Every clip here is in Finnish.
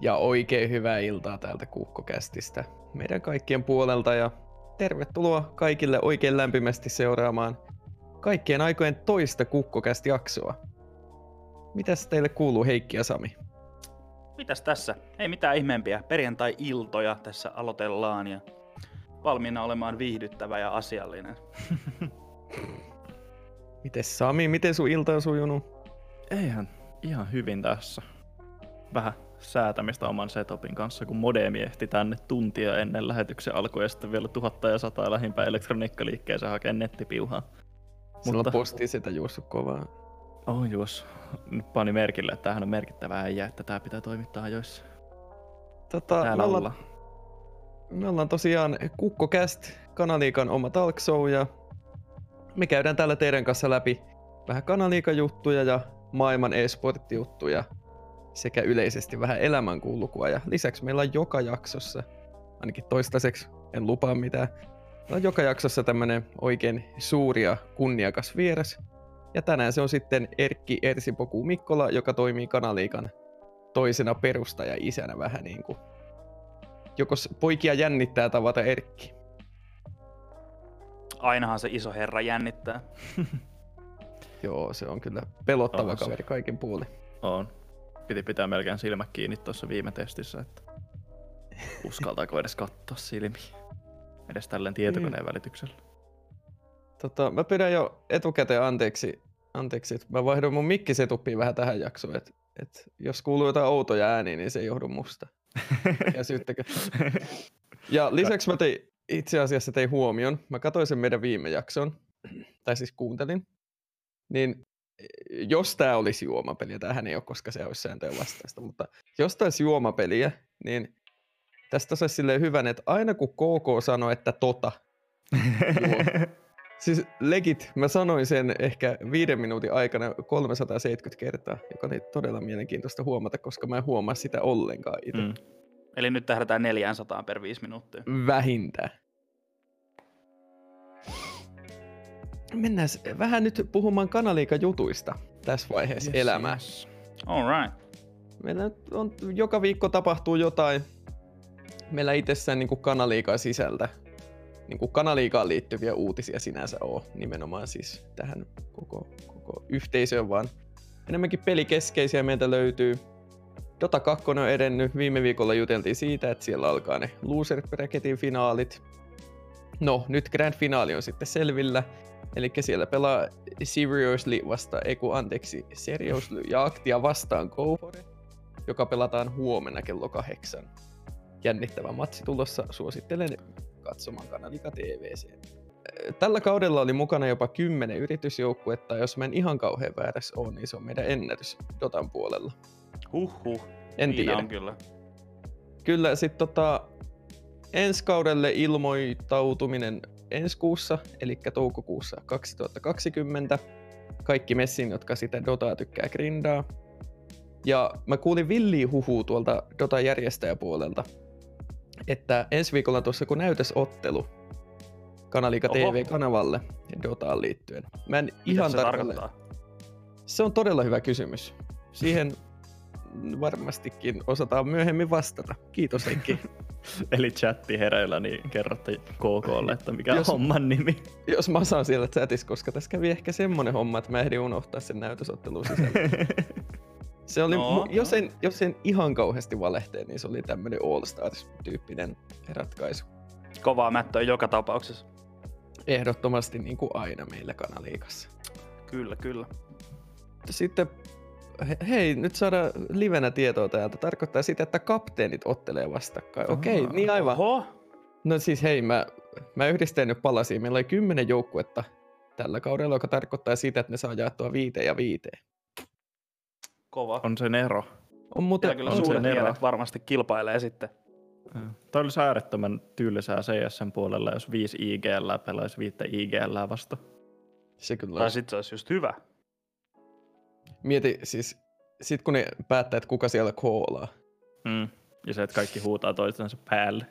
Ja oikein hyvää iltaa täältä Kukkokästistä meidän kaikkien puolelta ja tervetuloa kaikille oikein lämpimästi seuraamaan kaikkien aikojen toista Kukkokäst jaksoa. Mitäs teille kuuluu Heikki ja Sami? Mitäs tässä? Ei mitään ihmeempiä. Perjantai-iltoja tässä aloitellaan ja valmiina olemaan viihdyttävä ja asiallinen. Mites Sami, miten sun ilta on sujunut? Eihän ihan hyvin tässä. Vähän säätämistä oman setupin kanssa, kun modemi ehti tänne tuntia ennen lähetyksen alkua ja sitten vielä tuhatta ja sataa lähimpää elektroniikkaliikkeeseen hakea nettipiuhaa. Sulla Mutta... posti sitä juossut kovaa. Oh juos. Nyt pani merkille, että tämähän on merkittävä äijä, että tämä pitää toimittaa ajoissa. Tota, me, ollaan, me ollaan tosiaan KukkoCast, Kanaliikan oma talk show, ja me käydään täällä teidän kanssa läpi vähän Kanaliikan juttuja ja maailman e-sport-juttuja sekä yleisesti vähän elämänkulkua. Ja lisäksi meillä on joka jaksossa, ainakin toistaiseksi, en lupaa mitään, meillä on joka jaksossa tämmönen oikein suuri ja kunniakas vieras. Ja tänään se on sitten Erkki Ersipoku Mikkola, joka toimii Kanaliikan toisena perustaja-isänä vähän niin kuin. Joko poikia jännittää tavata Erkki? Ainahan se iso herra jännittää. Joo, se on kyllä pelottava on kaveri se. kaikin puolin. On piti pitää melkein silmät kiinni tuossa viime testissä, että uskaltaako edes katsoa silmiä. Edes tälleen tietokoneen mm. välityksellä. Tota, mä pidän jo etukäteen anteeksi, anteeksi että mä vaihdoin mun mikkisetuppiin vähän tähän jaksoon, että et jos kuuluu jotain outoja ääniä, niin se ei johdu musta. ja syyttäkö. Ja lisäksi mä tein, itse asiassa tein huomion, mä katsoin sen meidän viime jakson, tai siis kuuntelin, niin jos tämä olisi juomapeliä, tämähän ei ole, koska se olisi sääntöjen vastaista, mutta jos tämä olisi juomapeliä, niin tästä olisi silleen hyvän, että aina kun KK sanoi, että tota, Siis legit, mä sanoin sen ehkä viiden minuutin aikana 370 kertaa, joka oli todella mielenkiintoista huomata, koska mä en huomaa sitä ollenkaan itse. Mm. Eli nyt tähdätään 400 per viisi minuuttia. Vähintään. Mennään vähän nyt puhumaan kanaliika-jutuista tässä vaiheessa yes, elämää. Yes. All right. Meillä on, joka viikko tapahtuu jotain. Meillä itsessään niin kuin kanaliikaa sisältä. Niin kuin kanaliikaan liittyviä uutisia sinänsä on nimenomaan siis tähän koko, koko yhteisöön, vaan enemmänkin pelikeskeisiä meiltä löytyy. Dota 2 on edennyt. Viime viikolla juteltiin siitä, että siellä alkaa ne loser bracketin finaalit. No, nyt grand finaali on sitten selvillä. Eli siellä pelaa Seriously vasta, ei kun anteeksi, Seriously ja Aktia vastaan GoFore, joka pelataan huomenna kello kahdeksan. Jännittävä matsi tulossa, suosittelen katsomaan Kanalika TVC. Tällä kaudella oli mukana jopa kymmenen yritysjoukkuetta, jos mä en ihan kauhean väärässä ole, niin se on meidän ennätys Dotan puolella. Huhhuh, en tiedä. on kyllä. Kyllä, sitten tota, ensi kaudelle ilmoittautuminen ensi kuussa, eli toukokuussa 2020. Kaikki messin, jotka sitä Dotaa tykkää grindaa. Ja mä kuulin villiä huhuu tuolta Dotan järjestäjäpuolelta, että ensi viikolla tuossa kun näytös ottelu Kanalika TV-kanavalle Dotaan liittyen. Mä en Mitä ihan se tarkoittaa? Se on todella hyvä kysymys. Siihen varmastikin osataan myöhemmin vastata. Kiitos Heikki. Eli chatti hereillä, niin kerrotte KKlle, että mikä jos, on homman nimi. Jos mä saan siellä chatissa, koska tässä kävi ehkä semmonen homma, että mä ehdin unohtaa sen näytösottelun sisällä. Se oli, no, jos, en, jos en ihan kauheasti valehteen, niin se oli tämmönen All Stars-tyyppinen ratkaisu. Kovaa mättöä joka tapauksessa. Ehdottomasti niin kuin aina meillä kanaliikassa. Kyllä, kyllä. Sitten hei, nyt saadaan livenä tietoa täältä. Tarkoittaa sitä, että kapteenit ottelee vastakkain. Okei, okay, niin aivan. Oho. No siis hei, mä, mä yhdistän nyt palasia. Meillä oli kymmenen joukkuetta tällä kaudella, joka tarkoittaa sitä, että ne saa jaettua viiteen ja viiteen. Kova. On sen ero. On muuten, kyllä on suuret ero. varmasti kilpailee sitten. Tämä olisi äärettömän tylsää CSN puolella, jos viisi IGL pelaisi viittä IGL vasta. Se kyllä Tai sitten se olisi just hyvä. Mieti siis, sit kun ne päättää, että kuka siellä koolaa. Mm. Ja se, että kaikki huutaa toistensa päälle.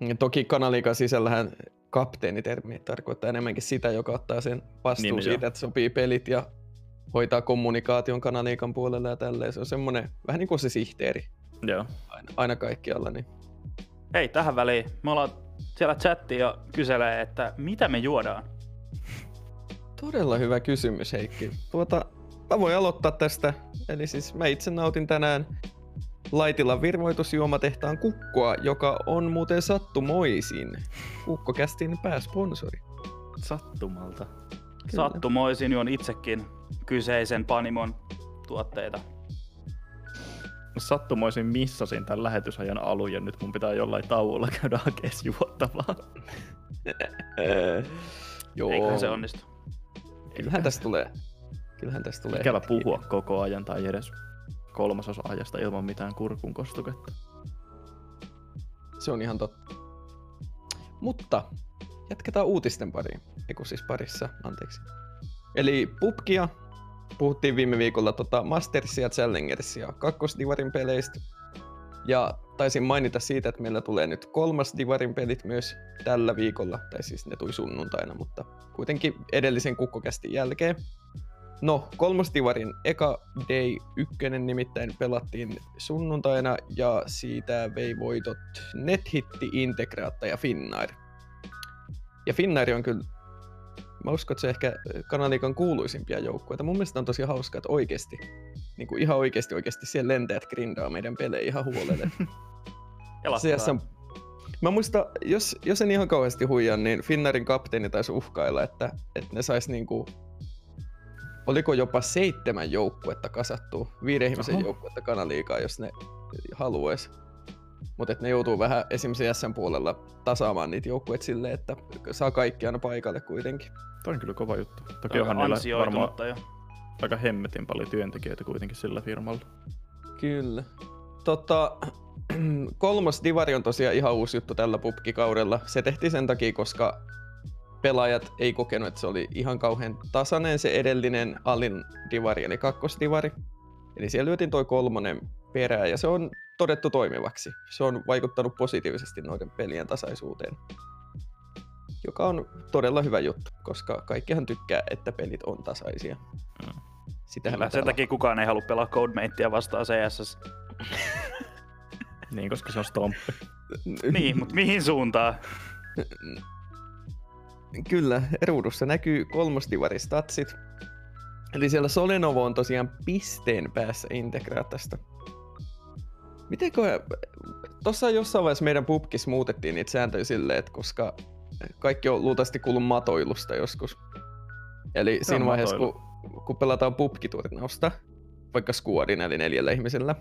Ja toki kanaliikan sisällähän kapteenitermi tarkoittaa enemmänkin sitä, joka ottaa sen vastuun niin, siitä, jo. että sopii pelit ja hoitaa kommunikaation kanaliikan puolella ja tälleen. Se on semmoinen vähän niin kuin se sihteeri. Joo. aina, aina kaikkialla. Niin. Hei, tähän väliin. Me ollaan siellä chatti ja kyselee, että mitä me juodaan. Todella hyvä kysymys, Heikki. Tuota, mä voin aloittaa tästä. Eli siis mä itse nautin tänään Laitilan virvoitusjuomatehtaan kukkoa, joka on muuten sattumoisin Kukkokästin pääsponsori. Sattumalta. Kyllä. Sattumoisin juon itsekin kyseisen Panimon tuotteita. Sattumoisin missasin tämän lähetysajan alun ja nyt mun pitää jollain tauolla käydä hakemaan juottavaa. Joo, Eiköhän se onnistu. kyllähän tästä tulee. Kyllähän tästä tulee. Ikävä puhua koko ajan tai edes kolmasosa ajasta ilman mitään kurkun kostuketta. Se on ihan totta. Mutta jatketaan uutisten pariin. Eiku siis parissa, anteeksi. Eli pubkia. Puhuttiin viime viikolla tota Mastersia, Challengersia, kakkosdivarin peleistä. Ja taisin mainita siitä, että meillä tulee nyt kolmas divarin pelit myös tällä viikolla. Tai siis ne tuli sunnuntaina, mutta kuitenkin edellisen kukkokästin jälkeen. No, kolmosdivarin eka day ykkönen nimittäin pelattiin sunnuntaina ja siitä vei voitot NetHitti, Integraatta ja Finnair. Ja Finnair on kyllä, mä uskon, että se ehkä kanaliikan kuuluisimpia joukkueita. Mun mielestä on tosi hauska, että oikeasti, niin kuin ihan oikeasti oikeasti siellä lentäjät grindaa meidän pelejä ihan huolelle. On... Mä muistan, jos, jos en ihan kauheasti huijaa, niin Finnairin kapteeni taisi uhkailla, että, että ne sais niinku... Oliko jopa seitsemän joukkuetta kasattua, viiden ihmisen Oho. joukkuetta kanaliikaa, jos ne haluaisi. Mutta ne joutuu vähän esimerkiksi SN puolella tasaamaan niitä joukkueita silleen, että saa kaikki aina paikalle kuitenkin. Toi on kyllä kova juttu. Toki onhan niillä varmaan jo. aika hemmetin paljon työntekijöitä kuitenkin sillä firmalla. Kyllä. Tota, kolmas divari on tosiaan ihan uusi juttu tällä pubkikaudella. Se tehtiin sen takia, koska pelaajat ei kokenut, että se oli ihan kauhean tasainen se edellinen alin divari, eli kakkosdivari. Eli siellä lyötiin toi kolmonen perään ja se on todettu toimivaksi. Se on vaikuttanut positiivisesti noiden pelien tasaisuuteen. Joka on todella hyvä juttu, koska kaikkihan tykkää, että pelit on tasaisia. Mm. Sitähän Kyllä, sen takia kukaan ei halua pelaa Codematea vastaan CSS. Niin, koska se on stomppi. niin, mutta mihin suuntaan? Kyllä, ruudussa näkyy kolmosdivaristatsit. Eli siellä Solenovo on tosiaan pisteen päässä integraatasta. Mitenkö... Tuossa jossain vaiheessa meidän pubkissa muutettiin niitä sääntöjä silleen, että koska kaikki on luultavasti kuullut matoilusta joskus. Eli on siinä vaiheessa, matoilu. kun, kun pelataan pubkiturnausta, vaikka squadin eli neljällä ihmisellä,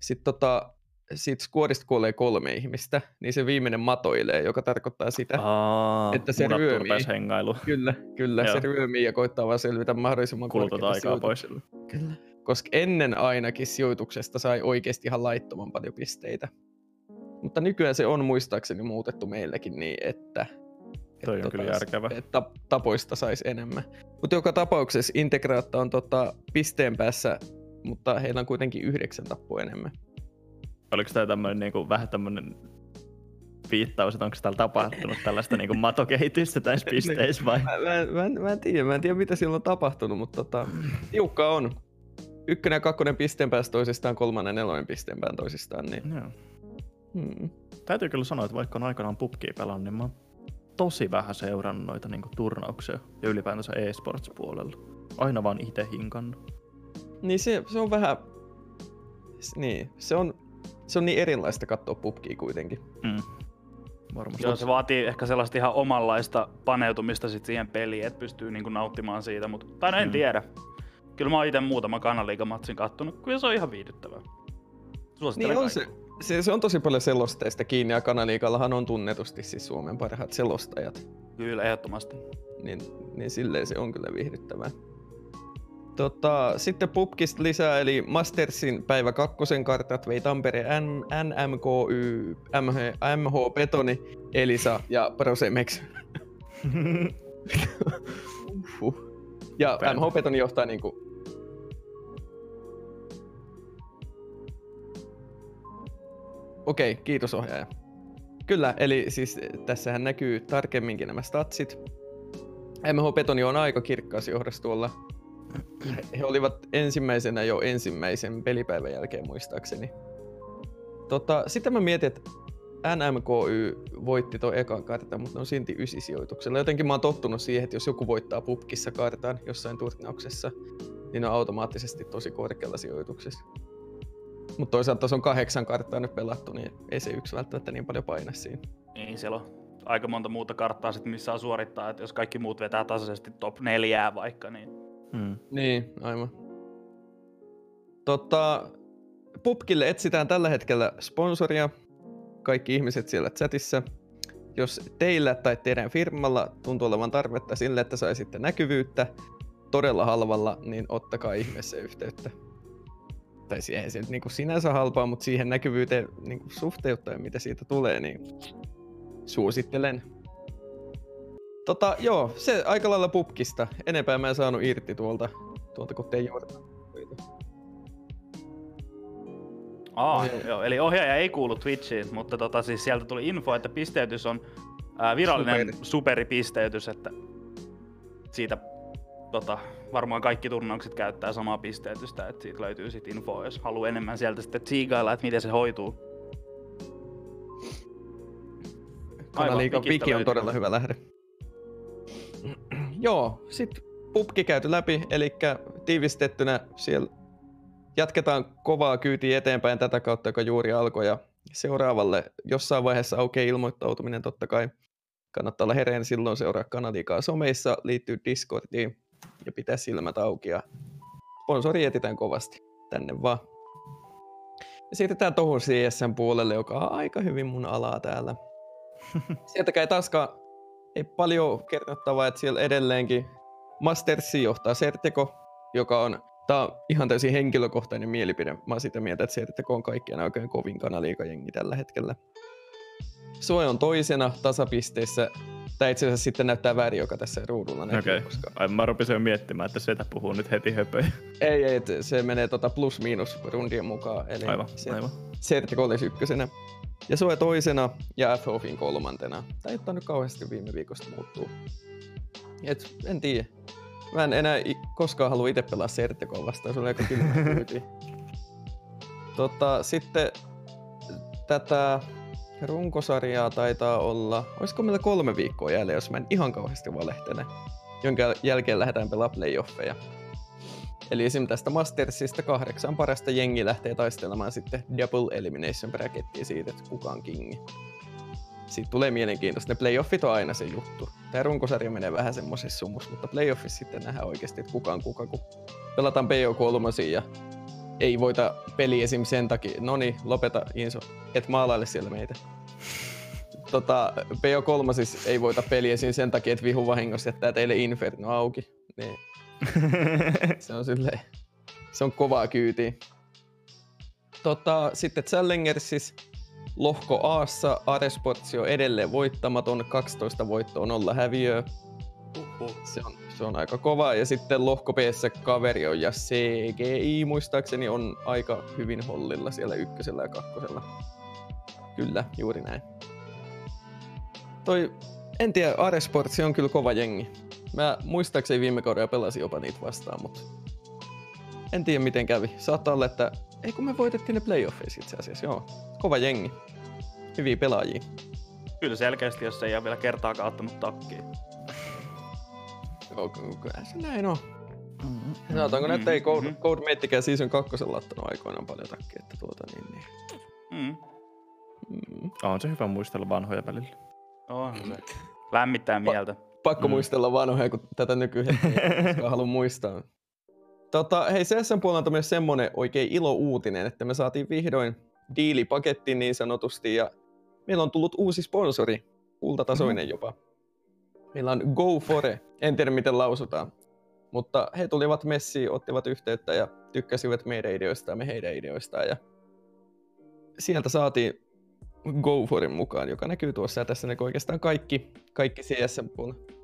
sitten tota, siitä squadista kuolee kolme ihmistä, niin se viimeinen matoilee, joka tarkoittaa sitä, Aa, Että se ryömii. hengailu. Kyllä, kyllä. Joo. Se ryömii ja koittaa vaan selvitä mahdollisimman korkealta aikaa pois. Kyllä. Koska ennen ainakin sijoituksesta sai oikeasti ihan laittoman paljon pisteitä. Mutta nykyään se on muistaakseni muutettu meillekin niin, että... Toi että on kyllä järkevä. Että tapoista saisi enemmän. Mutta joka tapauksessa Integraatta on tota pisteen päässä, mutta heillä on kuitenkin yhdeksän tappoa enemmän. Oliko tämä tämmöinen niinku, vähän tämmöinen viittaus, että onko täällä tapahtunut tällaista niinku matokehitystä tässä pisteissä vai? Mä, mä, mä, en- mä, en tiedä, mä en tiedä mitä siellä on tapahtunut, mutta tota, tiukka on. Ykkönen ja kakkonen pisteen päästä toisistaan, kolmannen ja nelonen pisteen pään toisistaan. Niin, Joo. hmm. Täytyy kyllä sanoa, että vaikka on aikanaan pubkia pelannut, niin mä oon tosi vähän seurannut noita niinku turnauksia ja ylipäätänsä e-sports-puolella. Aina vaan itse hinkannut. niin se, se on vähän... Niin, se on, se on niin erilaista katsoa pubkia kuitenkin. Mm. Varmasti. Joo, se vaatii ehkä sellaista ihan omanlaista paneutumista sit siihen peliin, että pystyy niinku nauttimaan siitä, mutta tai no en Mm. tiedä. Kyllä mä oon itse muutama kanaliikamatsin kattonut, kyllä se on ihan viihdyttävää. Suosittelen Niin on se, se, se on tosi paljon selosteista kiinni ja Kanaliikallahan on tunnetusti siis Suomen parhaat selostajat. Kyllä, ehdottomasti. niin, niin silleen se on kyllä viihdyttävää. Tota, sitten Pupkista lisää, eli Mastersin päivä kakkosen kartat vei Tampere N, NMKY, MH, MH Betoni, Elisa ja Prosemex. Ja Päivä. MH Betoni johtaa niinku... Okei, kiitos ohjaaja. Kyllä, eli siis tässähän näkyy tarkemminkin nämä statsit. MH Betoni on aika kirkkaassa johdossa tuolla. He- olivat ensimmäisenä jo ensimmäisen pelipäivän jälkeen muistaakseni. Tota, sitten mä mietin, että NMKY voitti tuon ekan kartan, mutta ne on silti ysisijoituksella. Jotenkin mä oon tottunut siihen, että jos joku voittaa pubkissa kartan jossain turnauksessa, niin ne on automaattisesti tosi korkealla sijoituksessa. Mutta toisaalta se on kahdeksan karttaa nyt pelattu, niin ei se yksi välttämättä niin paljon paina siinä. Niin, siellä on aika monta muuta karttaa sit, missä saa suorittaa, että jos kaikki muut vetää tasaisesti top neljää vaikka, niin... Hmm. Niin, aivan. Tota, Pupkille etsitään tällä hetkellä sponsoria. Kaikki ihmiset siellä chatissa. Jos teillä tai teidän firmalla tuntuu olevan tarvetta sille, että saisitte näkyvyyttä todella halvalla, niin ottakaa ihmeessä yhteyttä. Tai siihen se niin kuin sinänsä halpaa, mutta siihen näkyvyyteen niin kuin suhteuttaen, mitä siitä tulee, niin suosittelen. Tota, joo, se aika lailla pupkista. Enempää mä en saanut irti tuolta, tuolta kun tein juuri. Aa, Ohjaaja. joo, eli ohjaaja ei kuulu Twitchiin, mutta tota, siis sieltä tuli info, että pisteytys on ää, virallinen Superi. superipisteytys, että siitä tota, varmaan kaikki turnaukset käyttää samaa pisteytystä, että siitä löytyy sitten infoa, jos haluaa enemmän sieltä sitten tsiigailla, että miten se hoituu. Kanaliikan wiki on todella hyvä lähde. Joo, sit pubki käyty läpi, eli tiivistettynä siellä jatketaan kovaa kyytiä eteenpäin tätä kautta, joka juuri alkoi. Ja seuraavalle jossain vaiheessa aukeaa ilmoittautuminen totta kai. Kannattaa olla hereillä silloin seuraa kanaliikaa someissa, liittyy Discordiin ja pitää silmät auki. Ja sponsori etsitään kovasti tänne vaan. Ja siirrytään tuohon CSN puolelle, joka on aika hyvin mun alaa täällä. Sieltäkään ei taaskaan ei paljon kerrottavaa, että siellä edelleenkin Mastersi johtaa Serteko, joka on, tää on ihan täysin henkilökohtainen mielipide. Mä oon sitä mieltä, että Serteko on kaikkien oikein kovin kanaliikajengi tällä hetkellä. Soe on toisena tasapisteissä. Tää itse asiassa sitten näyttää väärin, joka tässä ruudulla näkyy. Okei. Koska... Ai mä rupesin jo miettimään, että Setä puhuu nyt heti höpöjä. Ei, ei, se menee tota plus-miinus rundien mukaan. Eli Aivan, se- aivan. Sertiko olisi ykkösenä. Ja Soe toisena ja FOFin kolmantena. Tää ei ottanut kauheasti viime viikosta muuttuu. Et, en tiedä. Mä en enää koskaan halua itse pelaa Sertekoa vastaan, se oli aika kylmä kyyti. tota, sitten tätä runkosarjaa taitaa olla, olisiko meillä kolme viikkoa jäljellä, jos mä en ihan kauheasti valehtele. Jonka jälkeen lähdetään pelaamaan playoffeja. Eli esim. tästä Mastersista kahdeksan parasta jengi lähtee taistelemaan sitten Double Elimination brackettia siitä, että kuka on kingi. Siitä tulee mielenkiintoista. Ne playoffit on aina se juttu. Tämä runkosarja menee vähän semmoisessa sumus, mutta playoffissa sitten nähdään oikeasti, että kuka on kuka, kun pelataan PO3 ja ei voita peli esim. sen takia, no niin, lopeta Inso, et maalaile siellä meitä. Tota, PO3 siis ei voita peliä esim. sen takia, että vihu vahingossa jättää teille Inferno auki. Niin se on silleen, se on kovaa kyytiä. Tota, sitten Challengersis lohko Aassa Aresportsi on edelleen voittamaton, 12 voittoa, nolla häviöä. Uhuh. Se on, se on aika kova. Ja sitten lohko b kaveri on ja CGI muistaakseni on aika hyvin hollilla siellä ykkösellä ja kakkosella. Kyllä, juuri näin. Toi, en tiedä, Aresportsi on kyllä kova jengi. Mä muistaakseni viime kaudella pelasin jopa niitä vastaan, mutta en tiedä miten kävi. Saattaa olla, että ei kun me voitettiin ne playoffeissa itse asiassa, joo. Kova jengi. Hyviä pelaajia. Kyllä selkeästi, jos ei ole vielä kertaakaan ottanut takkiin. Kyllä se näin on. Sanotaanko mm, että ei Code, mhm. Code Meittikään Season 2 ottanut aikoinaan paljon takkia, että tuota niin, niin. Mm. Mm. On se hyvä muistella vanhoja välillä. On se. Lämmittää mieltä. Pakko Mm. muistella vanhoja, kun tätä nykyhetkeä koska haluan muistaa. Tota, hei, CSN puolelta myös semmonen oikein ilo-uutinen, että me saatiin vihdoin diilipaketti niin sanotusti, ja meillä on tullut uusi sponsori, kultatasoinen mm. jopa. Meillä on Go Fore, en tiedä miten lausutaan, mutta he tulivat messiin, ottivat yhteyttä ja tykkäsivät meidän ideoista ja me heidän ideoistaan, ja sieltä saatiin Go Forin mukaan, joka näkyy tuossa, ja tässä näkyy oikeastaan kaikki, kaikki CSN puolella.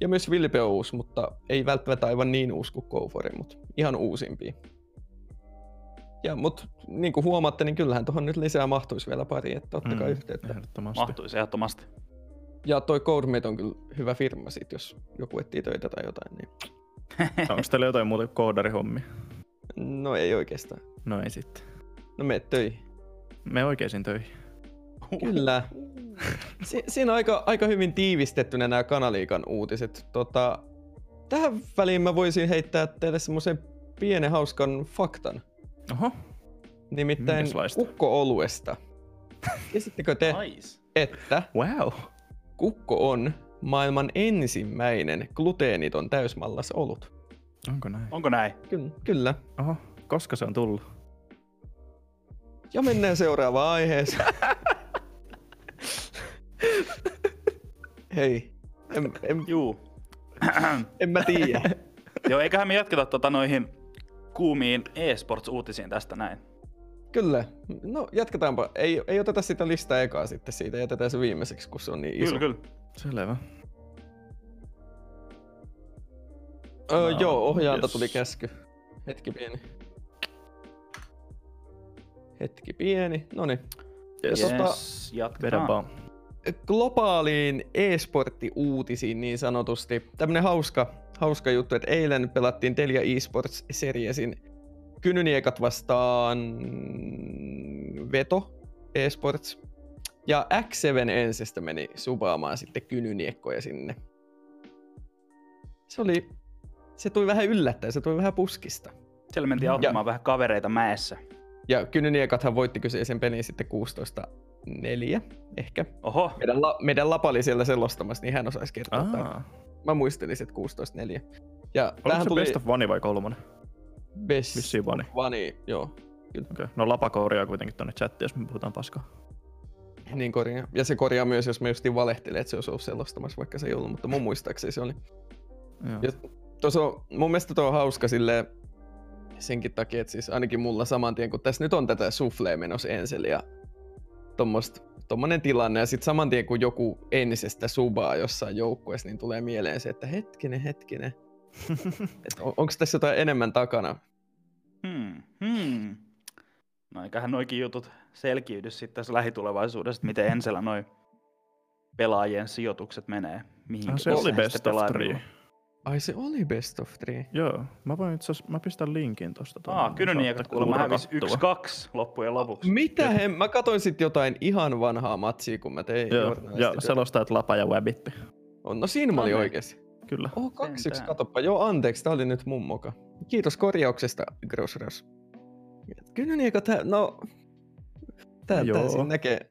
Ja myös Vilpe on uusi, mutta ei välttämättä aivan niin uusi kuin GoForin, mutta ihan uusimpia. Ja mut niin kuin huomaatte, niin kyllähän tuohon nyt lisää mahtuisi vielä pari, että ottakaa mm, yhteyttä. Ehdottomasti. Mahtuisi ehdottomasti. Ja toi CodeMate on kyllä hyvä firma sit, jos joku etsii töitä tai jotain. Niin... Onko teillä jotain muuta kuin koodarihommia? No ei oikeastaan. No ei sitten. No mene töihin. Me oikeisiin töihin. Kyllä. Si- siinä on aika, aika hyvin tiivistettynä nämä kanaliikan uutiset. Tota, tähän väliin mä voisin heittää teille semmoisen pienen hauskan faktan. Oho. Nimittäin kukko-oluesta. Tiesittekö te, Nice. että Wow. Kukko on maailman ensimmäinen gluteeniton täysmallas olut? Onko näin? Onko näin? Kyllä. kyllä. Oho. Koska se on tullut? Ja mennään seuraavaan aiheeseen. Hei, en, en, Juu. en mä tiedä. Joo, eiköhän me jatketa tota noihin kuumiin e-sports-uutisiin tästä näin. Kyllä. No jatketaanpa. Ei, ei oteta sitä listaa ekaa sitten siitä, jätetään se viimeiseksi, kun se on niin iso. Kyllä, kyllä. Selvä. Öö, No, joo, ohjaalta jos- tuli käsky. Hetki pieni. Hetki pieni. Yes. Tota- Yes, Vedä jatketaan. Globaaliin e-sportti-uutisiin niin sanotusti. Tämmönen hauska, hauska juttu, että eilen pelattiin Telia eSports Seriesin Kynyniekat vastaan Veto eSports. Ja X7 Ensestä meni subaamaan sitten kynyniekkoja sinne. Se oli, se tuli vähän yllättäen, se tuli vähän puskista. Siellä mentiin auttamaan vähän kavereita mäessä. Ja Kynyniekathan voitti kyseisen pelin sitten 16-4 ehkä. Oho, Meidän, la, meidän Lapa oli siellä selostamassa, niin hän osaisi kertoa. Mä muistelisin, että 16-4. Ja Oliko tähän se tuli best of one vai kolmonen? Best Vissiin vani. vani, joo. Okei. Okay. No Lapa korjaa kuitenkin tonne chattiin, jos me puhutaan paskaa. Niin korjaa. Ja se korjaa myös, jos mä justiin valehtelen, että se olisi ollut selostamassa, vaikka se ei ollut, mutta mun muistaakseni se oli. Joo. Ja tuossa on, mun mielestä tuo on hauska silleen, senkin takia, että siis ainakin mulla saman tien, kun tässä nyt on tätä suflea menossa ensin ja tommost, tommonen tilanne, ja sitten saman tien kun joku entisestä subaa jossain joukkueessa, niin tulee mieleen se, että hetkinen, hetkinen, on, onko tässä jotain enemmän takana? hmm, hmm. No eiköhän noikin jutut selkiydy sitten tässä lähitulevaisuudessa, miten Ensellä noi pelaajien sijoitukset menee. Mihin Ah, se oli best of three. Ai se oli best of three. Joo, mä voin itse mä pistän linkin tosta. Aa, niin Kynyniekat kuulemma hävisi kurkattua. 1-2 loppujen lopuksi. Mitä he, mä katsoin sit jotain ihan vanhaa matsia, kun mä tein Joo, ja journalistityötä. selostajat Lapa ja Webbitti. On, no siinä mä olin oikeesti. Kyllä. Oho, kaksi yksi, katoppa. Joo, anteeksi, tää oli nyt mun moka. Kiitos korjauksesta, Grossras. Kyllä niin, että no... Tää, tää Joo. siinä näkee...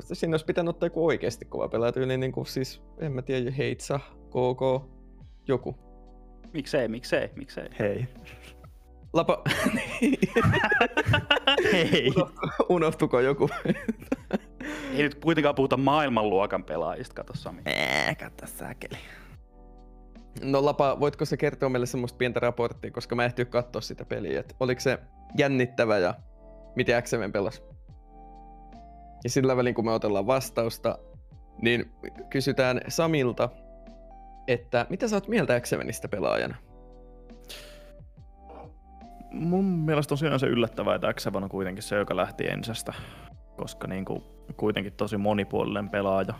Siinä olisi pitänyt ottaa joku oikeesti kova pelaaja tyyli, niin kuin siis, en mä tiedä, Heitsa, KK, joku. Miksei, miksei, miksei. Hei. Lapa... Hei. Unohtuko joku? Ei nyt kuitenkaan puhuta maailmanluokan pelaajista, kato Sami. Ää, katso säkeli. No Lapa, voitko se kertoa meille semmoista pientä raporttia, koska mä ehtinyt katsoa sitä peliä, että oliko se jännittävä ja miten XM pelasi? Ja sillä välin kun me otellaan vastausta, niin kysytään Samilta, että mitä sä oot mieltä X7istä pelaajana? Mun mielestä on sinänsä yllättävää, että x on kuitenkin se, joka lähti ensästä. Koska niinku, kuitenkin tosi monipuolinen pelaaja.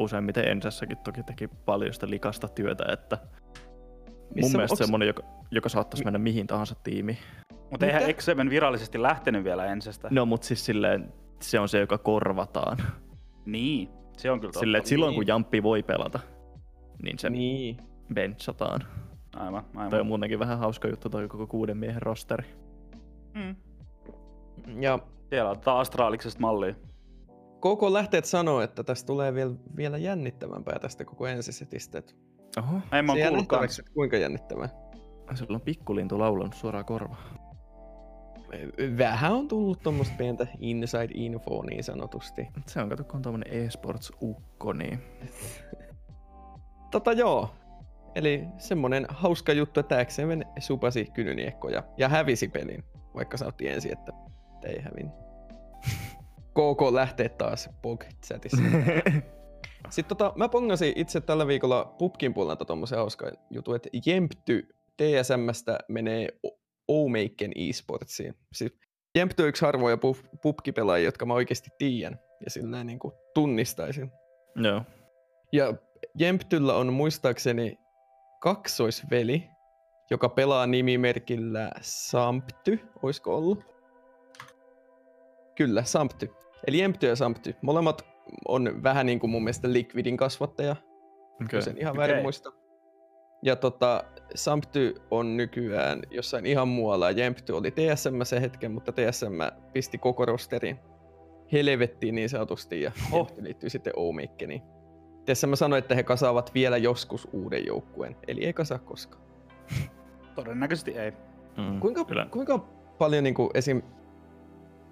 Useimmiten ensässäkin toki teki paljon sitä likasta työtä, että mun Missä- mielestä onks- semmonen, joka, joka saattaisi mennä mihin tahansa tiimiin. Mutta eihän Mitä? X7 virallisesti lähtenyt vielä ensestä. No mut siis silleen, se on se, joka korvataan. Niin, se on kyllä totta. Silleen, että silloin kun Niin. Jamppi voi pelata, niin se Niin. benchataan. Aivan, aivan. Toi on muutenkin vähän hauska juttu toi koko kuuden miehen rosteri. Mm. Ja Siellä otetaan astraaliksesta mallia. KK lähteet sanoo, että tästä tulee vielä, vielä jännittävämpää tästä koko ensisetistä. Oho, En mä oon kuullut kans. kuinka jännittävää. sillä on pikkulintu laulanut suoraan korvaan. Vähän on tullut tuommoista pientä inside info niin sanotusti. Se on kato, kun on tommonen e-sports-ukko, niin Tota joo. Eli semmonen hauska juttu, että XM supasi kynyniekkoja ja hävisi pelin, vaikka sanottiin ensin, että että ei hävin. KK lähtee taas Pog-chatissa. Sitten tota, mä pongasin itse tällä viikolla Pupkin puolelta tommosen hauska jutun, että Jempty TSMstä menee O- Omeiken eSportsiin. Siis Jempty on yksi harvoja pub- pubkipelaajia, jotka mä oikeasti tiedän ja sillä niin kuin tunnistaisin. Joo. Ja Jemptyllä on muistaakseni kaksoisveli, joka pelaa nimimerkillä Sampty, oisko ollut? Kyllä, Sampty. Eli Empty ja Sampty. Molemmat on vähän niin kuin mun mielestä Liquidin kasvattaja, okay. jos en ihan väärin Okei. muista. Ja tota, Sampty on nykyään jossain ihan muualla. Jempty oli TSM se hetken, mutta TSM pisti koko rosterin helvettiin niin sanotusti ja. Jempty liittyy sitten Omeikkeniin. TSM sanoi, että he kasaavat vielä joskus uuden joukkueen, eli ei kasaa koskaan. Todennäköisesti ei. Mm, Kuinka, kyllä. kuinka paljon niin kuin esim.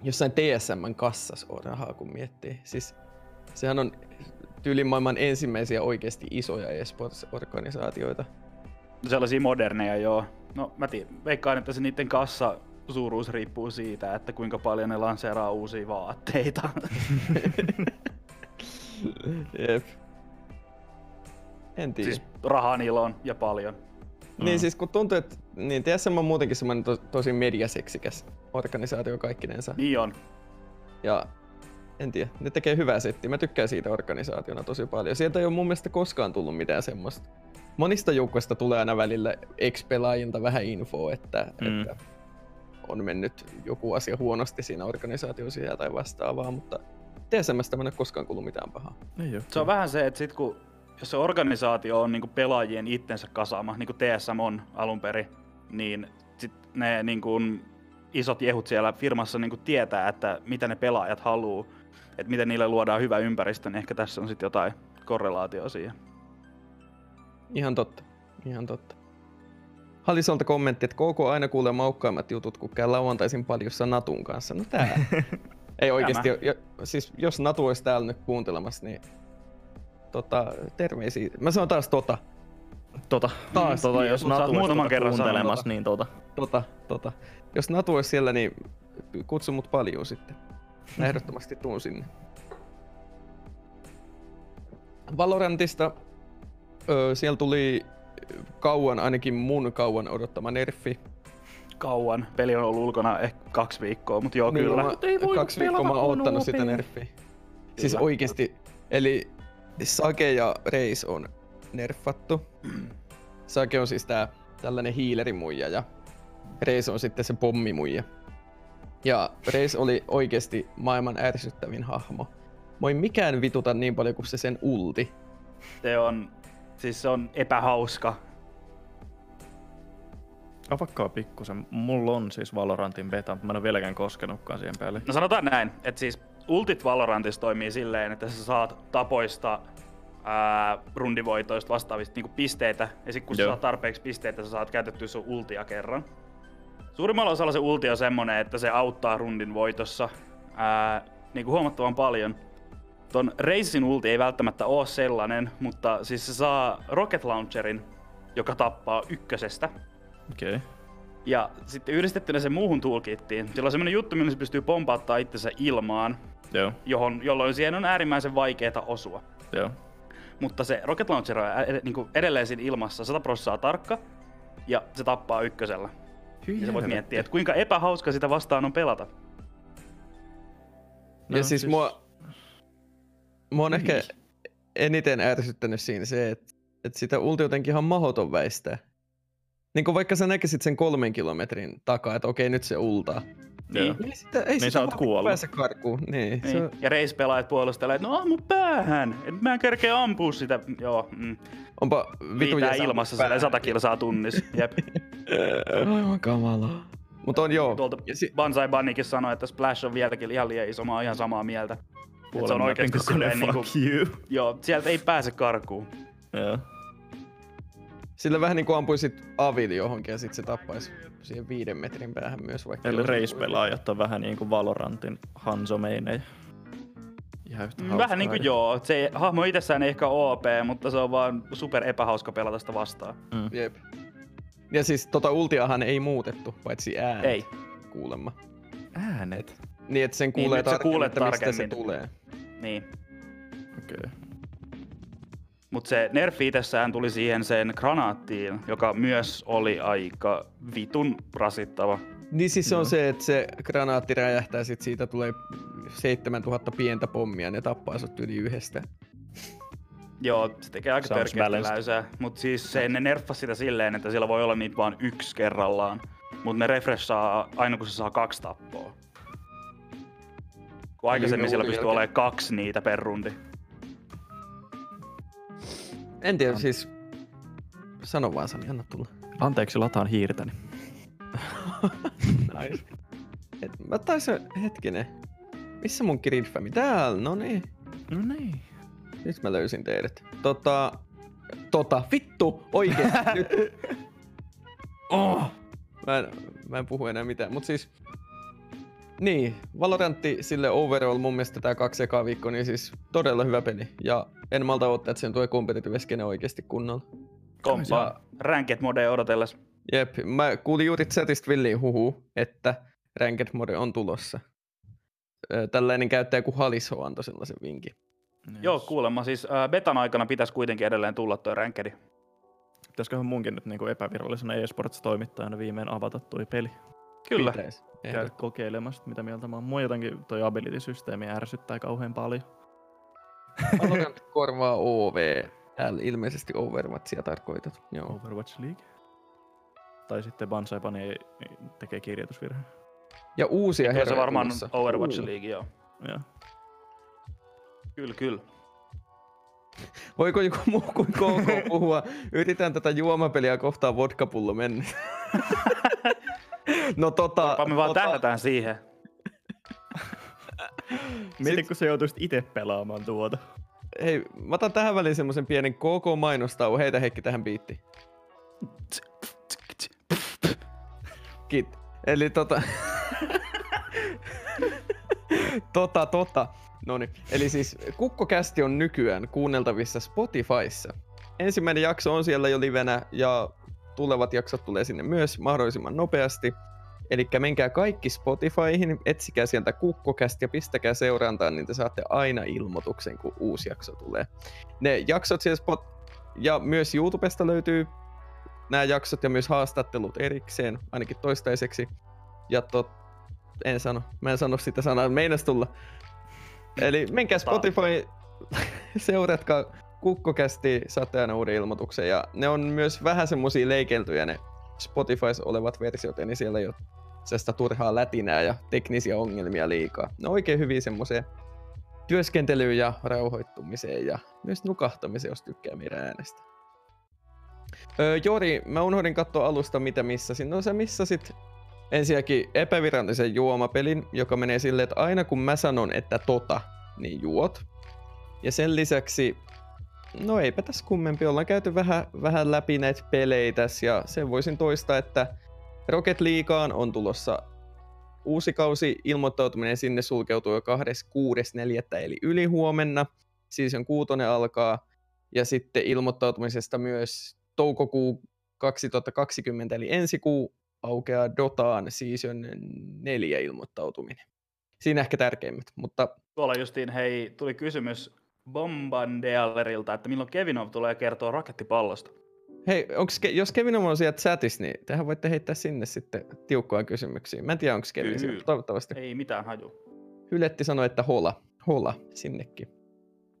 Jossain TSMn kassas on rahaa, kun miettii? Siis sehän on tyylin maailman ensimmäisiä oikeasti isoja esports-organisaatioita. Sellaisia moderneja, joo. No mä tiedän, veikkaan, että se niiden kassa suuruus riippuu siitä, että kuinka paljon ne lanseeraa uusia vaatteita. Jep. En tiedä. siis rahaa niillä on ja paljon. Niin Mm. siis kun tuntuu, että niin TSM on muutenkin semmoinen to, tosi mediaseksikäs organisaatio kaikkinensa. Niin on. Ja en tiedä, ne tekee hyvää settiä. Mä tykkään siitä organisaationa tosi paljon. Sieltä ei ole mun mielestä koskaan tullut mitään semmoista. Monista joukkoista tulee aina välillä ex-pelaajilta vähän infoa, että, Mm. että on mennyt joku asia huonosti siinä organisaatiossa tai vastaavaa, mutta TSMstä mä en ole koskaan kuullut mitään pahaa. Ei oo. Se on vähän se, että sit kun, jos se organisaatio on niinku pelaajien itsensä kasaama, niin kuin TSM on alun perin, niin sit ne niinku isot jehut siellä firmassa niinku tietää, että mitä ne pelaajat haluaa, että miten niille luodaan hyvä ympäristö, niin ehkä tässä on sitten jotain korrelaatio siihen. Ihan totta, ihan totta. Halisolta kommentti, että KK aina kuulee maukkaimmat jutut, kun käy lauantaisin paljossa Natun kanssa. No tää. Ei oikeesti, jo, siis jos Natu olisi täällä nyt kuuntelemassa, niin tota, terveisiä. Mä sanon taas tota, Tota, Taas, tota, niin, jos Natu olisi muutaman tota kerran kuuntelemassa, niin tota. tota, tota. Jos Natu olisi siellä, niin kutsu mut paljon sitten. Mä ehdottomasti tuun sinne. Valorantista öö, siellä tuli kauan, ainakin mun kauan odottama nerfi. Kauan. Peli on ollut ulkona ehkä kaksi viikkoa, mutta joo, Niin, kyllä. Mä, Mut ei voi kaksi viikkoa mä oon ottanut huonoa sitä nerfiä. Siis Kyllä. oikeesti, eli Sage ja Reis on nerfattu. Sage on siis tää tällainen hiilerimuija ja Reis on sitten se pommimuija. Ja Reis oli oikeesti maailman ärsyttävin hahmo. Moi mikään vituta niin paljon kuin se sen ulti. Se on, siis se on epähauska. Avakkaa pikkusen. Mulla on siis Valorantin beta, mutta mä en ole vieläkään koskenutkaan siihen päälle. No sanotaan näin, että siis ultit Valorantissa toimii silleen, että sä saat tapoista ää, rundivoitoista vastaavista niinku pisteitä, ja sit kun sä Joo. saat tarpeeksi pisteitä, sä saat käytettyä sun ultia kerran. Suurimmalla osalla se ulti on semmonen, että se auttaa rundin voitossa ää, niinku huomattavan paljon. Ton Reisin ulti ei välttämättä oo sellainen, mutta siis se saa Rocket Launcherin, joka tappaa ykkösestä. Okei. Okay. Ja sitten yhdistettynä sen muuhun toolkittiin. Sillä on semmonen juttu, millä se pystyy pompauttaa itsensä ilmaan, Joo, johon, jolloin siihen on äärimmäisen vaikeeta osua. joo. Mutta se Rocket Launcher on ed- niinku edelleen siinä ilmassa 100 prossaa tarkka, ja se tappaa ykkösellä. Ja sä voit miettiä, että kuinka epähauska sitä vastaan on pelata. No, ja siis, siis mua, mua on ehkä eniten ärsyttänyt siinä se, että, että sitä ulti jotenkin ihan mahdoton väistää. Niin kuin vaikka sä näkisit sen kolmen kilometrin takaa, että okei nyt se ultaa. Joo. Ei sitä, ei Niin sitä sä oot kuollut. pääse karkuun. Niin, Se, Niin. on- Ja race-pelaajat puolustelee, että no ammu päähän, et mä en kerkeä ampua sitä. Joo, mm. onpa vitu ilmassa silleen 100 kilsaa tunnissa. Jep. Aivan kamalaa. Mutta on joo. Tuolta si- Banzai Bunnykin sanoi, että Splash on vieläkin ihan liian iso, mä oon ihan samaa mieltä. Et se on oikeesti silleen niinku, you. joo, sieltä ei pääse karkuun. Joo. Sillä vähän niin kuin ampuisit avili johonkin ja sit se tappaisi siihen viiden metrin päähän myös vaikka. Eli race-pelaajat on vähän niin kuin Valorantin. Ihan yhtä hauskaa. Vähän niinku joo, se ei, hahmo itsessään ei ehkä OP, mutta se on vaan super epähauska pelata sitä vastaan. Mm. Jep. Ja siis tota ultiahan ei muutettu, paitsi äänet Ei. kuulemma. Äänet. Niin, että sen Niin, kuulee sä tarkemmin, kuulet että mistä se tarkemmin. tulee. Niin. Okei. Okay. Mutta se nerfi itsessään tuli siihen sen granaattiin, joka myös oli aika vitun rasittava. Niin siis se on se, että se granaatti räjähtää, sit siitä tulee 7000 pientä pommia, ne tappaa sut yli yhdestä. Joo, se tekee aika läysää. Mutta siis se, ne nerffasi sitä silleen, että siellä voi olla niitä vaan yksi kerrallaan. Mutta ne refreshaa aina kun se saa kaksi tappoa. Kun aikaisemmin siellä uuden pystyi jälkeen. olemaan kaksi niitä per rundi. En tiedä, siis... Sano vaan Sani, anna tulla. Anteeksi, lataan hiirtäni. Nice. Et, mä taisin, hetkinen. Missä mun Gridfami? Täällä, no niin. No niin. Nyt mä löysin teidät. Tota, tota, vittu, oikein. nyt. Oh. Mä, en, mä en puhu enää mitään, mut siis... Niin, Valorantti sille overall mun mielestä tää kaksi ekaa viikkoa, niin siis todella hyvä peli. Ja en malta odottaa, että sen tulee competitive skene oikeesti kunnolla. Komppaa ranked mode odotellessa. Jep, mä kuulin juuri chatista Villiin huhu, että Ranked Mode on tulossa. Tällainen käyttäjä kuin Haliso antoi sellaisen vinkin. Joo, kuulemma. Siis äh, betan aikana pitäisi kuitenkin edelleen tulla toi rankedi. Pitäisiköhän munkin nyt niinku epävirallisena eSports-toimittajana viimein avata toi peli? Kyllä. Pitäis. Käydä Ehdot- kokeilemassa, mitä mieltä mä oon. Mua jotenkin toi ability-systeemi ärsyttää kauhean paljon. Valorant korvaa OV. Täällä ilmeisesti Overwatchia tarkoitat. Joo. Overwatch League. Tai sitten Bansai Pani tekee kirjoitusvirheen. Ja uusia Kyllä se herroja varmaan on Overwatch Uu. League, joo. Joo. Kyllä, kyllä. Voiko joku muu kuin KK puhua? Yritän tätä juomapeliä kohtaan vodkapullo mennä. no tota... Jopa me vaan tota, tähdätään siihen. Mieti, kun sä joutuisit itse pelaamaan tuota. Hei, mä otan tähän väliin semmosen pienen KK-mainostauon. Heitä Heikki tähän biitti. Kit. Eli tota... tota, tota. Noniin. Eli siis Kukkokästi on nykyään kuunneltavissa Spotifyssa. Ensimmäinen jakso on siellä jo livenä ja tulevat jaksot tulee sinne myös mahdollisimman nopeasti. Eli menkää kaikki Spotifyhin, etsikää sieltä Kukkokästi ja pistäkää seurantaan, niin te saatte aina ilmoituksen, kun uusi jakso tulee. Ne jaksot siellä Spot... Ja myös YouTubesta löytyy nämä jaksot ja myös haastattelut erikseen, ainakin toistaiseksi. Ja tot... En sano, mä en sano sitä sanaa, meinas tulla. Eli menkää Spotify, seuratkaa Kukkokästi, saatte aina uuden ilmoituksen. Ja ne on myös vähän semmosia leikeltyjä ne Spotifys olevat versiot, niin siellä ei ole turhaa lätinää ja teknisiä ongelmia liikaa. Ne on oikein hyviä semmoisia työskentelyyn ja rauhoittumiseen ja myös nukahtamiseen, jos tykkää meidän äänestä. Öö, Jori, mä unohdin katsoa alusta, mitä missasin. No sä missasit ensinnäkin epävirallisen juomapelin, joka menee silleen, että aina kun mä sanon, että tota, niin juot. Ja sen lisäksi, no eipä tässä kummempi, ollaan käyty vähän, vähän läpi näitä pelejä tässä, ja sen voisin toistaa, että Rocket Leagueaan on tulossa uusi kausi, ilmoittautuminen sinne sulkeutuu jo 26.4. eli ylihuomenna, season 6 alkaa, ja sitten ilmoittautumisesta myös toukokuu 2020 eli ensi kuu aukeaa Dotaan season 4 ilmoittautuminen. Siinä ehkä tärkeimmät, mutta Tuolla justiin, hei, tuli kysymys Bombandealerilta, että milloin Kevinov tulee kertoa rakettipallosta. hei, onks, Ke- jos Kevin on siellä chatissa, niin tehän voitte heittää sinne sitten tiukkoja kysymyksiä. Mä en tiedä, onko Kevin siellä, toivottavasti. Ei mitään haju. Hyletti sanoi, että hola, hola sinnekin.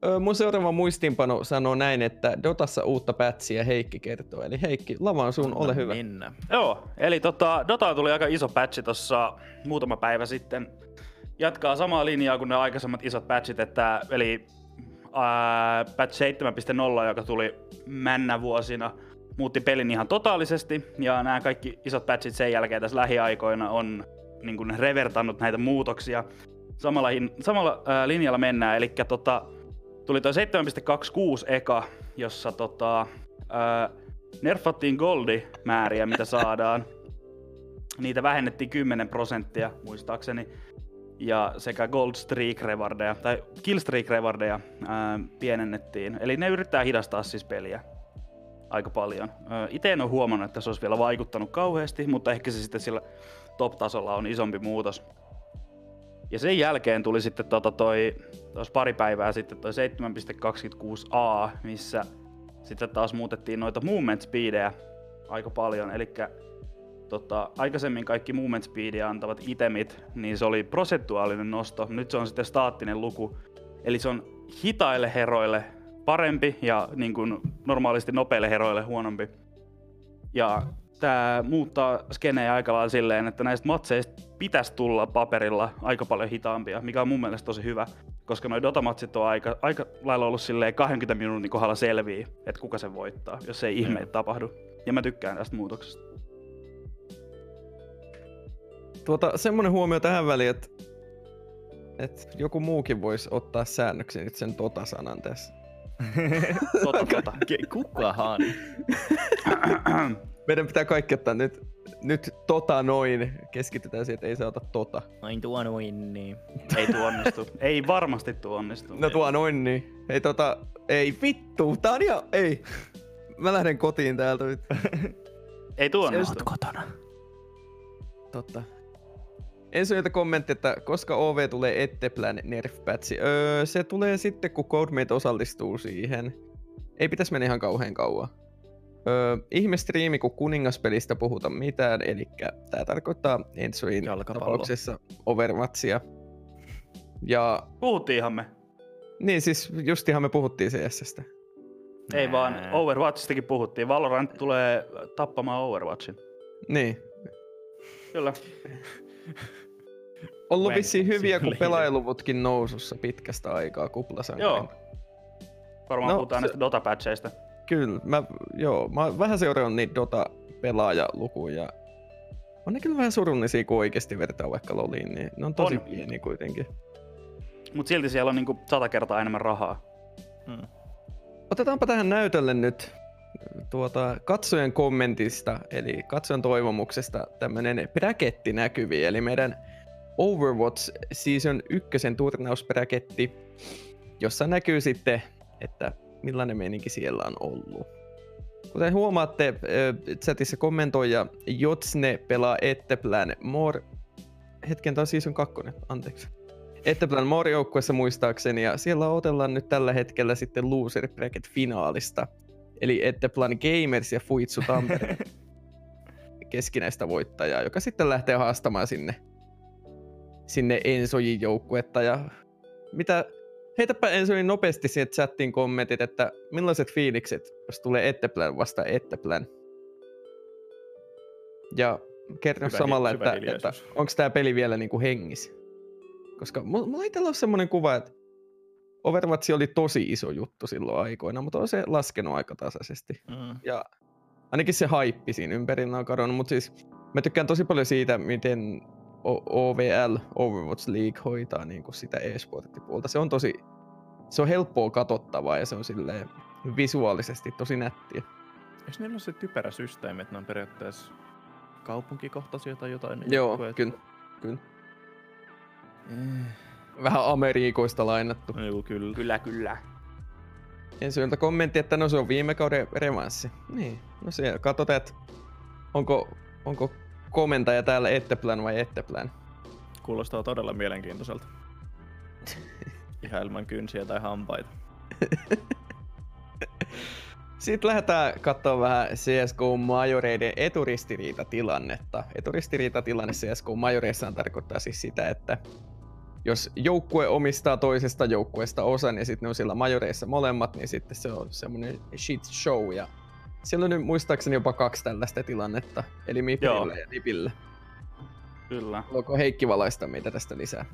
Öö, mun seuraava muistiinpano sanoo näin, että Dotassa uutta pätsiä Heikki kertoo. Eli Heikki, lava on sun, ole hyvä. Mennä. Joo, eli tota, Dota tuli aika iso patchi tossa muutama päivä sitten. Jatkaa samaa linjaa kuin ne aikaisemmat isot patchit, että, eli ää, patch 7.0, joka tuli männä vuosina, muutti pelin ihan totaalisesti, ja nämä kaikki isot patchit sen jälkeen tässä lähiaikoina on niin kuin revertannut näitä muutoksia. Samalla, samalla ää, linjalla mennään, eli tota, tuli toi 7.26 eka, jossa tota, ää, nerfattiin goldi-määriä, mitä saadaan. Niitä vähennettiin 10 prosenttia, muistaakseni. Ja sekä gold streak rewardeja, tai kill streak rewardeja ää, pienennettiin. Eli ne yrittää hidastaa siis peliä aika paljon. Itse en ole huomannut, että se olisi vielä vaikuttanut kauheasti, mutta ehkä se sitten sillä top-tasolla on isompi muutos. Ja sen jälkeen tuli sitten tota toi, tos pari päivää sitten toi 7.26a, missä sitten taas muutettiin noita movement speedejä aika paljon. Eli tota, aikaisemmin kaikki movement speedia antavat itemit, niin se oli prosentuaalinen nosto. Nyt se on sitten staattinen luku. Eli se on hitaille heroille parempi ja niin kuin normaalisti nopeille heroille huonompi. Ja tämä muuttaa skenejä aika lailla silleen, että näistä matseista pitäisi tulla paperilla aika paljon hitaampia, mikä on mun mielestä tosi hyvä, koska noi Dota-matsit on aika, aika lailla ollut silleen 20 minuutin kohdalla selviä, että kuka se voittaa, jos ei ihmeitä tapahdu. Ja mä tykkään tästä muutoksesta. Tuota, semmonen huomio tähän väliin, että, että joku muukin voisi ottaa säännöksi nyt sen tota-sanan tässä. Tota, tota. Kukahan? Meidän pitää kaikki ottaa nyt, nyt tota noin. Keskitytään siihen, että ei saa ota tota. Ai tuo noin, niin. Ei tuo onnistu. ei varmasti tuo onnistu. No tuo noin niin. Ei tota, ei vittu, tää on ihan, ei. Mä lähden kotiin täältä nyt. Ei tuo onnistu. kotona. Totta. Ensimmäinen kommentti, että koska OV tulee Etteplan nerf patchi? Öö, se tulee sitten, kun Codemate osallistuu siihen. Ei pitäisi mennä ihan kauhean kauan. Öö, ihmestriimi, kun kuningaspelistä puhuta mitään, eli tämä tarkoittaa Ensoin Jalkapallo. tapauksessa Overwatchia. Ja Puhuttiinhan me. niin siis justihan me puhuttiin CSstä. Ei vaan, Overwatchistakin puhuttiin. Valorant tulee tappamaan Overwatchin. Niin. Kyllä. Ollut vissiin hyviä, kun simulator. pelaajaluvutkin nousussa pitkästä aikaa kuplasankarin. Joo. Varmaan No, puhutaan se- näistä Dota-patcheista. Kyllä, mä, joo, mä oon vähän seurannut niitä Dota-pelaajalukuja. On ne kyllä vähän surullisia, kun oikeasti vertaa vaikka Loliin, niin ne on tosi On. pieni kuitenkin. Mutta silti siellä on niinku sata kertaa enemmän rahaa. Mm. Otetaanpa tähän näytölle nyt tuota, katsojan kommentista, eli katsojan toivomuksesta tämmönen braketti näkyviin, eli meidän Overwatch Season 1 turnausbraketti, jossa näkyy sitten, että millainen meininki siellä on ollut. Kuten huomaatte, chatissa kommentoija Jotsne pelaa Etteplan More... Hetken, tää on Season 2, anteeksi. Etteplan More joukkueessa muistaakseni, ja siellä otellaan nyt tällä hetkellä sitten Loser Bracket finaalista. Eli Etteplan Gamers ja Fuitsu Tampere keskinäistä voittajaa, joka sitten lähtee haastamaan sinne, sinne Ensojin joukkuetta. Ja mitä, heitäpä Ensojin nopeasti siihen chattiin kommentit, että millaiset fiilikset, jos tulee Etteplan vasta Etteplan. Ja kerro hi- samalla, syvä että, että onko tämä peli vielä niinku hengissä. Koska mulla, mulla itsellä on semmoinen kuva, että Overwatch oli tosi iso juttu silloin aikoina, mutta on se laskenut aika tasaisesti. Mm. Ja ainakin se haippi siinä ympärillä on kadonnut, mutta siis mä tykkään tosi paljon siitä, miten O- OVL, Overwatch League, hoitaa niin kuin sitä e-sporttipuolta. Se on tosi, se on helppoa katsottavaa ja se on silleen visuaalisesti tosi nättiä. Eikö niillä ole se typerä systeemi, että ne on periaatteessa kaupunkikohtaisia tai jotain? ne Joo, kyllä. kyllä. Eh, Vähän Amerikoista lainattu. No, joo, kyllä. Kyllä, kyllä. Ensimmäinen kommentti, että no se on viime kauden revanssi. Niin, no siellä katsotaan, että onko, onko komentaja täällä Etteplan vai Etteplan. Kuulostaa todella mielenkiintoiselta. Ihan ilman kynsiä tai hampaita. Sitten lähdetään katsoa vähän CSGO Majoreiden eturistiriitatilannetta. Eturistiriitatilanne CSGO Majoreissaan tarkoittaa siis sitä, että jos joukkue omistaa toisesta joukkueesta osan ja sitten ne on siellä Majoreissa molemmat, niin sitten se on semmoinen shit show. Ja siellä on nyt muistaakseni jopa kaksi tällaista tilannetta, eli Miprillä ja Nipillä. Kyllä. Haluaako Heikki valaista meitä tästä lisää?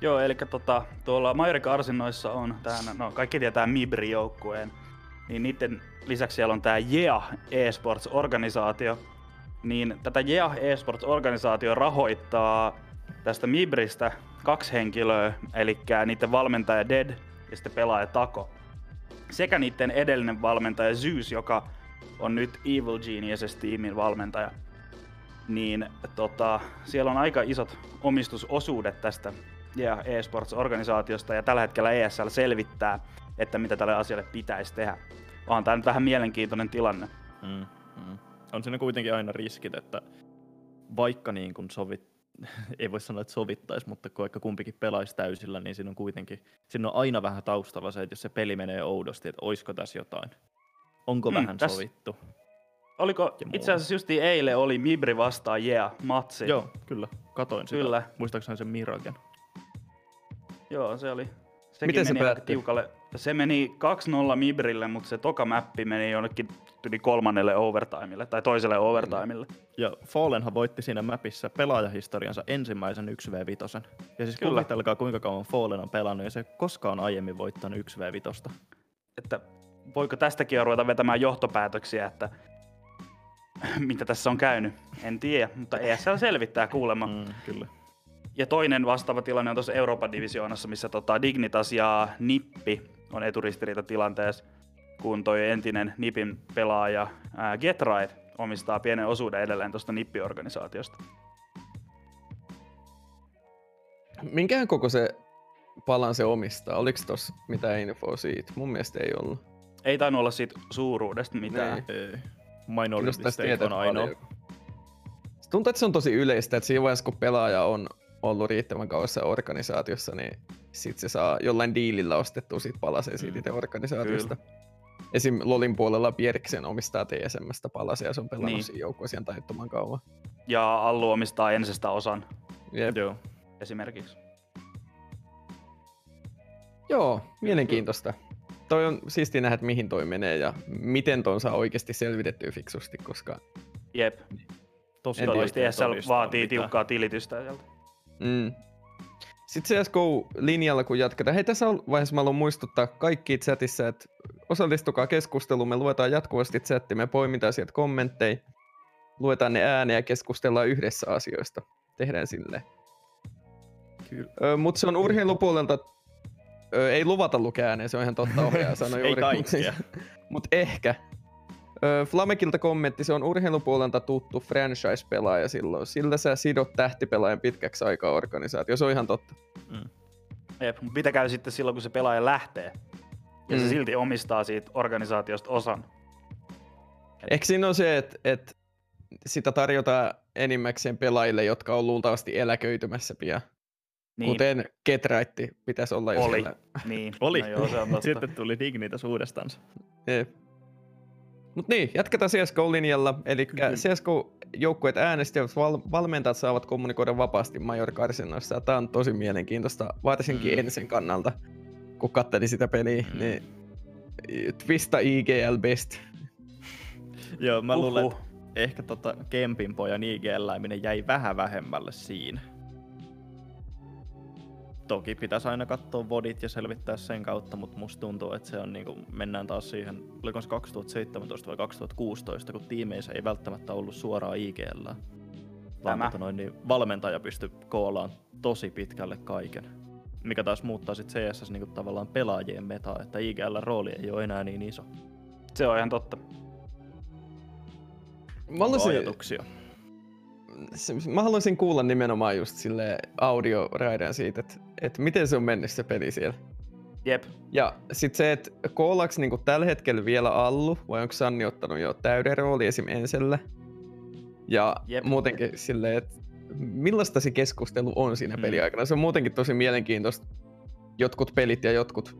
Joo, eli tota, tuolla Majorika-arsinnoissa on tää, no kaikki tietää Mibri-joukkueen, niin niiden lisäksi siellä on tämä JEA eSports-organisaatio, niin tätä JEA eSports-organisaatio rahoittaa tästä Mibristä kaksi henkilöä, eli niiden valmentaja Dead ja sitten pelaaja Tako. Sekä niiden edellinen valmentaja Zeus, joka on nyt Evil Geniuses-tiimin valmentaja. Niin tota, siellä on aika isot omistusosuudet tästä ja eSports-organisaatiosta ja tällä hetkellä ESL selvittää, että mitä tälle asialle pitäisi tehdä. On tämä nyt vähän mielenkiintoinen tilanne. Mm, mm. On siinä kuitenkin aina riskit, että vaikka niin kuin sovit, ei voi sanoa, että sovittaisi, mutta kun vaikka kumpikin pelaisi täysillä, niin siinä on kuitenkin, siinä on aina vähän taustalla se, että jos se peli menee oudosti, että olisiko tässä jotain. Onko Mm, mm, vähän tässä- sovittu? Oliko, itse asiassa justi eilen oli Mibri vastaan yeah, matsi. Joo, kyllä. Katoin sitä. Kyllä. Muistaakseni sen Miragen? Joo, se oli. Sekin Miten se meni aika päättyi? tiukalle. Se meni 2-0 Mibrille, mutta se toka mäppi meni jonnekin yli kolmannelle overtimelle tai toiselle overtimelle. Ja Fallenhan voitti siinä mapissa pelaajahistoriansa ensimmäisen 1v5. Ja siis Kyllä. kuvitelkaa kuinka kauan Fallen on pelannut ja se koskaan aiemmin voittanut 1v5. Että voiko tästäkin jo ruveta vetämään johtopäätöksiä, että mitä tässä on käynyt? En tiedä, mutta ESL selvittää kuulemma. Mm. Kyllä. Ja toinen vastaava tilanne on tuossa Euroopan divisioonassa, missä tota Dignitas ja Nippi on eturistiriitatilanteessa, kun toi entinen Nipin pelaaja ää, omistaa pienen osuuden edelleen tuosta Nippi-organisaatiosta. Minkään koko se palan se omistaa? Oliko tossa mitään infoa siitä? Mun mielestä ei ollut. Ei tainnut olla siitä suuruudesta mitään. Niin. Ei. Minority tietää on ainoa. Se tuntuu, että se on tosi yleistä, että siinä vaiheessa kun pelaaja on ollut riittävän kauassa organisaatiossa, niin sit se saa jollain diilillä ostettua siitä palasen siitä Mm. itse organisaatiosta. Esim. Lolin puolella Pieriksen omistaa TSMstä palasen ja se on pelannut Niin. niin. siinä joukkueeseen taittoman kauan. Ja Allu omistaa ensistä osan Jep. Joo. esimerkiksi. Joo, mielenkiintoista. Toi on siistiä nähdä, että mihin toi menee ja miten ton saa oikeasti selvitettyä fiksusti, koska Jep, Tosi En toivottavasti vaikea ESL todistaa vaatii mitään. tiukkaa tilitystä sieltä. Mm. Sitten CSGO-linjalla kun jatketaan. Hei, tässä on vaiheessa mä haluan muistuttaa kaikki chatissa, että osallistukaa keskusteluun. Me luetaan jatkuvasti chatti, me poimitaan sieltä kommentteja, luetaan ne ääneen ja keskustellaan yhdessä asioista. Tehdään silleen. Ö, Mutta se on urheilupuolelta, ö, ei luvata lukea ääneen, se on ihan totta ohjaaja sanoi Ei juuri. Mutta mut ehkä. Ö, Flamekilta kommentti, se on urheilupuolelta tuttu franchise-pelaaja silloin. Sillä sä sidot tähtipelaajan pitkäksi aikaa organisaatio, se on ihan totta. Jep, mutta mitä käy sitten silloin, kun se pelaaja lähtee? Ja mm. se Mm. silti omistaa siitä organisaatiosta osan. Eikö siinä ole se, että, että sitä tarjotaan enimmäkseen pelaajille, jotka on luultavasti eläköitymässä pian? Niin. Kuten Getraitti pitäisi olla jo Oli. siellä. niin. Oli. No joo, se on totta. Sitten tuli Dignitas uudestaan. Mutta niin, jatketaan CSGO-linjalla. Eli. CSGO-joukkueet äänestivät, val- valmentajat saavat kommunikoida vapaasti major karsinnoissa. Tämä on tosi mielenkiintoista, varsinkin Mm. ensin kannalta, kun katteli sitä peliä. Mm. Niin, Twista IGL best. Joo, mä luulen, Uhuh. että ehkä tota Kempin pojan IG-eläiminen jäi vähän vähemmälle siinä. Toki pitäisi aina katsoa vodit ja selvittää sen kautta, mutta musta tuntuu, että se on niinku, mennään taas siihen, oliko se 2017 vai 2016, kun tiimeissä ei välttämättä ollut suoraa IGL. Vaan Tämä. tota noin, niin valmentaja pystyi koolaan tosi pitkälle kaiken. Mikä taas muuttaa sitten CSS niinku tavallaan pelaajien metaa, että IGL-rooli ei ole enää niin iso. Se on ihan totta. Mä haluaisin, Ajatuksia. se- mä haluaisin kuulla nimenomaan just sille audioraidan siitä, että, että miten se on mennyt se peli siellä. Jep. Ja sitten se, että koolaaks niinku tällä hetkellä vielä Allu, vai onko Sanni ottanut jo täyden rooli esim. Enselle? Ja Jep. Muutenkin silleen, että millaista se keskustelu on siinä Mm. mm. peliaikana. Se on muutenkin tosi mielenkiintoista. Jotkut pelit ja jotkut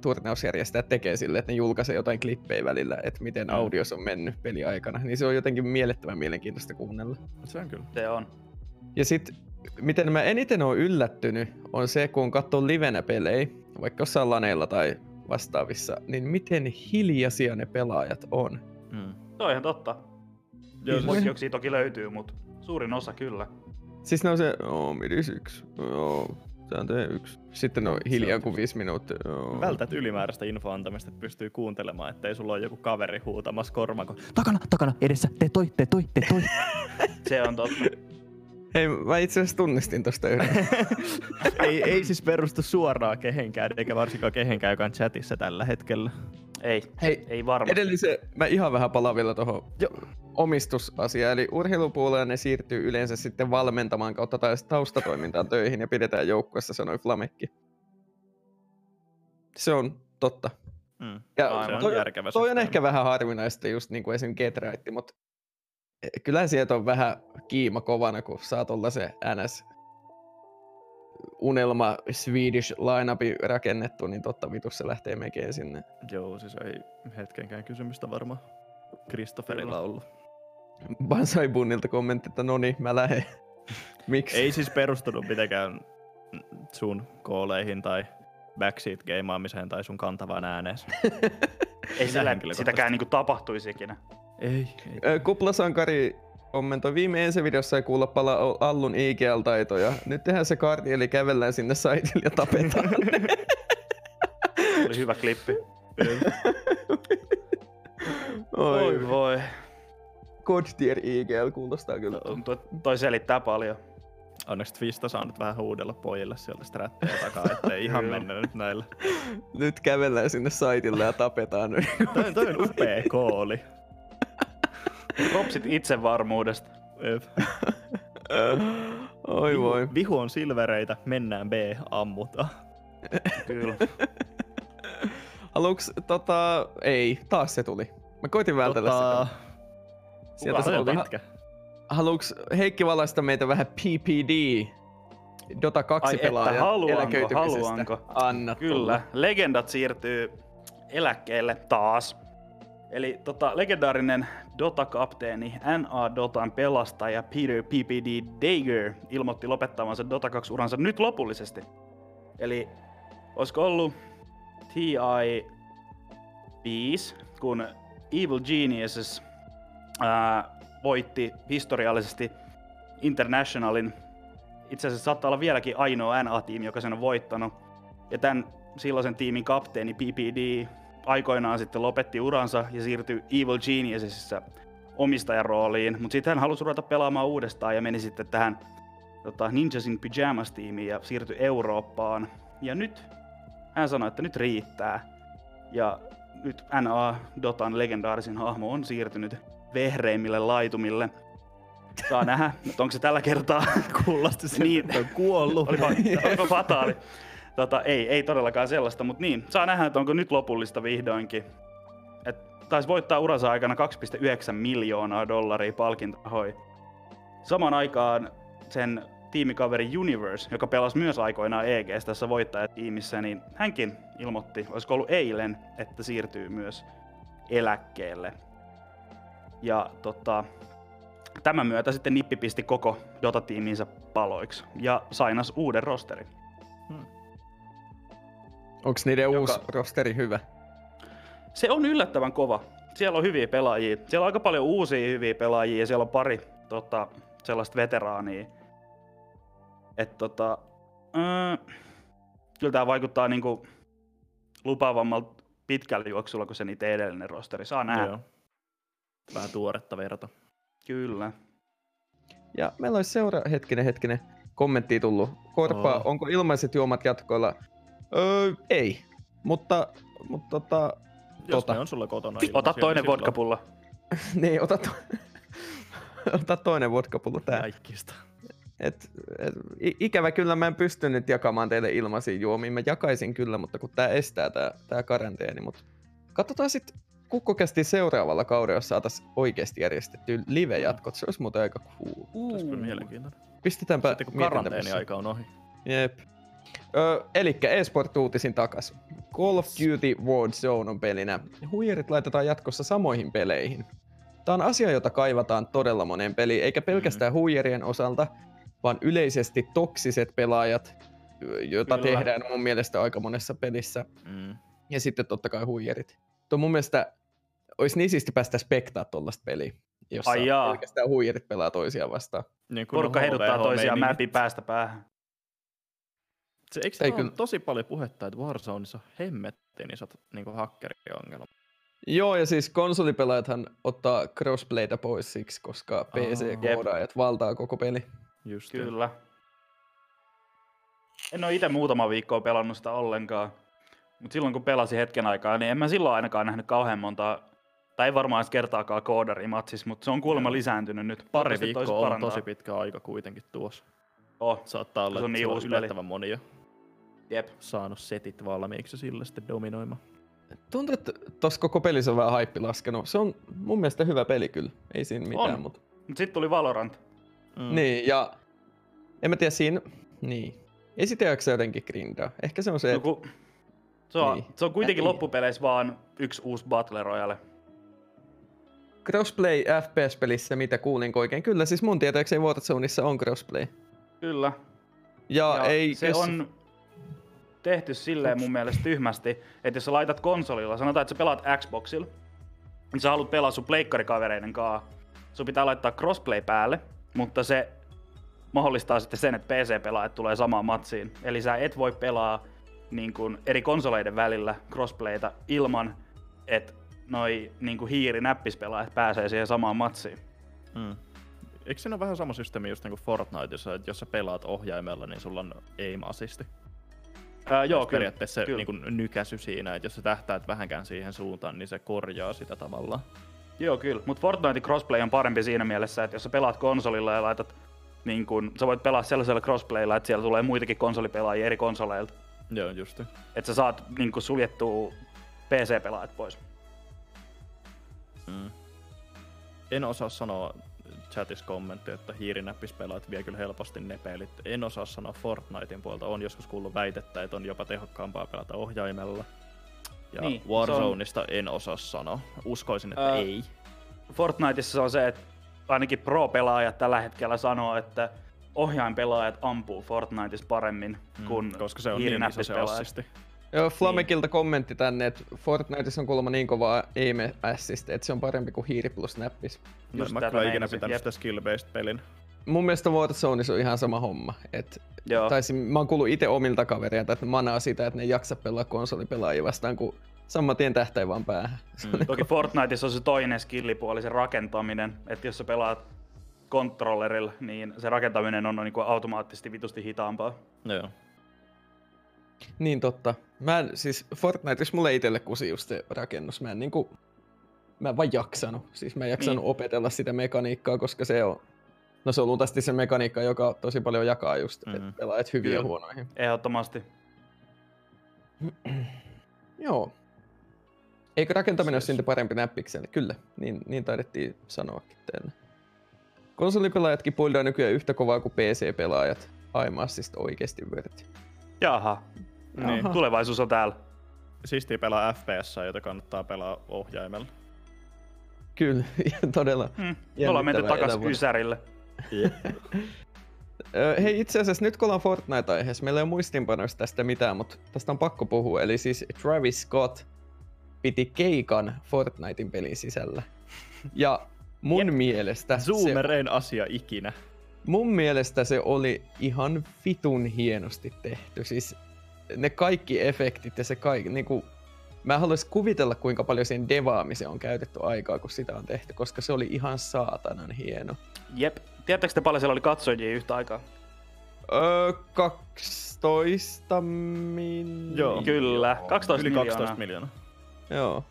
turnausjärjestäjät tekee silleen, että ne julkaisee jotain klippejä välillä, että miten Mm. audios on mennyt peliaikana. Niin se on jotenkin mielettömän mielenkiintoista kuunnella. Se on kyllä. Se on. Ja sitten, miten mä eniten oon yllättynyt, on se, kun katsoo livenä pelejä, vaikka jossain laneilla tai vastaavissa, niin miten hiljaisia ne pelaajat on. Mm. Se on ihan totta. Joo, siis, Poikkeuksia toki löytyy, mutta suurin osa kyllä. Siis ne on se, oo, midis yksi, joo, sääntö yksi. Sitten ne on hiljaa kuin viisi minuuttia, joo. vältät ylimääräistä infoantamista, että pystyy kuuntelemaan, ettei sulla ole joku kaveri huutamassa kormako. Takana, takana, edessä, te toi, te toi, te toi. Se on totta. Hei, mä itse asiassa tunnistin tosta yhden. ei, ei siis perustu suoraan kehenkään, eikä varsinkaan kehenkään, joka on chatissa tällä hetkellä. Ei, Hei, ei varmasti. edellisen, mä ihan vähän palaan vielä tuohon omistusasiaan, eli urheilupuolella ne siirtyy yleensä sitten valmentamaan kautta tai taustatoimintaan töihin ja pidetään joukkueessa, sanoi Flamekki. Se on totta. Mm. Ja. Se on toi, järkevä toi on ehkä vähän harvinaista just niin kuin esim. Getraitti, mutta kyllä sieltä on vähän kiima kovana, kun saa tuolla se NS unelma Swedish lineupi rakennettu, niin totta vitussa lähtee mekeen sinne. Joo, siis ei hetkenkään kysymystä varmaan Kristofferilla ollut. Bansai Bunnilta kommentti, että no niin, mä lähden. Miksi? Ei siis perustunut mitenkään sun kooleihin tai backseat-geimaamiseen tai sun kantavaan ääneen. Ei sillä sitäkään niinku tapahtuisi ikinä. Ei, ei. Kuplasankari kommentoi, viime ensivideossa ei kuulla pala Allun IGL-taitoja. Nyt tehdään se kardi, eli kävellään sinne saitille ja tapetaan. Oli hyvä klippi. Oi, Oi voi. God tier IGL kuulostaa kyllä. Tuntuu, että toi selittää paljon. Onneksi Twista saa nyt vähän huudella pojille sieltä strättejä takaa, ettei ihan mennä nyt näillä. Nyt kävellään sinne saitille ja tapetaan. Toi, toi on upea kooli. Propsit itsevarmuudesta. Oi Vihu, voi. vihu on silvereitä, mennään B, ammutaan. Kyllä. Haluuks tota... Ei, taas se tuli. Mä koitin vältellä Tota, sitä. Sieltä Kuka se se on tuli. pitkä. Haluuks Heikki valaista meitä vähän PPD? Dota 2 Ai että, pelaaja haluanko, eläköitymisestä? haluanko? Anna Kyllä. tulla. Legendat siirtyy eläkkeelle taas. Eli tota, legendaarinen Dota-kapteeni, NA Dotan pelastaja Peter PPD Dager ilmoitti lopettavansa Dota 2-uransa nyt lopullisesti. Eli olisiko ollut TI 5, kun Evil Geniuses ää, voitti historiallisesti Internationalin. Itse asiassa saattaa olla vieläkin ainoa NA-tiimi, joka sen on voittanut. Ja tämän silloisen tiimin kapteeni PPD aikoinaan sitten lopetti uransa ja siirtyi Evil Geniusissa omistajan rooliin, mutta sitten hän halusi ruveta pelaamaan uudestaan ja meni sitten tähän tota, Ninjas in Pyjamas-tiimiin ja siirtyi Eurooppaan. Ja nyt hän sanoi, että nyt riittää. Ja nyt NA Dotan legendaarisin hahmo on siirtynyt vehreimmille laitumille. Saa nähdä, onko se tällä kertaa Kuulosti sen, Niin. on kuollut. Olipa, olipa fataali. Tota, ei, ei todellakaan sellaista, mutta niin, saa nähdä, että onko nyt lopullista vihdoinkin. Et taisi voittaa uransa aikana 2,9 miljoonaa dollaria palkintorahoja. Samaan aikaan sen tiimikaveri Universe, joka pelasi myös aikoinaan EGS tässä voittajatiimissä, niin hänkin ilmoitti, olisiko ollut eilen, että siirtyy myös eläkkeelle. Ja tota, tämän myötä sitten Nippi pisti koko Dota-tiiminsä paloiksi ja sainas uuden rosterin. Onks niiden Joka- uusi rosteri hyvä? Se on yllättävän kova. Siellä on hyviä pelaajia. Siellä on aika paljon uusia hyviä pelaajia ja siellä on pari tota, sellaista veteraania. Et, tota, öö, kyllä tämä vaikuttaa niinku lupaavammalta pitkällä juoksulla kuin se niitä edellinen rosteri. Saa nähdä. Joo. Vähän tuoretta verta. Kyllä. Ja meillä olisi seura... Hetkinen, hetkinen. Kommentti tullut. Korpaa, Oh. onko ilmaiset juomat jatkoilla? Öö, ei. Mutta, mutta tota... Jos Tota. ne on sulla kotona Ota ilmaisia, toinen niin silloin vodkapulla. niin, ota, to... ota toinen vodkapullo tää. Kaikista. Et, et, ikävä kyllä mä en pysty nyt jakamaan teille ilmaisia juomia. Mä jakaisin kyllä, mutta kun tää estää tää, tää karanteeni. Mut katsotaan sit kukkokästi seuraavalla kaudella, jos saatais oikeesti järjestettyä live-jatkot. Se olisi muuten aika cool. Kyllä mielenkiintoinen. Pistetäänpä Sitten kun mietintä karanteeni-aika on ohi. Jep. Öö, elikkä eSport-uutisin takas. Call of Duty Warzone on pelinä. Huijarit laitetaan jatkossa samoihin peleihin. Tämä on asia, jota kaivataan todella moneen peliin, eikä pelkästään huijarien osalta, vaan yleisesti toksiset pelaajat, joita Kyllä. tehdään mun mielestä aika monessa pelissä. Mm. Ja sitten totta kai huijarit. Tuo mun mielestä olisi niin siisti päästä spektaa tuollaista peliä, jossa Ai jaa. pelkästään huijarit pelaa toisiaan vastaan. Niin kun Porukka heiduttaa toisiaan mäpin päästä päähän. Se, eikö Ei se kyllä- ole tosi paljon puhetta, että Warzoneissa on hemmettiin isot niin hakkeriongelmat. Joo, ja siis konsolipelaajathan ottaa crossplayta pois siksi, koska PC-koodaajat valtaa koko peli. Just niin. Kyllä. En ole itse muutama viikkoa pelannut sitä ollenkaan. Mutta silloin kun pelasin hetken aikaa, niin en mä silloin ainakaan nähnyt kauhean monta, tai ei varmaan edes kertaakaan koodarimatsissa, mutta se on kuulemma lisääntynyt nyt. Pari viikkoa on parantaa. tosi pitkä aika kuitenkin tuossa. Oh, Saattaa olla, Se on niin uusi peli. Jep. saanut setit valmiiksi sillä sitten dominoimaan. Tuntuu, että tossa koko pelissä on vähän haippi laskenut. Se on mun mielestä hyvä peli kyllä. Ei siinä mitään, On. mutta... Mut sitten tuli Valorant. Mm. Niin, ja... En mä tiedä, siinä... Niin. Ei sitä jaksa jotenkin grindaa. Ehkä se on se, No, että... ku, se, on, Niin. se on kuitenkin Niin. loppupeleissä vaan yksi uusi Battle Royale. Crossplay FPS-pelissä, mitä kuulin oikein. Kyllä, siis mun tietääkseni Warzoneissa on crossplay. Kyllä. Ja, Ja ei se kes- on... tehty silleen mun mielestä tyhmästi, että jos sä laitat konsolilla, sanotaan, että sä pelaat Xboxilla, niin sä haluat pelaa sun pleikkarikavereiden kanssa, sun pitää laittaa crossplay päälle, mutta se mahdollistaa sitten sen, että PC-pelaajat tulee samaan matsiin. Eli sä et voi pelaa niin kuin eri konsoleiden välillä crossplayta ilman, että noi niin kuin hiiri-näppispelaajat pääsee siihen samaan matsiin. Mm. Eikö siinä ole vähän sama systeemi just niin kuin Fortniteissa, että jos sä pelaat ohjaimella, niin sulla on aim-assisti? Ää, joo, kyllä. periaatteessa se kyllä. niin kuin nykäsy siinä, että jos sä tähtäät vähänkään siihen suuntaan, niin se korjaa sitä tavallaan. Joo, kyllä. Mutta Fortnite crossplay on parempi siinä mielessä, että jos sä pelaat konsolilla ja laitat niin kun, sä voit pelaa sellaisella crossplaylla, että siellä tulee muitakin konsolipelaajia eri konsoleilta. Joo, just. Että sä saat niin kun, suljettua PC-pelaajat pois. Mm. En osaa sanoa chatissa kommentti, että hiirinäppispelaat vie kyllä helposti ne pelit. En osaa sanoa Fortnitein puolta. On joskus kuullut väitettä, että on jopa tehokkaampaa pelata ohjaimella. Ja Niin, se on- Warzoneista en osaa sanoa. Uskoisin, että Ää, ei. Fortniteissa se on se, että ainakin pro-pelaajat tällä hetkellä sanoo, että ohjainpelaajat ampuu Fortniteissa paremmin kuin Mm, koska se on niin iso se assisti. Joo, Flamekilta kommentti tänne, että Fortniteissa on kuulemma niin kovaa aim assist, että se on parempi kuin hiiri plus näppis. No, Just mä kyllä ikinä pitänyt sitä skill-based pelin. Mun mielestä Warzoneissa on ihan sama homma. Et, Joo. taisin, mä oon kuullut itse omilta kavereilta, että manaa sitä, että ne ei jaksa pelaa konsolipelaajia vastaan, kun saman tien tähtäin vaan päähän. Mm. Toki Fortniteissa on se toinen skillipuoli, se rakentaminen. Että jos sä pelaat controllerilla, niin se rakentaminen on niin kuin automaattisesti vitusti hitaampaa. Joo. Niin totta. Mä en, siis Fortniteissa mulle itselle kusi just se rakennus. Mä en niinku, mä en vaan jaksanut. Siis mä en jaksanut Niin. opetella sitä mekaniikkaa, koska se on, no se on luultavasti se mekaniikka, joka tosi paljon jakaa just, mm-hmm. Mhm. että pelaajat hyviä Kyllä. huonoihin. Ehdottomasti. Joo. Eikö rakentaminen ole Siis- silti parempi näppikselle? Kyllä, niin, niin taidettiin sanoakin teille. Konsolipelaajatkin puildaa nykyään yhtä kovaa kuin PC-pelaajat. Aimassista oikeesti vyöryt. Jaha. Niin. Aha. Tulevaisuus on täällä. Siistiä pelaa FPS, jota kannattaa pelaa ohjaimella. Kyllä, todella. Me ollaan menty takas. Ysärille. Hei, itse asiassa nyt kun ollaan Fortnite-aiheessa, meillä ei ole muistinpanoista tästä mitään, mutta tästä on pakko puhua. Eli siis Travis Scott piti keikan Fortnitein pelin sisällä. Ja mun Jep. mielestä se, Zoomerein asia ikinä. mun mielestä se oli ihan vitun hienosti tehty. Siis ne kaikki efektit ja se kaikki, niinku, mä haluaisin kuvitella kuinka paljon siihen devaamiseen on käytetty aikaa, kun sitä on tehty, koska se oli ihan saatanan hieno. Jep. Tiedättekö te paljon siellä oli katsojia yhtä aikaa? Öö, 12 min... Joo. Kyllä. 12 Yli miljoonaa. 12 miljoonaa. Joo.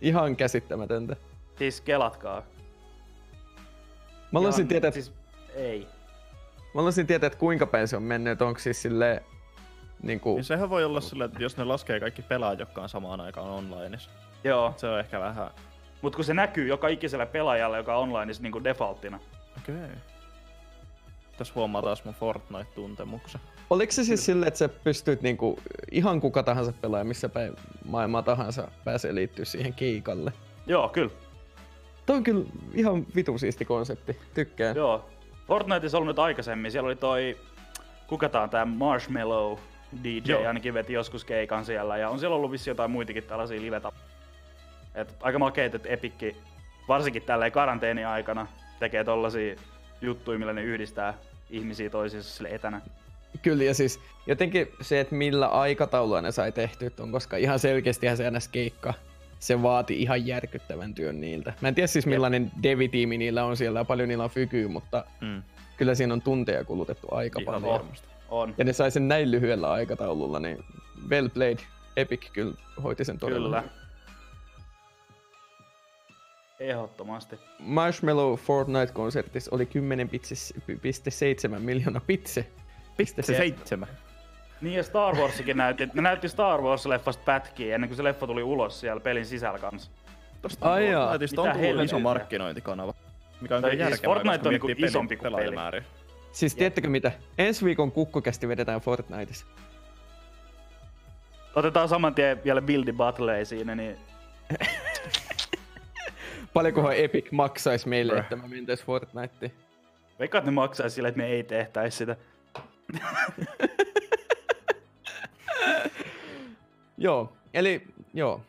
Ihan käsittämätöntä. Siis kelatkaa. Mä haluaisin tietää, Siis, ei. mä haluaisin tietää, että kuinka päin se on mennyt, onko siis silleen, niinku, Niin sehän voi olla silleen, että jos ne laskee kaikki pelaajat, jotka on samaan aikaan onlineissa. Joo. Se on ehkä vähän... Mut kun se näkyy joka ikiselle pelaajalle, joka on onlineissa niin defaulttina. Okei. Okay. Tässä huomaa taas mun Fortnite-tuntemuksen. oliko se siis silleen, että sä pystyt niinku, ihan kuka tahansa pelaaja, missä päin maailmaa tahansa pääsee liittyä siihen keikalle? Joo, kyllä. Toi on kyllä ihan vitu siisti konsepti, tykkään. Joo. Fortniteissa on ollut nyt aikaisemmin. Siellä oli toi, kuka tää on tää Marshmallow DJ Joo. ainakin veti joskus keikan siellä. Ja on siellä ollut vissi jotain muitakin tällaisia live Et aika makeet, että Epikki, varsinkin tälleen karanteeni-aikana, tekee tollasia juttuja, millä ne yhdistää ihmisiä toisiinsa sille etänä. Kyllä, ja siis jotenkin se, että millä aikataululla ne sai tehtyä ton, koska ihan selkeästi se NS-keikka, se vaati ihan järkyttävän työn niiltä. Mä en tiedä siis millainen devitiimi niillä on siellä ja paljon niillä on fykyä, mutta Mm. kyllä siinä on tunteja kulutettu aika Ihan paljon. varmasti. On. Ja ne sai sen näin lyhyellä aikataululla, niin well played. Epic kyllä hoiti sen todella. Kyllä. Ehdottomasti. Marshmallow Fortnite-konsertissa oli 10,7 miljoonaa pitse. Piste Se seitsemän. Niin ja Star Warsikin näytti, ne näytti Star Wars-leffasta pätkiä ennen kuin se leffa tuli ulos siellä pelin sisällä kanssa. Tosta Ai jaa. Fortniteista on Mitä tullut iso markkinointikanava. Mikä on kyllä siis järkevää, Fortnite on niinku isompi kuin peli. Siis tiedättekö mitä? Ensi viikon kukkokästi vedetään Fortniteissa. Otetaan saman tien vielä Buildi Battle siinä, niin Paljonkohan Epic maksaisi meille, Bruh. että me mentäis Fortniteen? veikkaan, että ne maksaisi sille, että me ei tehtäisi sitä. Joo, eli joo,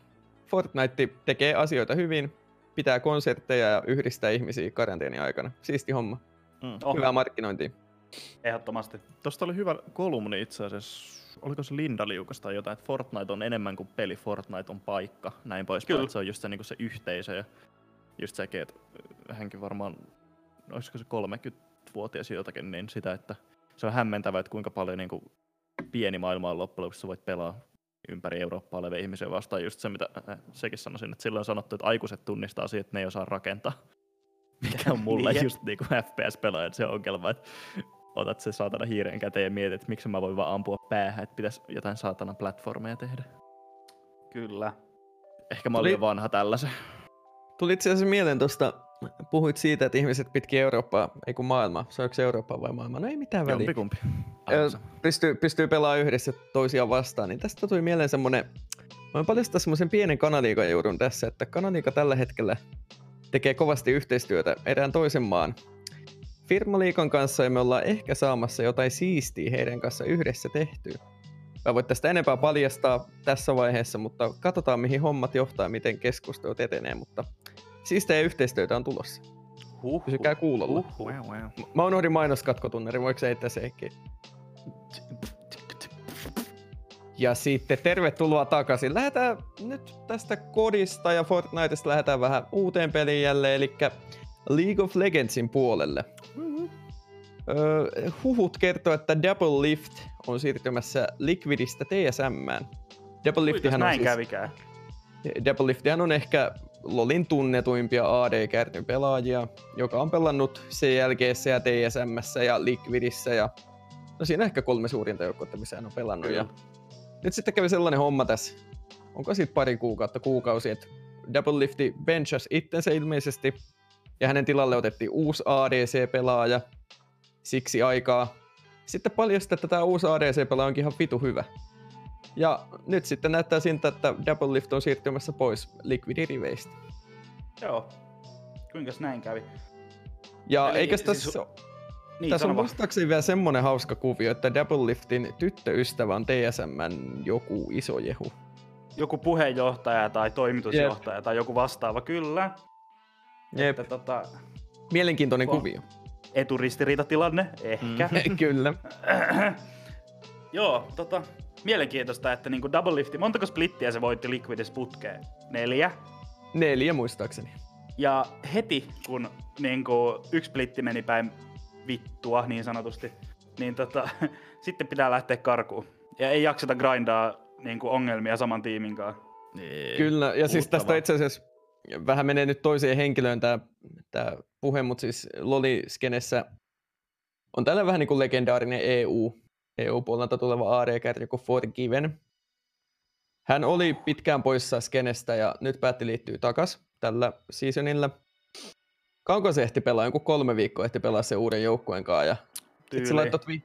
Fortnite tekee asioita hyvin, pitää konsertteja ja yhdistää ihmisiä karanteenin aikana. Siisti homma. Mm. Oh, Hyvää markkinointia. ehdottomasti. Tuosta oli hyvä kolumni itse asiassa. Oliko se Linda Liukas tai jotain, että Fortnite on enemmän kuin peli, Fortnite on paikka, näin pois. Kyllä. Että se on just se, niin se yhteisö ja just sekin, että hänkin varmaan, olisiko se 30-vuotias jotakin, niin sitä, että se on hämmentävää, että kuinka paljon niin kuin pieni maailma on loppujen lopuksi, voit pelaa ympäri Eurooppaa olevia ihmisiä vastaan. Just se, mitä äh, sekin sanoisin, että silloin on sanottu, että aikuiset tunnistaa siitä, että ne ei osaa rakentaa. Mikä on mulle Niin. just niin kuin FPS-pelaajan se ongelma, että otat se saatana hiiren käteen ja mietit, että miksi mä voin vaan ampua päähän, että pitäisi jotain saatana platformeja tehdä. Kyllä. Ehkä mä olin Tuli- vanha tällaisen. Tuli itse asiassa mieleen tuosta, puhuit siitä, että ihmiset pitkin Eurooppaa, ei kun maailmaa, se onko se Eurooppaa vai maailmaa, no ei mitään väliä. Jompikumpi. Pystyy, pystyy pelaamaan yhdessä toisiaan vastaan, niin tästä tuli mieleen semmonen, voin paljastaa semmoisen pienen kanaliikan juurun tässä, että kanaliika tällä hetkellä tekee kovasti yhteistyötä erään toisen maan firmaliikan kanssa ja me ollaan ehkä saamassa jotain siistiä heidän kanssa yhdessä tehtyä. Mä voin tästä enempää paljastaa tässä vaiheessa, mutta katsotaan mihin hommat johtaa ja miten keskustelut etenee, mutta siistejä yhteistyötä on tulossa. Huh, Pysykää kuulolla. huh, Wow, wow. M- Mä unohdin mainoskatkotunnari, voiko se heittää sekin? Ja sitten tervetuloa takaisin. Lähdetään nyt tästä kodista ja Fortniteista lähdetään vähän uuteen peliin jälleen, eli League of Legendsin puolelle. Öö, huhut kertoo, että Double Lift on siirtymässä Liquidistä TSMään. Double Liftihän on näin siis, kävikään? Double Liftihän on ehkä LoLin tunnetuimpia AD-kärtyn pelaajia, joka on pelannut CLGssä ja TSMssä ja Liquidissä ja no siinä ehkä kolme suurinta joukkuetta, missä hän on pelannut. Ja nyt sitten kävi sellainen homma tässä, onko siitä pari kuukautta, kuukausi, että Double Lifti benchas itsensä ilmeisesti ja hänen tilalle otettiin uusi ADC-pelaaja siksi aikaa. Sitten paljastui, että tämä uusi ADC-pelaaja onkin ihan vitu hyvä. Ja nyt sitten näyttää siltä, että Double Lift on siirtymässä pois Liquidin riveistä. Joo. Kuinkas näin kävi? Ja Eli eikös siis tässä, su- Niin, tässä on muistaakseni vielä semmonen hauska kuvio, että Double Liftin tyttöystävä on TSMn joku iso jehu. Joku puheenjohtaja tai toimitusjohtaja tai joku vastaava, kyllä. Jep. Että tota, Mielenkiintoinen Oh. kuvio. eturistiriitatilanne, ehkä. Mm. Kyllä. Joo, tota, mielenkiintoista, että niinku Double Lifti, montako splittiä se voitti Liquidis putkeen? Neljä. Neljä muistaakseni. Ja heti kun niinku, yksi splitti meni päin vittua niin sanotusti, niin tota, sitten pitää lähteä karkuun. Ja ei jakseta grindaa niinku, ongelmia saman tiimin kanssa. Niin. Kyllä, ja siis tästä itse asiassa vähän menee nyt toiseen henkilöön tämä tää puhe, mutta siis Loli-skenessä on tällä vähän niin kuin legendaarinen EU, EU-puolelta tuleva AD-kärki kuin Forgiven. Hän oli pitkään poissa skenestä ja nyt päätti liittyä takas tällä seasonilla. Kauanko se ehti pelaa? Joku kolme viikkoa ehti pelaa sen uuden joukkueen kanssa. Ja sitten se laittoi, twi-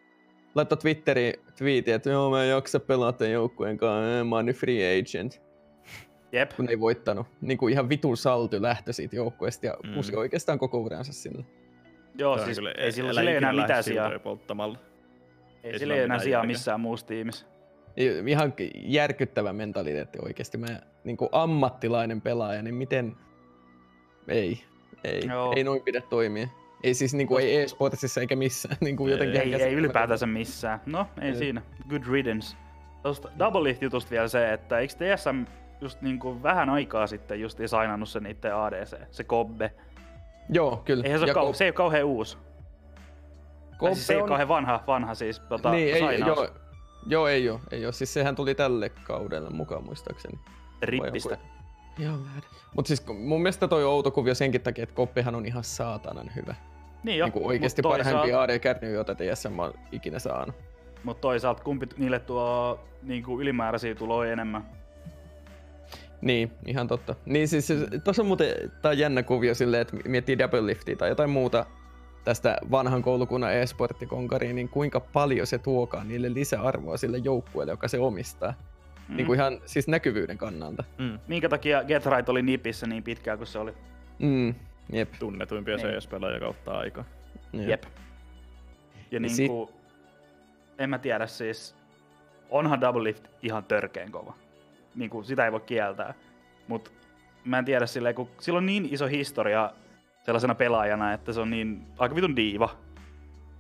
laittoi Twitteriin twiitin, että joo mä en jaksa pelaa tämän joukkueen kanssa, mä oon nyt free agent Jep. kun ei voittanut. Niin kuin ihan vitun salty lähtö siitä joukkueesta ja Mm. puski oikeastaan koko uransa sinne. Joo, on siis kyllä- ei sillä, sillä ei enää mitään sijaa. polttamalla. Ei ei sillä ei enää sijaa missään muussa tiimissä. Ihan järkyttävä mentaliteetti oikeasti. Mä niin kuin ammattilainen pelaaja, niin miten... Ei, ei, Joo. ei noin pidä toimia. Ei siis niin kuin, ei e-sportsissa eikä missään. Niin kuin Ei, jotenkin Ei, ei ylipäätänsä missään. No, ei Ei. siinä. Good riddance. Tuosta Double Lift-jutusta vielä se, että eikö TSM just niinku vähän aikaa sitten just sainannut sen itse ADC, se Kobbe. Joo, kyllä. Eihän se, ole Ja kau- Ko- se ei ole kauhean uusi. Tai siis se ei ole on- kauhean vanha, vanha siis tota, niin, ei, sainaus. joo, joo, ei oo, ei oo. Siis sehän tuli tälle kaudelle mukaan muistaakseni. Rippistä. Ihan vähän. Mut siis kun- mun mielestä toi outo kuvio senkin takia, että Koppehan on ihan saatanan hyvä. Niin jo, niin kuin oikeasti mut parhaimpia toisaalta, AD-kärniä, joita TSM on ikinä saanut. mut toisaalta kumpi niille tuo niinku ylimääräisiä tuloja enemmän. Niin, ihan totta. Niin siis tuossa on muuten tää on jännä kuvio silleen, että miettii double liftia tai jotain muuta tästä vanhan koulukunnan e-sporttikonkariin, niin kuinka paljon se tuokaa niille lisäarvoa sille joukkueelle, joka se omistaa. Mm. Niin kuin ihan siis näkyvyyden kannalta. Mm. Minkä takia Get Right oli nipissä niin pitkään kuin se oli? Mm, jep. Tunnetuimpia Niin. CS-pelaajia kautta aikaa. jep. Jep. Ja Ja niinku, en mä tiedä siis, onhan Double Lift ihan törkeen kova. niin kuin, sitä ei voi kieltää. Mutta mä en tiedä silleen, kun sillä on niin iso historia sellaisena pelaajana, että se on niin aika vitun diiva.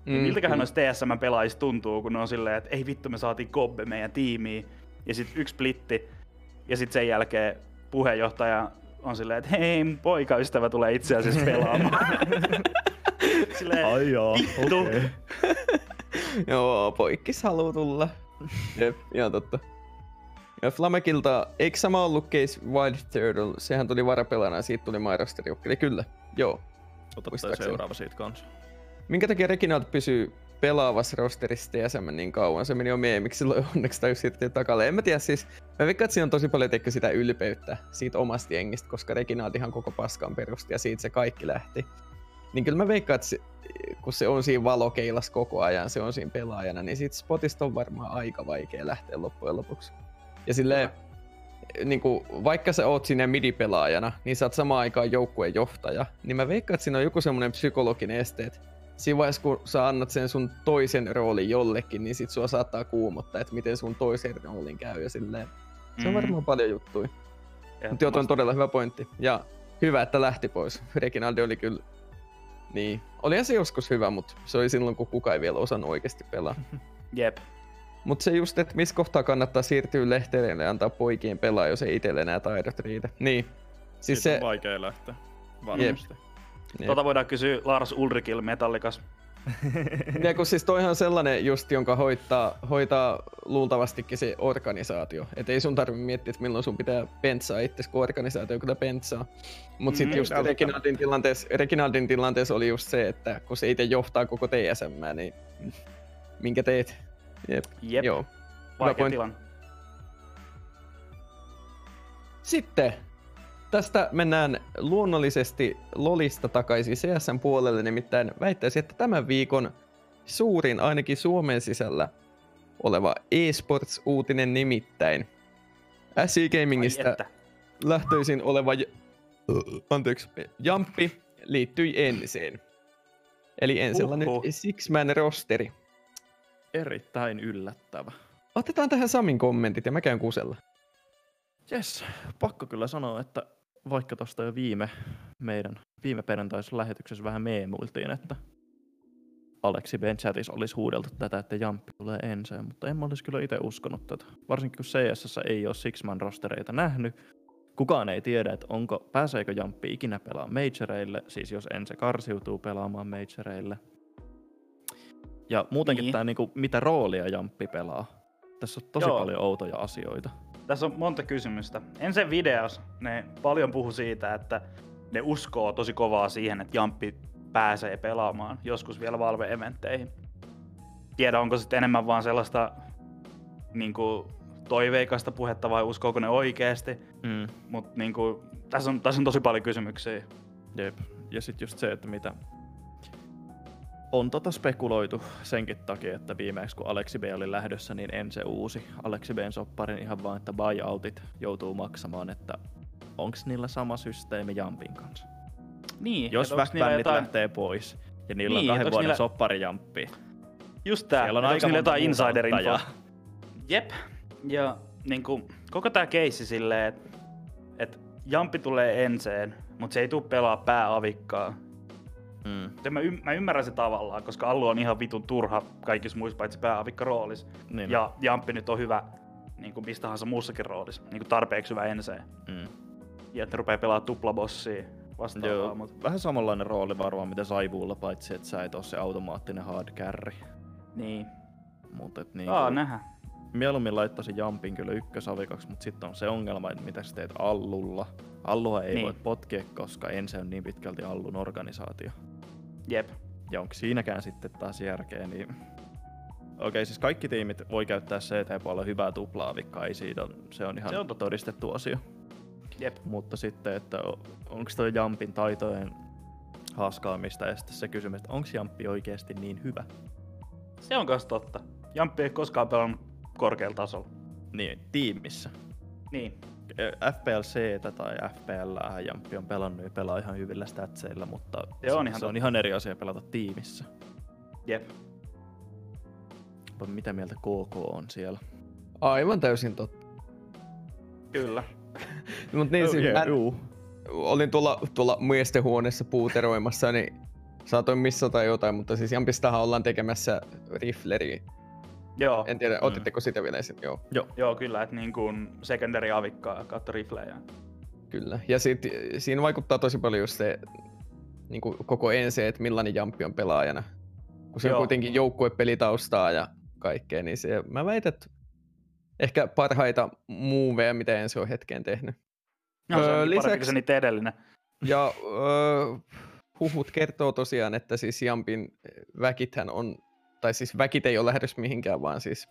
Mm, niin miltäköhän noista TSM-pelaajista tuntuu, kun ne on silleen, että ei vittu me saatiin Kobbe meidän tiimiin, ja sitten yksi splitti, ja sitten sen jälkeen puheenjohtaja on silleen, että hei, mun poikaystävä tulee itse asiassa pelaamaan. silleen, Ai joo, vittu. okei. Joo, poikkis haluu tulla. Jep, ihan totta. Ja Flamekilta, eikö sama ollut Case Wild Turtle? Sehän tuli varapelana ja siitä tuli Mairosteri Eli kyllä, joo. Muistaakseni. seuraava siitä kanssa. Minkä takia Reginald pysyy pelaavassa rosterissa TSM niin kauan? Se meni jo meemiksi, silloin onneksi tai siirtyi takalle. En mä tiedä siis, mä veikkaan, että siinä on tosi paljon teikö sitä ylpeyttä siitä omasta jengistä, koska Reginald ihan koko paskan perusti ja siitä se kaikki lähti. Niin kyllä mä veikkaan, että se, kun se on siinä valokeilas koko ajan, se on siinä pelaajana, niin siitä spotista on varmaan aika vaikea lähteä loppujen lopuksi. Ja silleen, niin kuin, vaikka sä oot sinne midipelaajana, niin sä oot samaan aikaan joukkueen johtaja, niin mä veikkaan, että siinä on joku semmoinen psykologinen este, että siinä vaiheessa, kun sä annat sen sun toisen roolin jollekin, niin sit sua saattaa kuumottaa, että miten sun toisen roolin käy ja silleen. Se on Mm. varmaan paljon juttuja. Mutta joo, on todella hyvä pointti. Ja hyvä, että lähti pois. Reginaldi oli kyllä... Niin. Olihan se joskus hyvä, mutta se oli silloin, kun kukaan ei vielä osannut oikeasti pelaa. Jep. Mutta se just, että missä kohtaa kannattaa siirtyä lehtereille ja antaa poikien pelaa, jos ei itselle enää taidot riitä. Niin. Siis Siitä se... on vaikea lähteä. Varmasti. Jep. Tota voidaan kysyä Lars Ulrikil Metallikas. Ja kun siis toihan sellainen just, jonka hoitaa, hoitaa luultavastikin se organisaatio. Et ei sun tarvi miettiä, että milloin sun pitää pentsaa itse, kun organisaatio kyllä pentsaa. Mutta sitten Mm, just välttämättä. Reginaldin tilanteessa, Reginaldin tilanteessa oli just se, että kun se itse johtaa koko TSM, niin minkä teet? Jep. Jep. Joo. Vaikea tilanne. Sitten tästä mennään luonnollisesti Lolista takaisin CSN puolelle, nimittäin väittäisin, että tämän viikon suurin ainakin Suomen sisällä oleva eSports-uutinen nimittäin. Gamingista Ai että. lähtöisin oleva j- anteeksi, Jamppi liittyi Enseen. Eli Ensellä nyt Huhhuh. Six-Man rosteri. Erittäin yllättävä. Otetaan tähän Samin kommentit ja mä käyn kusella. Jes, pakko kyllä sanoa, että vaikka tuosta jo viime meidän viime perjantaisessa lähetyksessä vähän meemuiltiin, että Aleksi Ben chatissa olisi huudeltu tätä, että Jamppi tulee ensin, mutta en mä olisi kyllä itse uskonut tätä. Varsinkin kun CSS ei ole Six-Man rostereita nähnyt. Kukaan ei tiedä, että onko, pääseekö Jamppi ikinä pelaamaan majoreille, siis jos Ense karsiutuu pelaamaan majoreille. Ja muutenkin Niin. tämä, niinku, mitä roolia Jamppi pelaa. Tässä on tosi Joo. paljon outoja asioita. Tässä on monta kysymystä. Ensin videos, ne paljon puhu siitä, että ne uskoo tosi kovaa siihen, että Jamppi pääsee pelaamaan joskus vielä Valve-eventteihin. Tiedä, onko sitten enemmän vaan sellaista niin kuin, toiveikasta puhetta vai uskooko ne oikeasti. Mm. Mutta niin tässä, on, tässä on tosi paljon kysymyksiä. Jep. Ja sitten just se, että mitä on tota spekuloitu senkin takia, että viimeksi kun Aleksi B oli lähdössä, niin en se uusi Aleksi Bn sopparin ihan vaan, että buyoutit joutuu maksamaan, että onks niillä sama systeemi Jampin kanssa. Niin, Jos väkbännit jotain- lähtee pois ja niillä Niin, on kahden vuoden niillä- soppari Jamppi, Just tää, siellä on aika niillä monta jotain insider-infoa. ottajaa. Jep. Ja niin kuin, koko tää keissi silleen, että et Jampi tulee enseen, mutta se ei tuu pelaa pääavikkaa. Mm. Se mä, ym- mä ymmärrän se tavallaan, koska Allu on ihan vitun turha kaikissa muissa paitsi pääavikka roolissa. Niin. Ja Jampi nyt on hyvä niin kuin mistä tahansa muussakin roolissa, niin kuin tarpeeksi hyvä enseen. Mm. Ja että ne rupeaa pelaamaan tuplabossia vastaavaa. Joo, Mut, vähän samanlainen rooli varmaan mitä Saivuulla, paitsi että sä et ole se automaattinen hard carry. niin. Mutta et Niin Aa, nähdä. Mieluummin laittaisin Jampin kyllä ykkösavikaksi, mutta sitten on se ongelma, että mitä sä teet Allulla. Allua ei Niin. voi potkia, koska ensin on niin pitkälti Allun organisaatio. Jep. Ja onko siinäkään sitten taas järkeä, niin... Okei, okay, siis kaikki tiimit voi käyttää CT-puolella hyvää tuplaavikkaa, ei siitä on, se on ihan Se on totta. todistettu asia. Jep. Mutta sitten, että onko toi Jampin taitojen haaskaamista ja sitten se kysymys, että onko Jamppi oikeasti niin hyvä? Se on kanssa totta. Jamppi ei koskaan pelannut korkealla tasolla. Niin, tiimissä. Niin. FPLC tai FPL Jamppi on pelannut ja pelaa ihan hyvillä statseilla, mutta Se on ihan se on ihan eri asia pelata tiimissä. Jep. Mitä mieltä KK on siellä? Aivan täysin totta. Kyllä. Mut niin, Oh, siis yeah, mä juu. olin tuolla, tuolla miesten huoneessa puuteroimassa, niin saatoin missata jotain, mutta siis Jampistahan ollaan tekemässä rifleri. Joo, En tiedä, Mm. otitteko sitä vielä esiin? Joo, joo kyllä, että niin kuin secondary avikkaa kautta riflejä. kyllä. Ja sit, siinä vaikuttaa tosi paljon just se niin kuin koko ensi, että millainen Jampi on pelaajana. Kun se Joo. on kuitenkin joukkuepelitaustaa ja kaikkea, niin se, mä väitän, että ehkä parhaita muuveja, mitä ensi on hetkeen tehnyt. No, se Öö, lisäksi- se niitä edellinen. Ja öö, huhut kertoo tosiaan, että siis Jampin väkithän on, tai siis väkit ei ole lähdössä mihinkään, vaan siis,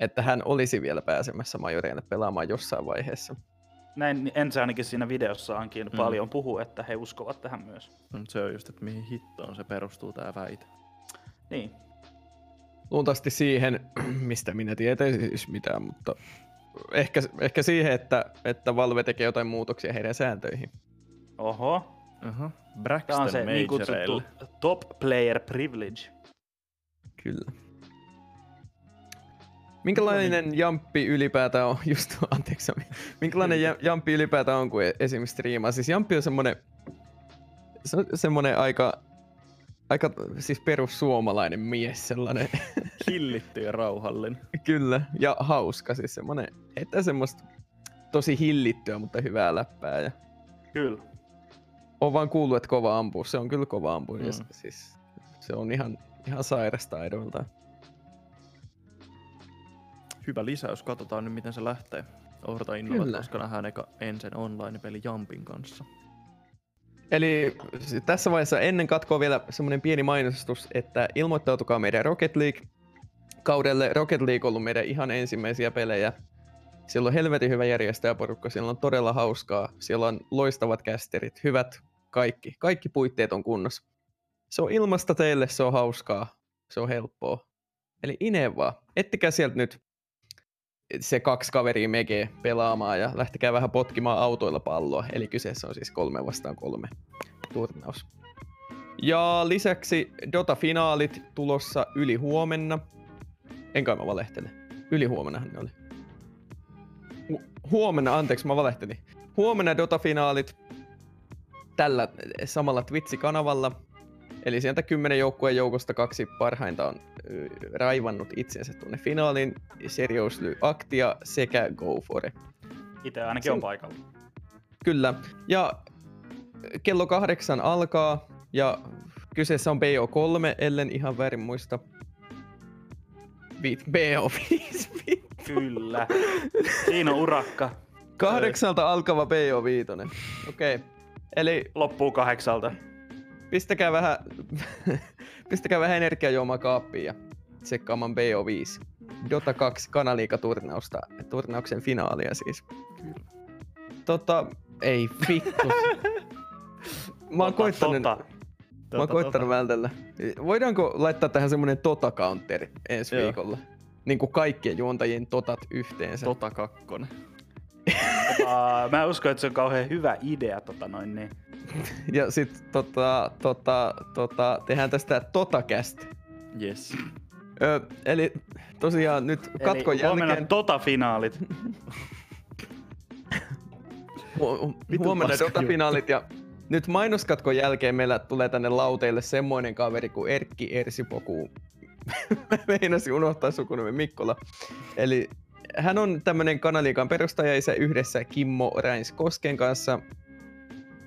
että hän olisi vielä pääsemässä majoreille pelaamaan jossain vaiheessa. Näin Ense ainakin siinä videossaankin Mm. mm. paljon puhuu, että he uskovat tähän myös. Mut se on just, että mihin hittoon se perustuu tää väite. Niin. Luultavasti siihen, mistä minä tietäisin siis mitään, mutta ehkä, ehkä siihen, että, että Valve tekee jotain muutoksia heidän sääntöihin. Oho. Aha. Tämä Braxton on se niin kutsuttu top player privilege. Kyllä. Minkälainen jamppi ylipäätään on, just anteeksi minkälainen ja- jamppi ylipäätään on, kun esimerkiksi striimaa? Siis jamppi on semmonen, se on semmonen aika, aika siis perussuomalainen mies sellainen, Hillitty ja rauhallinen. kyllä, ja hauska, siis semmonen, että semmoista tosi hillittyä, mutta hyvää läppää. Ja Kyllä. on vaan kuullut, että kova ampuu, se on kyllä kova ampuu, mm. siis, se on ihan, ihan sairasta taidoiltaan. Hyvä lisäys, katsotaan nyt miten se lähtee. Odotan innolla, Kyllä. koska nähdään eka ensin online-peli Jampin kanssa. Eli tässä vaiheessa ennen katkoa vielä semmoinen pieni mainostus, että ilmoittautukaa meidän Rocket League kaudelle. Rocket League on ollut meidän ihan ensimmäisiä pelejä. Siellä on helvetin hyvä järjestäjäporukka, siellä on todella hauskaa, siellä on loistavat kästerit, hyvät kaikki. Kaikki puitteet on kunnossa. Se on ilmasta teille, se on hauskaa, se on helppoa. Eli ineen vaan. Ettikää sieltä nyt se kaksi kaveria mege pelaamaan ja lähtekää vähän potkimaan autoilla palloa. Eli kyseessä on siis kolme vastaan kolme turnaus. Ja lisäksi Dota-finaalit tulossa yli huomenna. Enkä mä valehtele. Yli huomennahan ne oli. Hu- huomenna, anteeksi, mä valehtelin. Huomenna Dota-finaalit tällä samalla Twitch-kanavalla. Eli sieltä kymmenen joukkueen joukosta kaksi parhainta on raivannut itsensä tuonne finaaliin. Seriously Actia sekä Go For It. Itse ainakin Se- on paikalla. Kyllä. Ja kello kahdeksan alkaa ja kyseessä on BO3, ellen ihan väärin muista. Vi- BO5. Kyllä. Siinä on urakka. Kahdeksalta alkava BO5. Okei. Okay. Eli Loppuu kahdeksalta. Pistäkää vähän, pistäkää vähän energiajuomaa kaappiin ja tsekkaamaan BO5. Dota 2 kanaliikaturnausta, turnauksen finaalia siis. Tota, ei vittu. Mä oon Tota, koittanut, tota. mä oon Tota, koittanut vältellä. Voidaanko laittaa tähän semmonen tota-counteri ensi Joo. viikolla? Niin kuin kaikkien juontajien totat yhteensä. Tota kakkonen. Tota, mä uskon, että se on kauhean hyvä idea. Tota noin, niin. Ja sit tota, tota, tota, tehdään tästä totakästä. Yes. Ö, eli tosiaan nyt katkon Eli huomenna jälkeen... tota-finaalit. Hu- Vitun huomenna paska Dota-finaalit ja nyt mainoskatkon jälkeen meillä tulee tänne lauteille semmoinen kaveri kuin Erkki Ersipoku. Mä meinasin unohtaa sukunimen Mikkola. Eli hän on tämmönen kanaliikan perustajaisä yhdessä Kimmo Räins Kosken kanssa.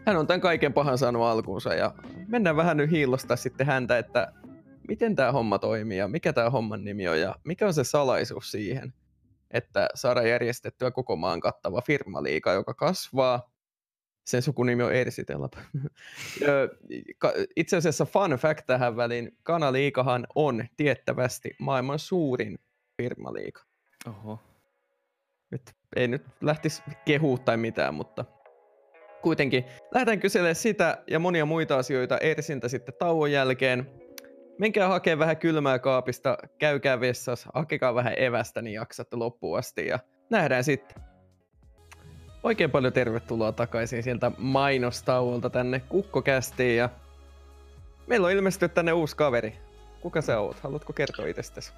Hän on tämän kaiken pahan saanut alkuunsa ja mennään vähän nyt hiilostaa sitten häntä, että miten tämä homma toimii ja mikä tämä homman nimi on ja mikä on se salaisuus siihen, että saadaan järjestettyä koko maan kattava firmaliiga, joka kasvaa. Sen sukunimi on Ersitelap. Itse asiassa fun fact tähän väliin, Kanaliikahan on tiettävästi maailman suurin firmaliiga. Oho. Nyt ei nyt lähtisi kehua tai mitään, mutta kuitenkin lähdetään kyselemään sitä ja monia muita asioita Ersiltä sitten tauon jälkeen. Menkää hakemaan vähän kylmää kaapista, käykää vessassa, hakekaa vähän evästä, niin jaksatte loppuun asti ja nähdään sitten. Oikein paljon tervetuloa takaisin sieltä mainostauolta tänne Kukkokästiin ja meillä on ilmestynyt tänne uusi kaveri. Kuka sä oot? Haluatko kertoa itsestäsi?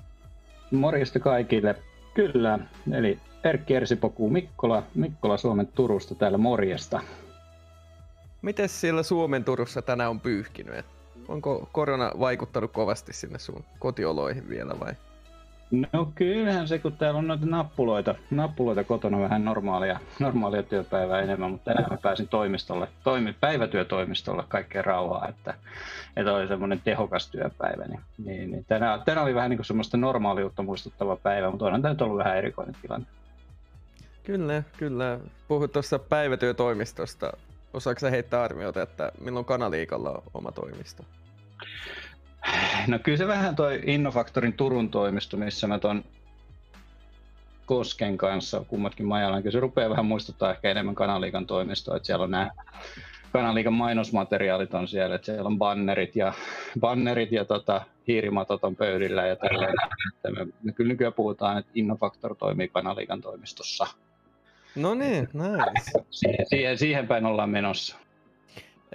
Morjesta kaikille. Kyllä, eli Erkki Ersipokuu Mikkola, Mikkola Suomen Turusta täällä morjesta. Miten siellä Suomen Turussa tänään on pyyhkinyt? Onko korona vaikuttanut kovasti sinne sun kotioloihin vielä vai? No kyllähän se, kun täällä on noita nappuloita, nappuloita kotona vähän normaalia, normaalia työpäivää enemmän, mutta tänään mä pääsin toimistolle, toimi, päivätyötoimistolle kaikkeen rauhaa, että, että oli semmoinen tehokas työpäivä. Niin, niin, niin tänään, tänään, oli vähän niin kuin semmoista normaaliutta muistuttava päivä, mutta onhan tämä nyt ollut vähän erikoinen tilanne. Kyllä, kyllä. Puhut tuossa päivätyötoimistosta. Osaatko sä heittää arviota, että milloin Kanaliikalla on oma toimisto? No kyllä se vähän toi Innofaktorin Turun toimisto, missä mä ton Kosken kanssa kummatkin majalla, kyllä se rupeaa vähän muistuttaa ehkä enemmän Kanaliikan toimistoa, että siellä on nämä Kanaliikan mainosmateriaalit on siellä, että siellä on bannerit ja, bannerit ja tota, hiirimatot on pöydillä ja tälleen. Me, me kyllä nykyään puhutaan, että Innofaktor toimii Kanaliikan toimistossa. No niin, nice. Siihen, siihen, siihen päin ollaan menossa.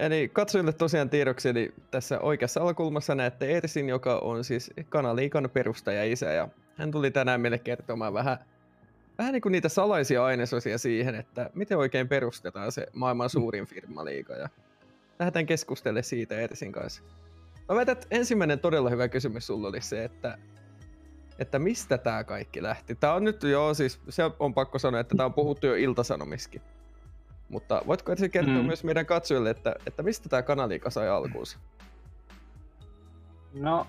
Eli katsojille tosiaan tiedoksi, eli tässä oikeassa alakulmassa näette Ersin, joka on siis Kanaliikan perustaja isä, ja hän tuli tänään meille kertomaan vähän, vähän niin kuin niitä salaisia ainesosia siihen, että miten oikein perustetaan se maailman suurin firmaliiga, ja lähdetään keskustelemaan siitä Ersin kanssa. Mä väitän, että ensimmäinen todella hyvä kysymys sulla oli se, että, että mistä tämä kaikki lähti. Tämä on nyt jo, siis se on pakko sanoa, että tämä on puhuttu jo iltasanomiskin. Mutta voitko ensin kertoa mm. myös meidän katsojille, että, että mistä tämä kanaliika sai alkuunsa? No,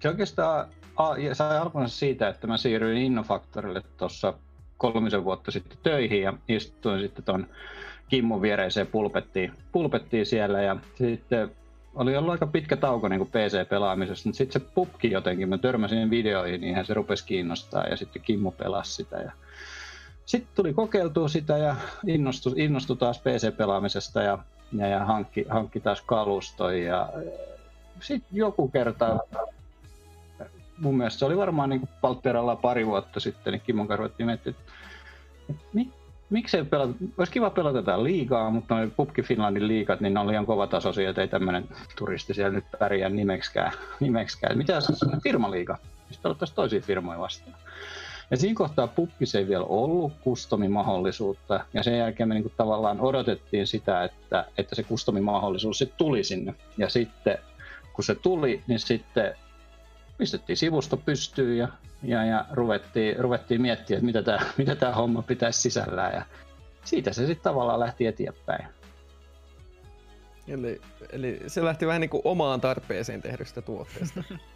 se oikeastaan sai alkuunsa siitä, että mä siirryin Innofaktorille tuossa kolmisen vuotta sitten töihin ja istuin sitten tuon Kimmon viereiseen pulpettiin, pulpettiin siellä ja sitten oli ollut aika pitkä tauko niin PC-pelaamisessa, mutta sitten se pukki jotenkin, mä törmäsin videoihin, niin se rupesi kiinnostaa ja sitten Kimmo pelasi sitä ja sitten tuli kokeiltua sitä ja innostui, innostui taas PC-pelaamisesta ja, ja, ja hankki, hankki taas kaluston. Ja sitten joku kerta, mun mielestä se oli varmaan niin Paltteralla pari vuotta sitten, niin Kimmon kanssa ruvettiin miettimään, että, että mi, miksei pelata, olisi kiva pelata tätä liigaa, mutta noin Pupki Finlandin liigat, niin ne on liian kovatasoisia, että ei tämmöinen turisti siellä nyt pärjää nimekskään. nimekskään. Mitä se on firmaliiga? Mistä pelattaisiin toisia firmoja vastaan. Ja siinä kohtaa puppis ei vielä ollut kustomimahdollisuutta, ja sen jälkeen me niin kuin tavallaan odotettiin sitä, että, että se kustomimahdollisuus sitten tuli sinne. Ja sitten kun se tuli, niin sitten pistettiin sivusto pystyyn ja, ja, ja ruvettiin, ruvettiin miettimään, että mitä tämä, mitä tämä homma pitäisi sisällään. Ja siitä se sitten tavallaan lähti eteenpäin. Eli, eli se lähti vähän niin kuin omaan tarpeeseen tehdystä tuotteesta.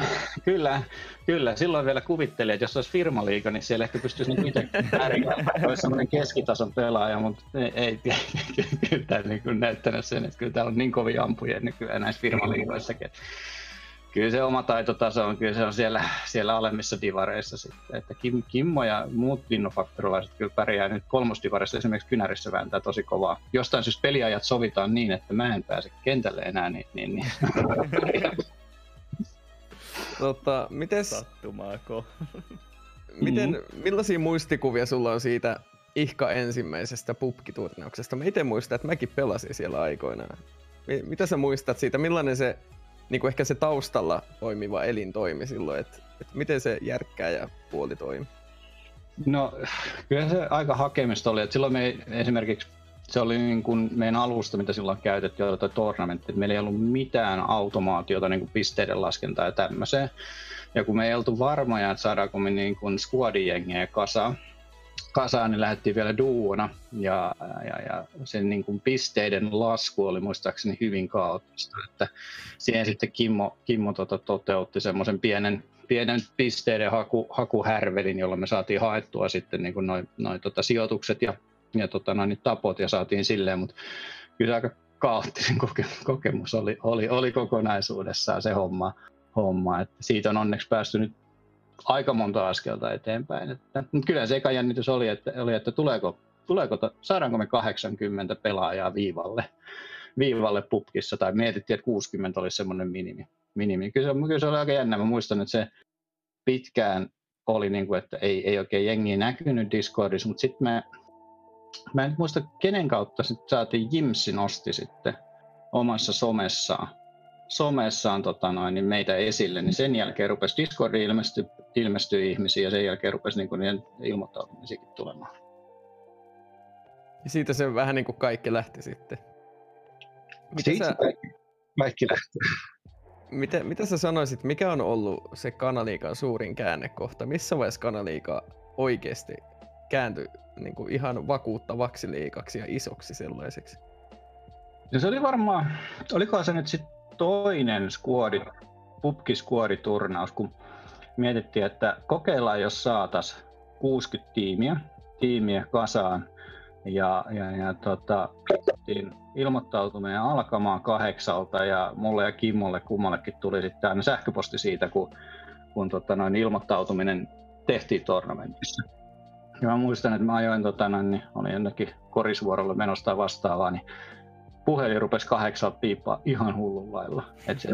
kyllä, kyllä. Silloin vielä kuvittelin, että jos olisi firmaliiga, niin siellä ehkä pystyisi niin itse pärjäämään. Olisi sellainen keskitason pelaaja, mutta ei, ei kyllä tämä niin näyttänyt sen, että kyllä täällä on niin kovia ampuja nykyään näissä firmaliigoissakin. Kyllä se oma taitotaso on, kyllä se on siellä, siellä alemmissa divareissa sitten. Että Kim, Kimmo ja muut innofaktorilaiset kyllä pärjää nyt kolmosdivarissa esimerkiksi kynärissä vääntää tosi kovaa. Jostain syystä peliajat sovitaan niin, että mä en pääse kentälle enää, niin, niin, niin Tota, mites... Sattumaako? Miten, mm. millaisia muistikuvia sulla on siitä ihka ensimmäisestä pubkiturnauksesta? Mä itse muistan, että mäkin pelasin siellä aikoinaan. Mitä sä muistat siitä? Millainen se, niin kuin ehkä se taustalla toimiva elin toimi silloin? Että, että miten se järkkää ja puoli toimi? No, kyllä se aika hakemista oli. Että silloin me esimerkiksi se oli niin kuin meidän alusta, mitä silloin käytettiin, oli tuo tournamentti. Meillä ei ollut mitään automaatiota niin kuin pisteiden laskentaa ja tämmöiseen. Ja kun me ei oltu varmoja, että saadaanko me niin kuin squadin jengiä kasaan, kasaan, niin lähdettiin vielä duona ja, ja, ja sen niin kuin pisteiden lasku oli muistaakseni hyvin kaoottista, että siihen sitten Kimmo, Kimmo tota, toteutti semmoisen pienen, pienen pisteiden haku, hakuhärvelin, jolla me saatiin haettua sitten niin noin noi, tota, sijoitukset ja ja tota, no, niin tapot ja saatiin silleen, mutta kyllä aika kaoottinen kokemus oli, oli, oli kokonaisuudessaan se homma. homma. Että siitä on onneksi päästy nyt aika monta askelta eteenpäin. Että, mutta kyllä se eka jännitys oli, että, oli, että tuleeko, tuleeko, saadaanko me 80 pelaajaa viivalle, viivalle pupkissa, tai mietittiin, että 60 olisi semmoinen minimi. minimi. Kyllä, se, kyllä se oli aika jännä. Mä muistan, että se pitkään oli, niin kuin, että ei, ei oikein jengiä näkynyt Discordissa, mutta sitten me Mä en muista kenen kautta sit saatiin, Jimsi nosti sitten omassa somessaan somessaan tota noin, niin meitä esille, niin sen jälkeen rupesi Discordiin ilmestyi, ilmestyi ihmisiä ja sen jälkeen rupesi niin niiden ilmoittautumisiakin tulemaan. Ja siitä se vähän niin kuin kaikki lähti sitten. Mitä siitä sä, kaikki, kaikki lähti. Mitä, mitä sä sanoisit, mikä on ollut se kanaliikan suurin käännekohta? Missä vaiheessa kanaliika oikeasti kääntyi niin kuin ihan vakuuttavaksi liikaksi ja isoksi sellaiseksi? Ja se oli varmaan, olikohan se nyt sitten toinen skuodi, pubkiskuoditurnaus, kun mietittiin, että kokeillaan, jos saatas 60 tiimiä, tiimiä kasaan ja, ja, ja tota, ilmoittautuminen alkamaan kahdeksalta ja mulle ja Kimmolle kummallekin tuli sitten sähköposti siitä, kun, kun tota, noin ilmoittautuminen tehtiin tornamentissa. Ja mä muistan, että mä ajoin, tota, niin olin jonnekin korisvuorolle menosta vastaavaa, niin puhelin rupesi kahdeksan piippaa ihan hullun lailla. Et se,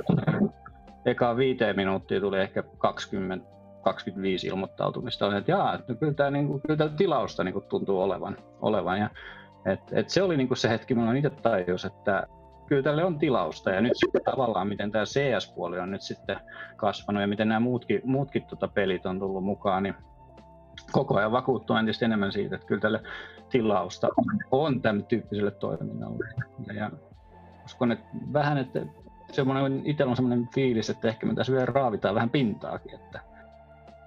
eka viiteen minuuttia tuli ehkä 20 25 ilmoittautumista. Olin, että jaa, että kyllä tämä, niin kuin, kyllä tämä tilausta niin kuin, tuntuu olevan. olevan. Ja, et, et se oli niin kuin se hetki, milloin itse tajus, että kyllä tälle on tilausta. Ja nyt sitten tavallaan, miten tämä CS-puoli on nyt sitten kasvanut ja miten nämä muutkin, muutkin tota pelit on tullut mukaan, niin koko ajan vakuuttuu entistä enemmän siitä, että kyllä tälle tilausta on tämän tyyppiselle toiminnalle. Ja, uskon, että vähän, että semmoinen, itsellä on semmoinen fiilis, että ehkä me tässä vielä raavitaan vähän pintaakin, että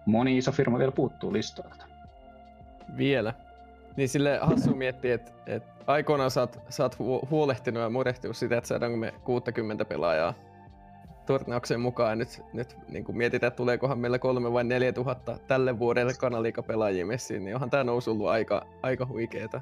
moni iso firma vielä puuttuu listoilta. Vielä. Niin sille hassu miettiä, että, että aikoinaan sä oot, sä oot huolehtinut ja murehtinut sitä, että saadaanko me 60 pelaajaa turnauksen mukaan. Nyt, nyt niin kuin mietitään, tuleekohan meillä kolme vai neljä tuhatta tälle vuodelle kanaliikapelaajia messiin, niin onhan tämä nousu ollut aika, aika huikeeta.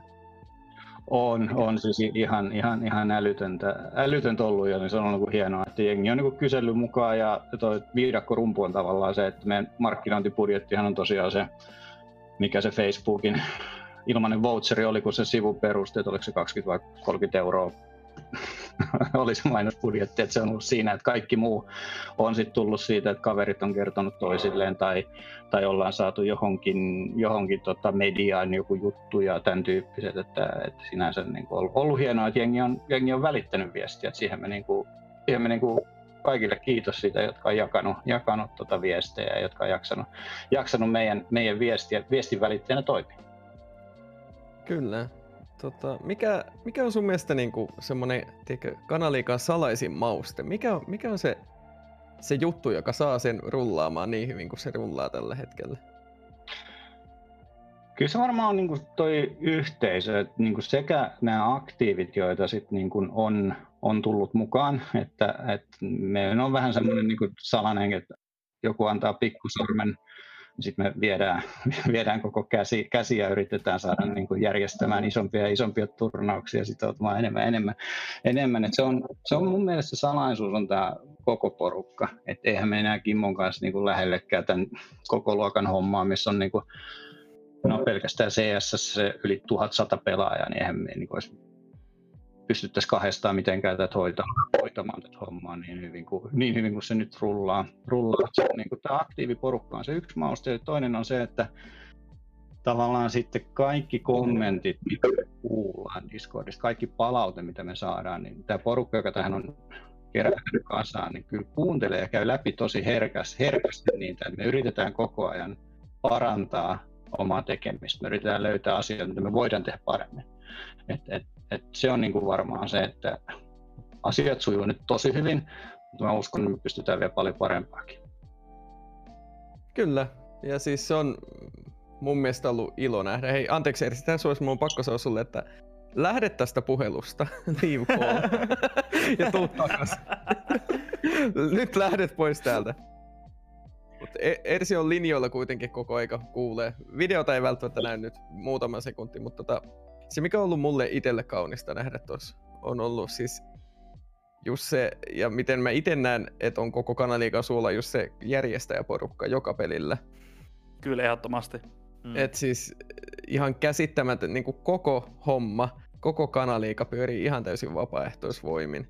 On, on siis ihan, ihan, ihan älytöntä, älytöntä ollut niin se on ollut hienoa, että jengi on niin kysellyt mukaan ja toi viidakkorumpu on tavallaan se, että meidän markkinointibudjettihan on tosiaan se, mikä se Facebookin ilmainen voucheri oli, kun se sivu perusti, että oliko se 20 vai 30 euroa oli se mainosbudjetti, että se on ollut siinä, että kaikki muu on sitten tullut siitä, että kaverit on kertonut toisilleen tai, tai ollaan saatu johonkin, johonkin tota mediaan joku juttu ja tämän tyyppiset, että, että sinänsä niin kuin ollut, ollut hienoa, että jengi on, jengi on välittänyt viestiä, että siihen me, niin kuin, siihen me niin kuin kaikille kiitos siitä, jotka on jakanut, jakanut tota viestejä, jotka on jaksanut, jaksanut meidän, meidän viestiä, viestin välittäjänä toimia. Kyllä, Tota, mikä, mikä on sun mielestä semmonen tiedätkö, kanaliikan salaisin mauste? Mikä mikä on se, se juttu, joka saa sen rullaamaan niin hyvin kuin se rullaa tällä hetkellä? Kyllä se varmaan on niin kuin toi yhteisö, että niin kuin sekä nämä aktiivit, joita sit niin kuin on, on tullut mukaan, että, että meillä on vähän semmoinen niin kuin salainen, että joku antaa pikkusormen sitten me viedään, viedään koko käsi, käsi ja yritetään saada niin kuin järjestämään isompia ja isompia turnauksia sitoutumaan enemmän enemmän. enemmän. Et se, on, se on mun mielestä salaisuus on tämä koko porukka. Et eihän me enää Kimmon kanssa niin kuin lähellekään tämän koko luokan hommaa, missä on niin kuin, no pelkästään CS se yli 1100 pelaajaa, niin eihän me niin kuin olisi pystyttäisiin kahdestaan mitenkään tätä hoitamaan, hoitamaan tätä hommaa niin hyvin kuin, niin hyvin kuin se nyt rullaa. rullaa. Se, niin kuin tämä aktiiviporukka on se yksi mauste, ja toinen on se, että tavallaan sitten kaikki kommentit, mitä me kuullaan Discordista, kaikki palaute, mitä me saadaan, niin tämä porukka, joka tähän on kerätty kasaan, niin kyllä kuuntelee ja käy läpi tosi herkästi, herkästi niitä, että me yritetään koko ajan parantaa omaa tekemistä. Me yritetään löytää asioita, mitä me voidaan tehdä paremmin. Et, et, et se on niin kuin varmaan se, että asiat sujuu nyt tosi hyvin, mutta mä uskon, että me pystytään vielä paljon parempaakin. Kyllä, ja siis se on mun mielestä ollut ilo nähdä. Hei, anteeksi Ersi, tässä olisi mun pakko sanoa sulle, että lähde tästä puhelusta, leave call, ja tuu takas. Nyt lähdet pois täältä. Mutta e- Ersi on linjoilla kuitenkin koko aika kuulee. Videota ei välttämättä näy nyt muutama sekunti, mutta tota, se mikä on ollut mulle itselle kaunista nähdä tuossa, on ollut siis just se, ja miten mä itse näen, että on koko kanaliikan suola just se järjestäjäporukka joka pelillä. Kyllä, ehdottomasti. Mm. Et siis ihan käsittämätön niin koko homma, koko kanaliika pyörii ihan täysin vapaaehtoisvoimin.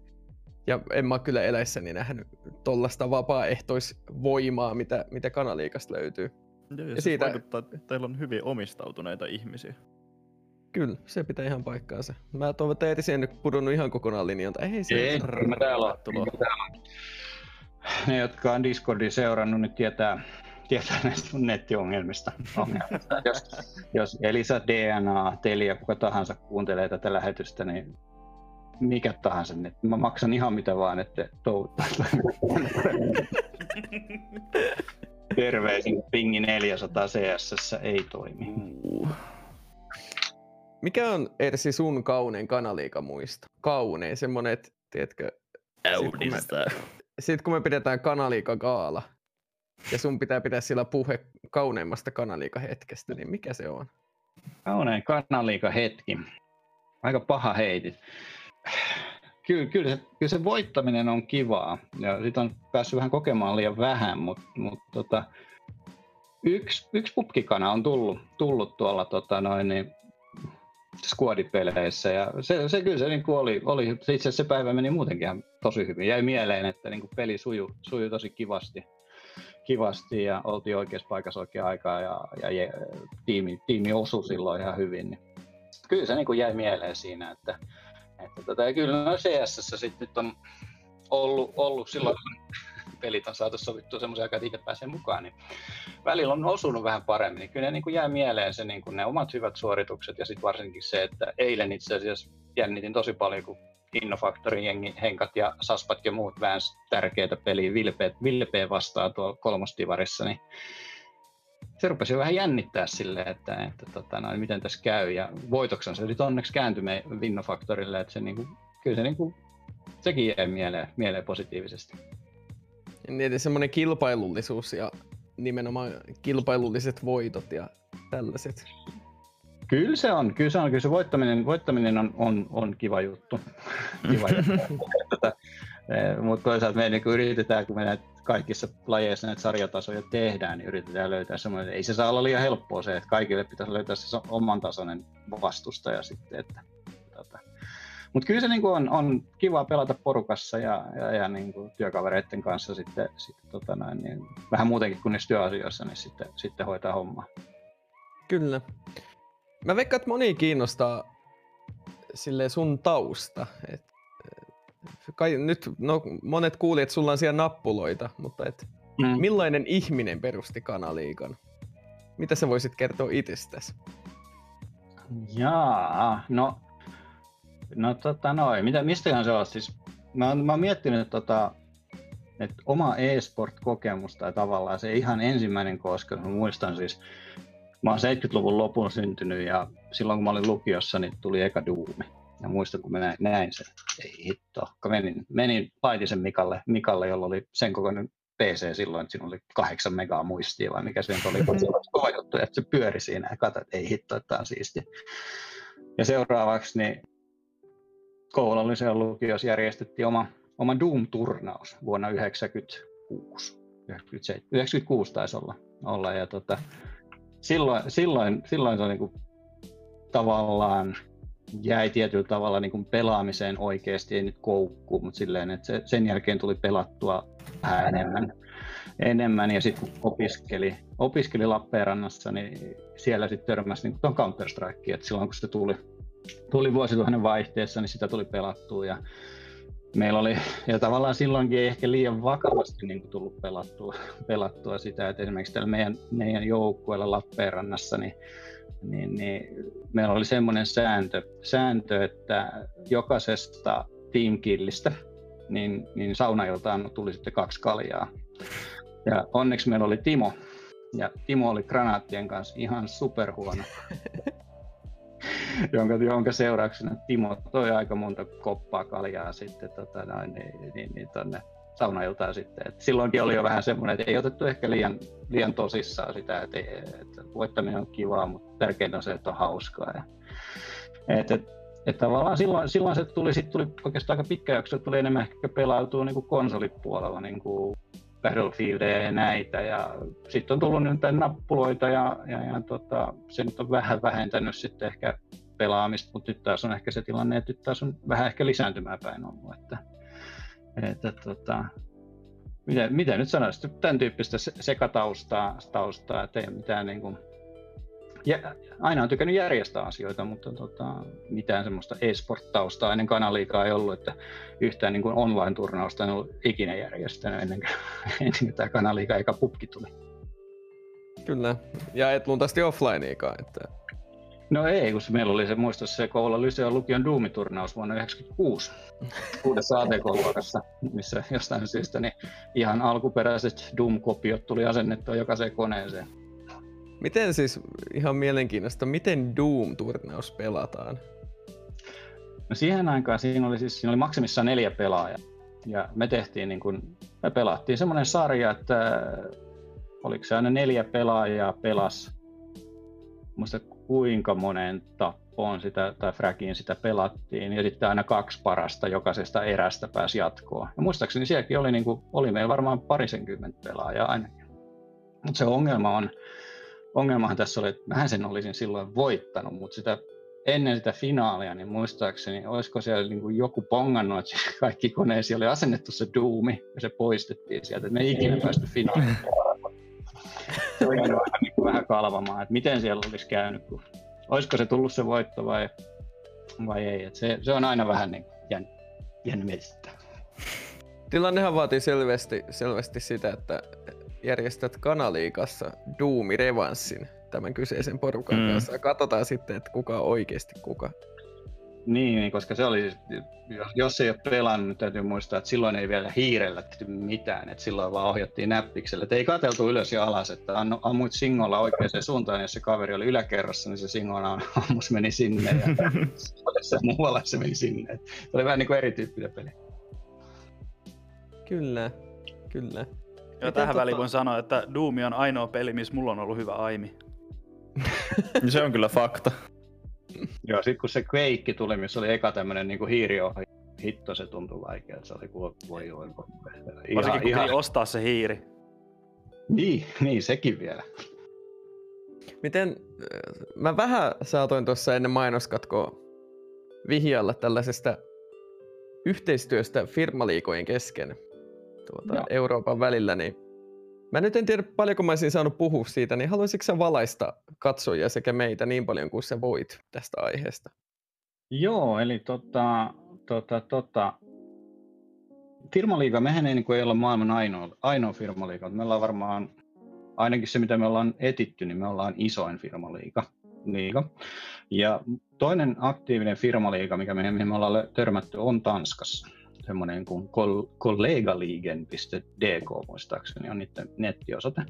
Ja en mä kyllä eläissäni nähnyt tollasta vapaaehtoisvoimaa, mitä, mitä kanaliikasta löytyy. Ja, ja, ja siitä... vaikuttaa, että teillä on hyvin omistautuneita ihmisiä. Kyllä, se pitää ihan paikkaansa. Mä toivon, että Eetisi ei nyt pudonnut ihan kokonaan linjalta. Ei se Ei, mä täällä on. Kyllä mä täällä on. Ne, jotka on Discordin seurannut, niin tietää, tietää näistä mun nettiongelmista. ongelmista. jos, jos Elisa, DNA, Telia, kuka tahansa kuuntelee tätä lähetystä, niin mikä tahansa net. Mä maksan ihan mitä vaan, että. Terveisin pingi 400 CSS ei toimi. Mikä on Ersi sun kaunein kanaliika muista? Kaunein, semmonen, että tiedätkö, sit kun, me, sit kun me pidetään kanaliika gaala ja sun pitää pitää sillä puhe kauneimmasta kanaliika hetkestä, niin mikä se on? Kaunein kanaliika hetki. Aika paha heitit. Kyllä, kyllä, se, kyllä se voittaminen on kivaa ja sit on päässyt vähän kokemaan liian vähän, mutta mut, tota, yksi, yksi pubkikana on tullut, tullut tuolla tota, noin, niin, squadipeleissä ja se, se kyllä se niin oli, oli, itse asiassa se päivä meni muutenkin ihan tosi hyvin. Jäi mieleen, että niin kuin peli sujui, sujui tosi kivasti, kivasti ja oltiin oikeassa paikassa oikea aikaa ja, ja, ja tiimi, tiimi osui silloin ihan hyvin. Niin kyllä se niin kuin jäi mieleen siinä, että, että tota, ja kyllä no CSS sitten nyt on ollut, ollut silloin, pelit on saatu sovittua semmoisia että itse pääsee mukaan, niin välillä on osunut vähän paremmin. Niin kyllä ne niin kuin jää mieleen se, niin kuin ne omat hyvät suoritukset ja sitten varsinkin se, että eilen itse asiassa jännitin tosi paljon, kun Innofactorin jengi, Henkat ja Saspat ja muut väänsi tärkeitä peliä Vilpeä, Vilpeä vastaan tuolla kolmostivarissa, niin se rupesi vähän jännittää silleen, että, että tota, no, miten tässä käy. Ja voitoksen se nyt onneksi kääntyi Vinnofaktorille, että se niinku, kyllä se niinku, sekin jäi mieleen, mieleen positiivisesti. Niin, semmoinen kilpailullisuus ja nimenomaan kilpailulliset voitot ja tällaiset. Kyllä se on, kyllä se on, kyllä se voittaminen, voittaminen on, on, on kiva juttu. kiva juttu. tota, mutta toisaalta me niin yritetään, kun me näitä kaikissa lajeissa näitä sarjatasoja tehdään, niin yritetään löytää semmoinen, ei se saa olla liian helppoa se, että kaikille pitäisi löytää se oman tasoinen vastustaja sitten, että mutta kyllä se niin kuin on, on kiva pelata porukassa ja, ja, ja niin kuin työkavereiden kanssa sitten, sitten tota näin, niin vähän muutenkin kuin niissä työasioissa, niin sitten, sitten hoitaa hommaa. Kyllä. Mä veikkaan, että moni kiinnostaa sille sun tausta. Et, kai, nyt no, monet kuulijat, että sulla on siellä nappuloita, mutta et, mm. millainen ihminen perusti kanaliikan? Mitä sä voisit kertoa itsestäsi? Jaa, no No tota noin, mitä, mistähän se on? Siis, mä, mä oon miettinyt tota, että oma e-sport-kokemusta ja tavallaan se ihan ensimmäinen kosketus, mä muistan siis, mä oon 70-luvun lopun syntynyt ja silloin kun mä olin lukiossa, niin tuli eka duumi. Ja muistan, kun mä näin, näin sen, ei hitto, kun menin, menin Paitisen Mikalle, Mikalle, jolla oli sen kokoinen PC silloin, että siinä oli kahdeksan megaa muistia vai mikä se nyt oli, kova juttu, että se pyöri siinä ja katsoin, että ei hitto, että tämä on siisti. Ja seuraavaksi niin koulullisen lukiossa järjestettiin oma, oma Doom-turnaus vuonna 1996. 97, 96 taisi olla. olla ja tota, silloin, silloin, silloin se on niin kuin, tavallaan jäi tietyllä tavalla niin kuin pelaamiseen oikeasti, ei nyt koukku, mutta silleen, että se, sen jälkeen tuli pelattua vähän enemmän, enemmän ja sitten kun opiskeli, opiskeli Lappeenrannassa, niin siellä sitten törmäsi niin tuon Counter-Strikeen, että silloin kun se tuli, tuli vuosituhannen vaihteessa, niin sitä tuli pelattua ja meillä oli, ja tavallaan silloinkin ei ehkä liian vakavasti niin kuin tullut pelattua, pelattua sitä, että esimerkiksi täällä meidän, meidän joukkueella Lappeenrannassa, niin, niin, niin meillä oli semmoinen sääntö, sääntö, että jokaisesta teamkillistä niin, niin saunailtaan tuli sitten kaksi kaljaa. Ja onneksi meillä oli Timo, ja Timo oli granaattien kanssa ihan superhuono. jonka, jonka seurauksena Timo toi aika monta koppaa kaljaa sitten tota, noin, niin, niin, niin tonne saunailtaan sitten. Et silloinkin oli jo vähän semmoinen, että ei otettu ehkä liian, liian tosissaan sitä, että, että voittaminen on kivaa, mutta tärkeintä on se, että on hauskaa. Ja, et, et, et tavallaan silloin, silloin se tuli, sit tuli oikeastaan aika pitkä jakso, tuli enemmän ehkä pelautua niin konsolipuolella, niin kuin Battlefieldeja ja näitä. Ja sitten on tullut nyt nappuloita ja, ja, ja tota, se nyt on vähän vähentänyt sitten ehkä pelaamista, mutta nyt taas on ehkä se tilanne, että nyt taas on vähän ehkä lisääntymään päin ollut. Että, että tota, miten, miten nyt sanoisit, tämän tyyppistä sekataustaa, taustaa, että ei ole mitään niin kuin, ja, aina on tykännyt järjestää asioita, mutta tota, mitään semmoista e-sport-taustaa ennen kanaliikaa ei ollut, että yhtään niin kuin online-turnausta en ollut ikinä järjestänyt ennen kuin, ennen kuin tämä kanaliika eikä pupki tuli. Kyllä, ja et luultavasti offlineikaan. Että... No ei, kun meillä oli se muista se Kouvola Lyseon lukion Doomi-turnaus vuonna 1996 uudessa ATK-luokassa, missä jostain syystä niin ihan alkuperäiset Doom-kopiot tuli asennettua jokaiseen koneeseen. Miten siis, ihan mielenkiintoista, miten Doom-turnaus pelataan? No siihen aikaan siinä oli, siis, siinä oli maksimissaan neljä pelaajaa. Ja me tehtiin niin kuin, me pelattiin semmoinen sarja, että oliko se aina neljä pelaajaa pelas, muista kuinka monen tappoon sitä, tai fragiin sitä pelattiin, ja sitten aina kaksi parasta jokaisesta erästä pääsi jatkoon. Ja muistaakseni sielläkin oli, niin kuin, oli meillä varmaan parisenkymmentä pelaajaa ainakin. Mutta se ongelma on, ongelmahan tässä oli, että mähän sen olisin silloin voittanut, mutta sitä ennen sitä finaalia, niin muistaakseni, olisiko siellä niin kuin joku pongannut, että kaikki koneisiin oli asennettu se duumi ja se poistettiin sieltä. Me ei ikinä päästy finaaliin. Se oli vähän, niin vähän kalvamaan, että miten siellä olisi käynyt, kun, olisiko se tullut se voitto vai, vai ei. Että se, se on aina vähän niin jän, jännä Tilannehan vaatii selvästi, selvästi sitä, että järjestät kanaliikassa Doomi-revanssin tämän kyseisen porukan mm. kanssa. Ja katsotaan sitten, että kuka on oikeasti kuka. Niin, niin, koska se oli, siis, jos ei ole pelannut, niin täytyy muistaa, että silloin ei vielä hiirellä mitään, että silloin vaan ohjattiin näppiksellä. Että ei katseltu ylös ja alas, että ammuit singolla oikeaan suuntaan, jos se kaveri oli yläkerrassa, niin se singolla ammus meni sinne ja se muualla se meni sinne. Se oli vähän niin kuin erityyppinen peli. Kyllä, kyllä. Ja tähän tota... väliin voin sanoa, että Doom on ainoa peli, missä mulla on ollut hyvä aimi. se on kyllä fakta. Joo, sit kun se Quake tuli, missä oli eka tämmönen niinku hiiriohja, hitto se tuntui vaikealta. Se oli kuin voi voi voi. Varsinkin kun ihan... ostaa se hiiri. Niin, niin, sekin vielä. Miten, äh, mä vähän saatoin tuossa ennen mainoskatkoa vihjalla tällaisesta yhteistyöstä firmaliikojen kesken tuota, Euroopan välillä, niin Mä nyt en tiedä paljonko mä olisin saanut puhua siitä, niin haluaisitko sä valaista katsojia sekä meitä niin paljon kuin sä voit tästä aiheesta? Joo, eli tota, tota, tota, firmaliiga, mehän ei, niin kuin, ei olla maailman ainoa, ainoa firmaliiga. Me ollaan varmaan, ainakin se mitä me ollaan etitty, niin me ollaan isoin firmaliiga. Liiga. Ja toinen aktiivinen firmaliiga, mikä me, me ollaan törmätty, on Tanskassa semmoinen kuin kollegaliigen.dk muistaakseni on niiden nettiosoite.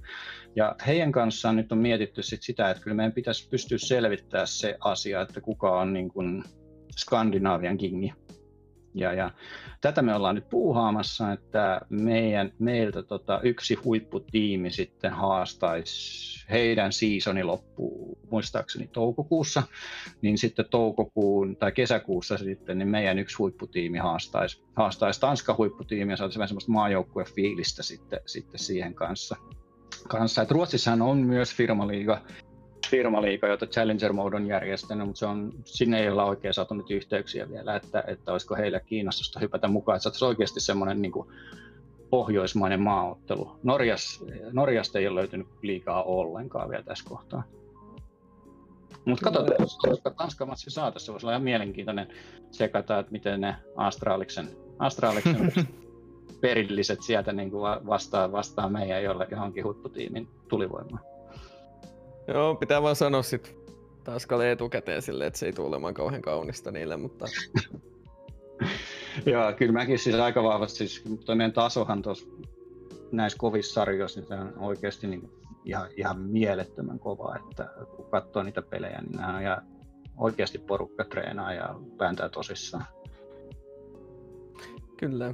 Ja heidän kanssaan nyt on mietitty sit sitä, että kyllä meidän pitäisi pystyä selvittämään se asia, että kuka on niin kuin Skandinaavian kingi ja, ja tätä me ollaan nyt puuhaamassa, että meidän, meiltä tota, yksi huipputiimi sitten haastaisi heidän seasoni loppuu muistaakseni toukokuussa, niin sitten toukokuun tai kesäkuussa sitten niin meidän yksi huipputiimi haastaisi, haastaisi Tanska huipputiimi ja saataisiin vähän semmoista maajoukkuefiilistä sitten, sitten siihen kanssa. kanssa. Et Ruotsissahan on myös firmaliiga, firmaliiga, jota Challenger Mode on järjestänyt, mutta se on, sinne ei olla oikein saatu nyt yhteyksiä vielä, että, että olisiko heillä kiinnostusta hypätä mukaan, että se oikeasti semmoinen niin kuin pohjoismainen maaottelu. Norjas, Norjasta ei ole löytynyt liikaa ollenkaan vielä tässä kohtaa. Mutta katsotaan, jos Tanskan matsi saataisiin, se voisi olla ihan mielenkiintoinen sekata, että miten ne Astraliksen, Astraliksen perilliset sieltä niin kuin vastaa, vastaa meidän jolle johonkin huipputiimin tulivoimaan. Joo, pitää vaan sanoa sit Tanskalle etukäteen sille, että se ei tule olemaan kauhean kaunista niille, mutta... Joo, kyllä mäkin siis aika vahvasti, siis toi meidän tasohan tuossa näissä kovissa sarjoissa, niin on oikeasti niin ihan, ihan mielettömän kova, että kun katsoo niitä pelejä, niin nämä on ihan oikeasti porukka treenaa ja vääntää tosissaan. Kyllä.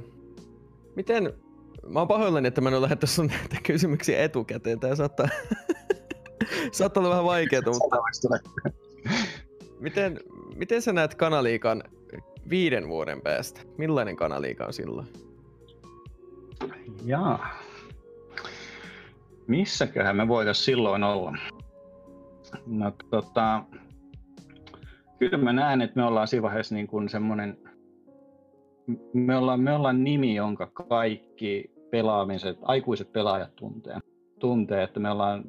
Miten, mä oon pahoillani, että mä en ole lähettänyt sun näitä kysymyksiä etukäteen. Tää saattaa Saattaa olla vähän vaikeaa, mutta... miten, miten sä näet kanaliikan viiden vuoden päästä? Millainen kanaliika on silloin? Jaa. Missäköhän me voitaisiin silloin olla? No tota, kyllä mä näen, että me ollaan siinä vaiheessa niin kuin semmoinen, me ollaan, me ollaan nimi, jonka kaikki pelaamiset, aikuiset pelaajat tuntee. tuntee että me ollaan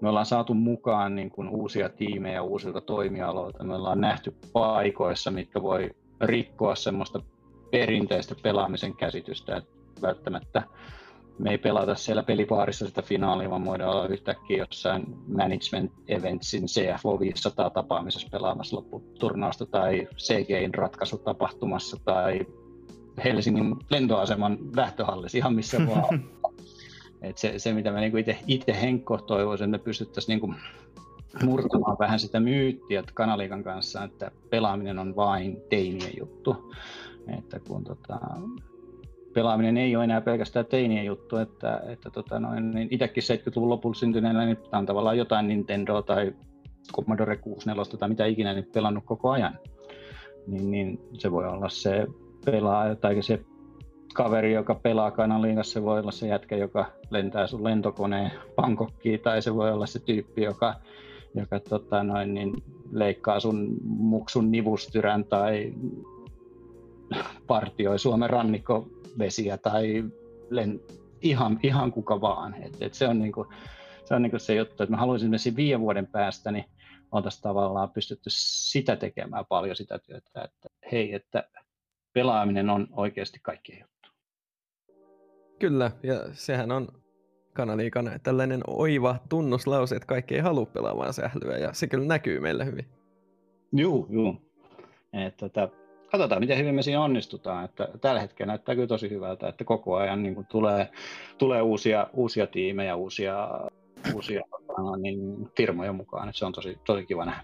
me ollaan saatu mukaan niin kuin uusia tiimejä uusilta toimialoilta. Me ollaan nähty paikoissa, mitkä voi rikkoa semmoista perinteistä pelaamisen käsitystä, että välttämättä me ei pelata siellä pelipaarissa sitä finaalia, vaan voidaan olla yhtäkkiä jossain management eventsin CFO 500 tapaamisessa pelaamassa lopputurnausta tai CGIn ratkaisutapahtumassa tai Helsingin lentoaseman lähtöhallissa, ihan missä vaan. Et se, se, mitä mä niinku itse Henkko toivoisin, että me pystyttäisiin niinku murtamaan vähän sitä myyttiä kanaliikan kanssa, että pelaaminen on vain teinien juttu. Että kun tota, pelaaminen ei ole enää pelkästään teinien juttu, että, että tota noin, niin itsekin 70-luvun lopulla syntyneenä niin on tavallaan jotain Nintendo tai Commodore 64 tai mitä ikinä niin pelannut koko ajan. Niin, niin se voi olla se pelaaja tai se kaveri, joka pelaa kanaliigassa, se voi olla se jätkä, joka lentää sun lentokoneen Bangkokkiin, tai se voi olla se tyyppi, joka, joka tota noin, niin leikkaa sun muksun nivustyrän tai partioi Suomen rannikkovesiä tai len, ihan, ihan kuka vaan. Et, et se on, niinku, se, on niinku se juttu, että mä haluaisin että viiden vuoden päästä, niin oltaisiin tavallaan pystytty sitä tekemään paljon sitä työtä, että hei, että pelaaminen on oikeasti kaikkien juttu. Kyllä, ja sehän on kanaliikana tällainen oiva tunnuslause, että kaikki ei halua pelaamaan sählyä, ja se kyllä näkyy meillä hyvin. Joo, joo. Et, tota, katsotaan, miten hyvin me siinä onnistutaan. Että tällä hetkellä näyttää kyllä tosi hyvältä, että koko ajan niin kuin tulee, tulee uusia, uusia tiimejä, uusia, uusia tota, niin, firmoja mukaan. Että se on tosi, tosi kiva nähdä.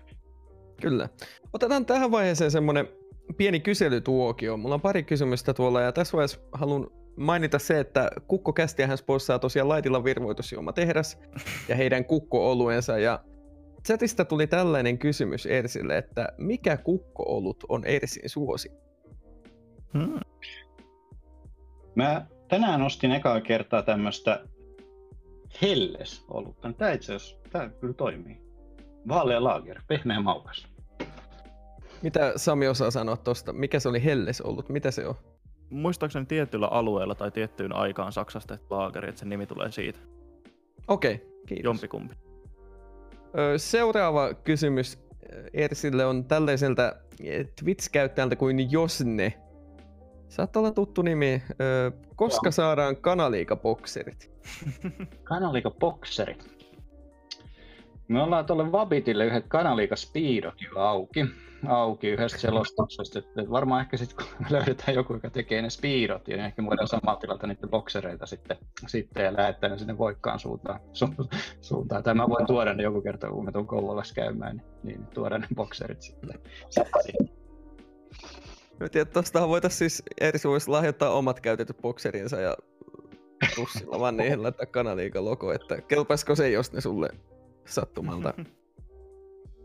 Kyllä. Otetaan tähän vaiheeseen semmoinen pieni kyselytuokio. Mulla on pari kysymystä tuolla ja tässä vaiheessa haluan mainita se, että Kukko Kästiähän sponsaa tosiaan Laitilla virvoitusjuoma tehdas ja heidän kukko-oluensa ja chatista tuli tällainen kysymys Ersille, että mikä kukko-olut on Ersin suosi? Hmm. Mä tänään ostin ekaa kertaa tämmöistä Helles-olutta. Tämä itse asiassa, tämä kyllä toimii. Vaalea lager, pehmeä maukas. Mitä Sami osaa sanoa tuosta? Mikä se oli Helles ollut? Mitä se on? Muistaakseni tietyllä alueella tai tiettyyn aikaan Saksasta että laageri, että sen nimi tulee siitä. Okei, okay, kiitos. Jompikumpi. Seuraava kysymys Ersille on tällaiselta Twitch-käyttäjältä kuin Josne. Saattaa olla tuttu nimi. Koska Joo. saadaan kanaliikabokserit? kanaliikabokserit? Me ollaan tuolle Vabitille yhdet kanaliikaspeedot jo auki auki yhdestä selostuksesta. Että varmaan ehkä sitten kun löydetään joku, joka tekee ne speedot, niin ehkä voidaan samalla tilata niitä boksereita sitten, sitten ja lähettää ne sinne voikkaan suuntaan. Su, suuntaan. Tai mä voin tuoda ne joku kerta, kun mä tuun Kouvolassa käymään, niin, niin tuoda ne bokserit sitten, sitten Mä tiedän, voitaisiin siis, Ersi voisi lahjoittaa omat käytetyt bokserinsa ja tussilla vaan niihin laittaa kanaliikan logo, että kelpaisiko se, jos ne sulle sattumalta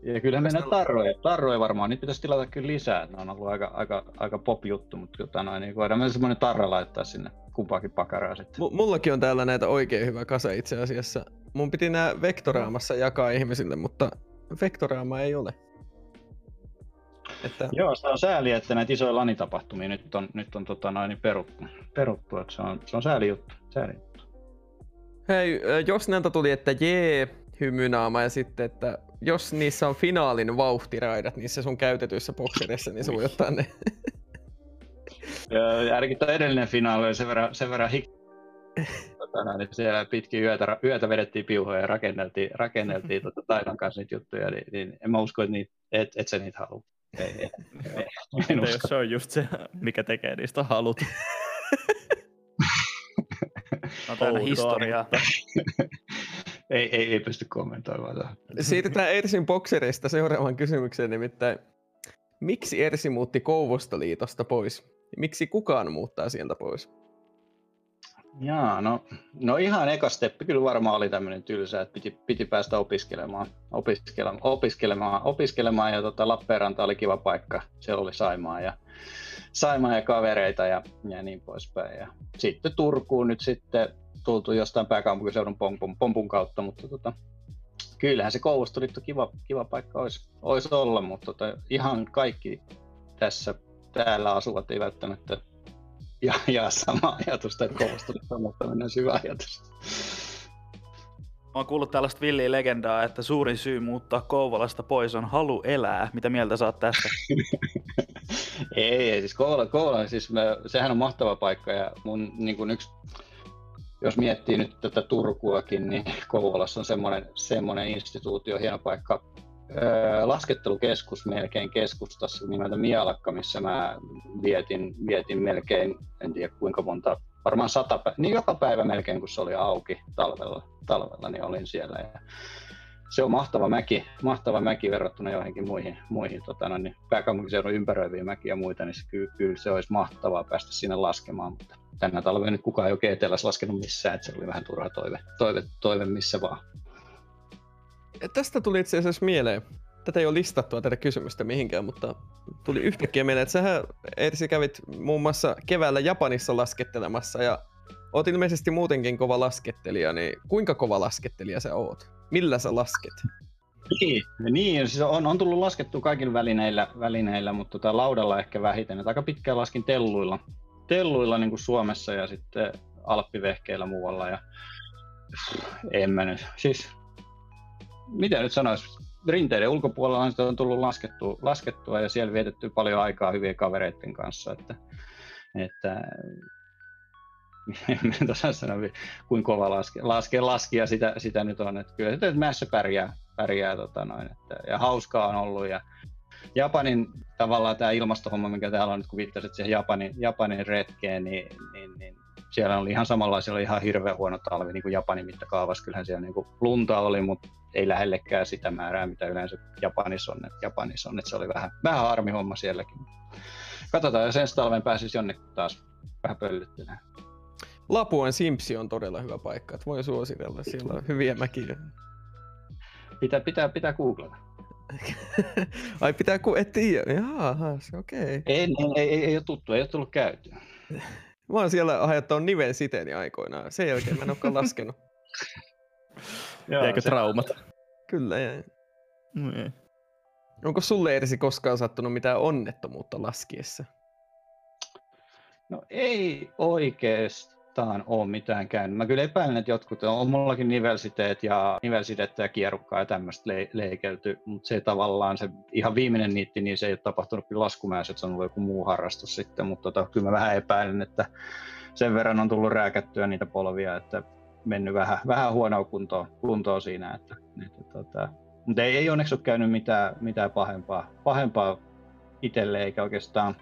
ja kyllä mennään tarroja. Tarroja varmaan, niitä pitäisi tilata kyllä lisää. Ne on ollut aika, aika, aika pop-juttu, mutta tota noin, niin voidaan myös semmoinen tarra laittaa sinne kumpaakin pakaraa sitten. M- mullakin on täällä näitä oikein hyvä kasa itse asiassa. Mun piti nämä Vektoraamassa jakaa ihmisille, mutta Vektoraama ei ole. Että... Joo, se on sääli, että näitä isoja lanitapahtumia nyt on, nyt on tota noin, niin peruttu. peruttu että se, on, se on sääli juttu. Sääli juttu. Hei, jos näiltä tuli, että jee, hymynaama ja sitten, että jos niissä on finaalin vauhtiraidat niissä sun käytetyissä boksereissa, niin se voi ottaa ne. ja ainakin tuo edellinen finaali oli sen verran, sen verran hik... Tota, niin siellä pitkin yötä, yötä vedettiin piuhoja ja rakenneltiin, rakenneltiin tuota Tainan kanssa niitä juttuja, niin, niin en mä usko, että niitä, et, et sä niitä halua. Ei, ei, ei, en usko. Jos se on just se, mikä tekee niistä halut. on täynnä historiaa. ei, ei, ei pysty kommentoimaan. Siirrytään Ersin bokserista seuraavaan kysymykseen nimittäin. Miksi Ersi muutti Kouvostoliitosta pois? Miksi kukaan muuttaa sieltä pois? Jaa, no, no ihan eka steppi kyllä varmaan oli tämmöinen tylsä, että piti, piti päästä opiskelemaan, opiskelemaan, opiskelemaan, opiskelemaan ja tota, Lappeenranta oli kiva paikka, siellä oli Saimaa ja, Saimaa ja kavereita ja, ja niin poispäin. Ja sitten Turkuun nyt sitten tultu jostain pääkaupunkiseudun pompun, pompun kautta, mutta tota, kyllähän se Kouvostoliitto kiva, kiva paikka olisi, olisi olla, mutta tota, ihan kaikki tässä täällä asuvat ei välttämättä ja, ja sama ajatusta, että Kouvostoliitto on muuttaminen syvä ajatus. oon kuullut tällaista villiä legendaa, että suurin syy muuttaa Kouvolasta pois on halu elää. Mitä mieltä saat tästä? ei, ei, siis Kouvola, Kouvola siis mä, sehän on mahtava paikka ja mun niin yksi, jos miettii nyt tätä Turkuakin, niin Kouvolassa on semmoinen, semmoinen instituutio, hieno paikka, öö, laskettelukeskus melkein keskustassa nimeltä Mialakka, missä mä vietin, vietin melkein, en tiedä kuinka monta varmaan sata niin joka päivä melkein kun se oli auki talvella, talvella niin olin siellä. Ja se on mahtava mäki, mahtava mäki verrattuna joihinkin muihin, muihin tota, no, niin pääkaupunkiseudun ympäröiviä mäkiä ja muita, niin se, kyllä, kyllä, se olisi mahtavaa päästä sinne laskemaan, mutta tänä talvena nyt kukaan ei oikein etelässä laskenut missään, että se oli vähän turha toive, toive, toive missä vaan. Ja tästä tuli itse asiassa mieleen, tätä ei ole listattua tätä kysymystä mihinkään, mutta tuli yhtäkkiä mieleen, että sähän Ersi kävit muun muassa keväällä Japanissa laskettelemassa ja oot ilmeisesti muutenkin kova laskettelija, niin kuinka kova laskettelija sä oot? Millä sä lasket? Niin, niin siis on, on tullut laskettua kaikilla välineillä, välineillä mutta tota laudalla ehkä vähiten. Et aika pitkään laskin telluilla, telluilla niin kuin Suomessa ja sitten alppivehkeillä muualla. Ja en mä nyt, siis mitä nyt sanoisi, rinteiden ulkopuolella on, on tullut laskettua, laskettua ja siellä vietetty paljon aikaa hyvien kavereiden kanssa. Että, että en tuossa sano, kuinka kova laske, laske, laskia sitä, sitä nyt on. Että kyllä että mässä pärjää, pärjää tota noin, että, ja hauskaa on ollut. Ja Japanin tavallaan tämä ilmastohomma, mikä täällä on nyt, kun viittasit siihen Japanin, Japanin retkeen, niin, niin, niin siellä oli ihan samanlaisia, oli ihan hirveän huono talvi niin kuin Japanin mittakaavassa. Kyllähän siellä niin kuin lunta oli, mutta ei lähellekään sitä määrää, mitä yleensä Japanissa on. Että Japanissa on, että se oli vähän, vähän harmi homma sielläkin. Katsotaan, jos ensi talven pääsisi jonnekin taas vähän pöllyttelemään. Lapuan Simpsi on todella hyvä paikka, että voi suositella, siellä on hyviä mäkiä. Pitää, pitää, pitää googlata. Ai pitää ku, et tiedä, jaha, okei. Okay. Ei, ei, ei, ei, ole tuttu, ei ole tullut käytyä. Mä oon siellä aiheuttanut niven siteeni aikoinaan. Sen jälkeen mä en olekaan laskenut. Jäikö se... traumat? Kyllä jäi. No ei. Onko sulle Ersi koskaan sattunut mitään onnettomuutta laskiessa? No ei oikeastaan ole mitään käynyt. Mä kyllä epäilen, että jotkut, on mullakin nivelsiteet ja nivelsidettä ja kierrukkaa ja tämmöistä le- leikelty, mutta se tavallaan se ihan viimeinen niitti, niin se ei ole tapahtunut kyllä laskumäessä, että se on ollut joku muu harrastus sitten, mutta tota, kyllä mä vähän epäilen, että sen verran on tullut rääkättyä niitä polvia, että mennyt vähän, vähän huonoa kuntoa, kuntoa siinä. Että, että, tota, mutta ei, ei onneksi ole käynyt mitään, mitään pahempaa, pahempaa itselle eikä oikeastaan,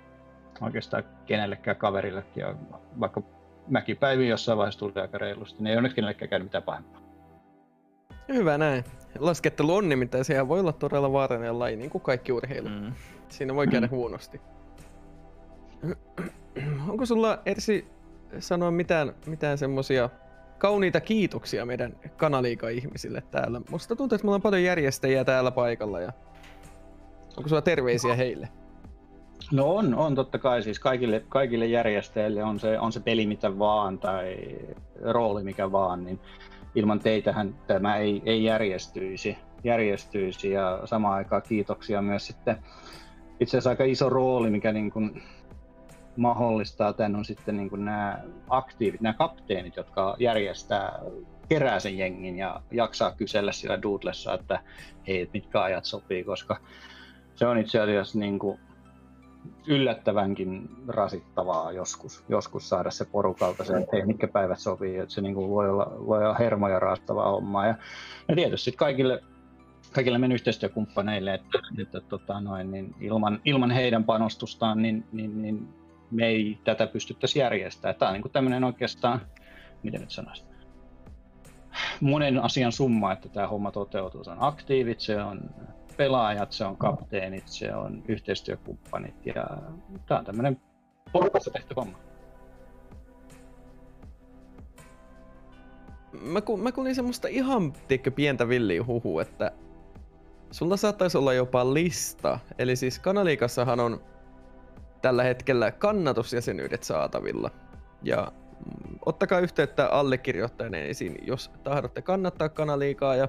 oikeastaan kenellekään kaverillekin. Vaikka mäkipäivi jossain vaiheessa tuli aika reilusti, niin ei onneksi kenellekään käynyt mitään pahempaa. Hyvä näin. Laskettelu on nimittäin, sehän voi olla todella vaarallinen laji, niin kuin kaikki urheilu. Mm. Siinä voi käydä huonosti. Onko sulla, Ersi, sanoa mitään, mitään semmosia kauniita kiitoksia meidän kanaliika-ihmisille täällä. Musta tuntuu, että meillä on paljon järjestäjiä täällä paikalla ja onko sulla terveisiä heille? No on, on totta kai. Siis kaikille, kaikille järjestäjille on se, on se peli mitä vaan tai rooli mikä vaan, niin ilman teitähän tämä ei, ei järjestyisi, järjestyisi. Ja samaan aikaan kiitoksia myös sitten itse asiassa aika iso rooli, mikä niin kuin mahdollistaa tämän on sitten niin kuin nämä aktiivit, nämä kapteenit, jotka järjestää, kerää sen jengin ja jaksaa kysellä sillä Doodlessa, että hei, mitkä ajat sopii, koska se on itse asiassa niin kuin yllättävänkin rasittavaa joskus, joskus saada se porukalta se, että hei, mitkä päivät sopii, että se niin kuin voi, olla, voi olla hermoja raastavaa hommaa. Ja, ja tietysti kaikille kaikille meidän yhteistyökumppaneille, että, että tota noin, niin ilman, ilman heidän panostustaan niin, niin, niin me ei tätä pystyttäisi järjestämään. Tämä on niin tämmöinen oikeastaan, miten nyt sanoisin, monen asian summa, että tämä homma toteutuu. Se on aktiivit, se on pelaajat, se on kapteenit, se on yhteistyökumppanit ja tämä on tämmöinen porukassa tehty homma. Mä, ku, mä kuulin semmoista ihan tiedätkö, pientä villiä huhu, että sulla saattaisi olla jopa lista. Eli siis Kanaliikassahan on tällä hetkellä kannatusjäsenyydet saatavilla. Ja mm, ottakaa yhteyttä allekirjoittaneisiin, jos tahdotte kannattaa kanaliikaa ja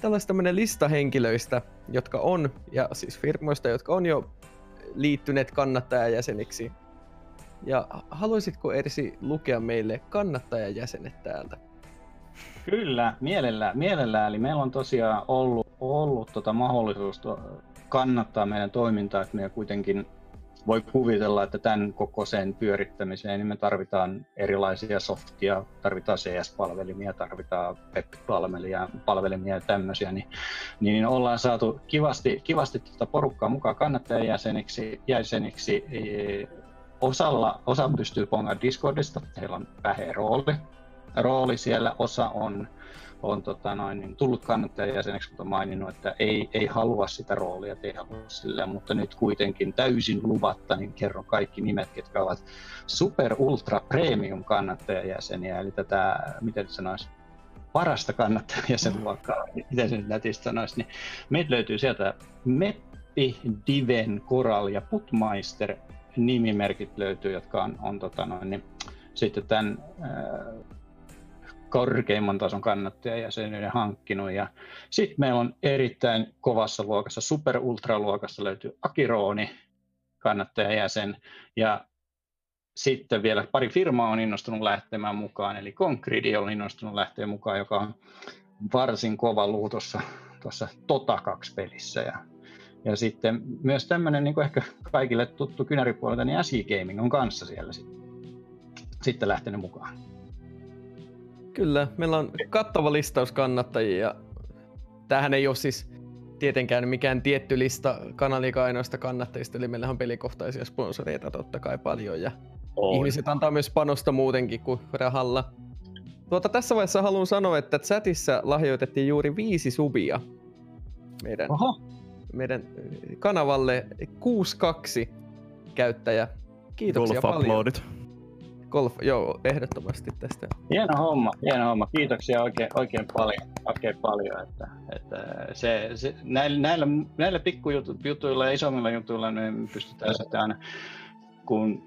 tällaista tämmöinen lista henkilöistä, jotka on, ja siis firmoista, jotka on jo liittyneet kannattajajäseniksi. Ja haluaisitko Ersi lukea meille kannattajajäsenet täältä? Kyllä, mielellään, mielellään. Eli meillä on tosiaan ollut, ollut tota mahdollisuus kannattaa meidän toimintaa, että me kuitenkin voi kuvitella, että tämän kokoisen pyörittämiseen niin me tarvitaan erilaisia softia, tarvitaan CS-palvelimia, tarvitaan web-palvelimia palvelimia ja tämmöisiä, niin, niin ollaan saatu kivasti, kivasti tuota porukkaa mukaan kannattajajäseniksi jäseniksi. Osalla, osa pystyy pongaan Discordista, heillä on väheä rooli, rooli siellä, osa on on tota noin, niin tullut kannattajajäseneksi, mutta maininnut, että ei, ei halua sitä roolia, ei halua sillä, mutta nyt kuitenkin täysin luvatta, niin kerron kaikki nimet, ketkä ovat super ultra premium kannattajajäseniä, eli tätä, miten sanoisi, parasta kannattajajäsenluokkaa, miten se nätistä sanoisi, niin meitä löytyy sieltä Meppi, Diven, Koral ja Putmeister nimimerkit löytyy, jotka on, on tota noin, niin, sitten tämän korkeimman tason kannattajajäsenyyden hankkinut. Ja sitten meillä on erittäin kovassa luokassa, super luokassa löytyy Akirooni, kannattajajäsen. Ja sitten vielä pari firmaa on innostunut lähtemään mukaan, eli Concrete on innostunut lähteä mukaan, joka on varsin kova luu tuossa, tuossa Tota 2 pelissä. Ja, ja sitten myös tämmöinen niin ehkä kaikille tuttu kynäripuolelta, niin SE Gaming on kanssa siellä sitten, sitten lähtenyt mukaan. Kyllä, meillä on kattava listaus kannattajia. Ja tämähän ei ole siis tietenkään mikään tietty lista kanalika ainoista kannattajista, eli meillä on pelikohtaisia sponsoreita totta kai paljon, ja on. ihmiset antaa myös panosta muutenkin kuin rahalla. Tuota, tässä vaiheessa haluan sanoa, että chatissa lahjoitettiin juuri viisi subia meidän, Oho. meidän kanavalle 62 käyttäjä. Kiitoksia Golf paljon. Uploadit golf, joo, ehdottomasti tästä. Hieno homma, hieno homma. Kiitoksia oikein, oikein paljon, oikein paljon että, että se, se, näillä, näillä, näillä pikkujutuilla ja isommilla jutuilla niin pystytään sitten aina, kun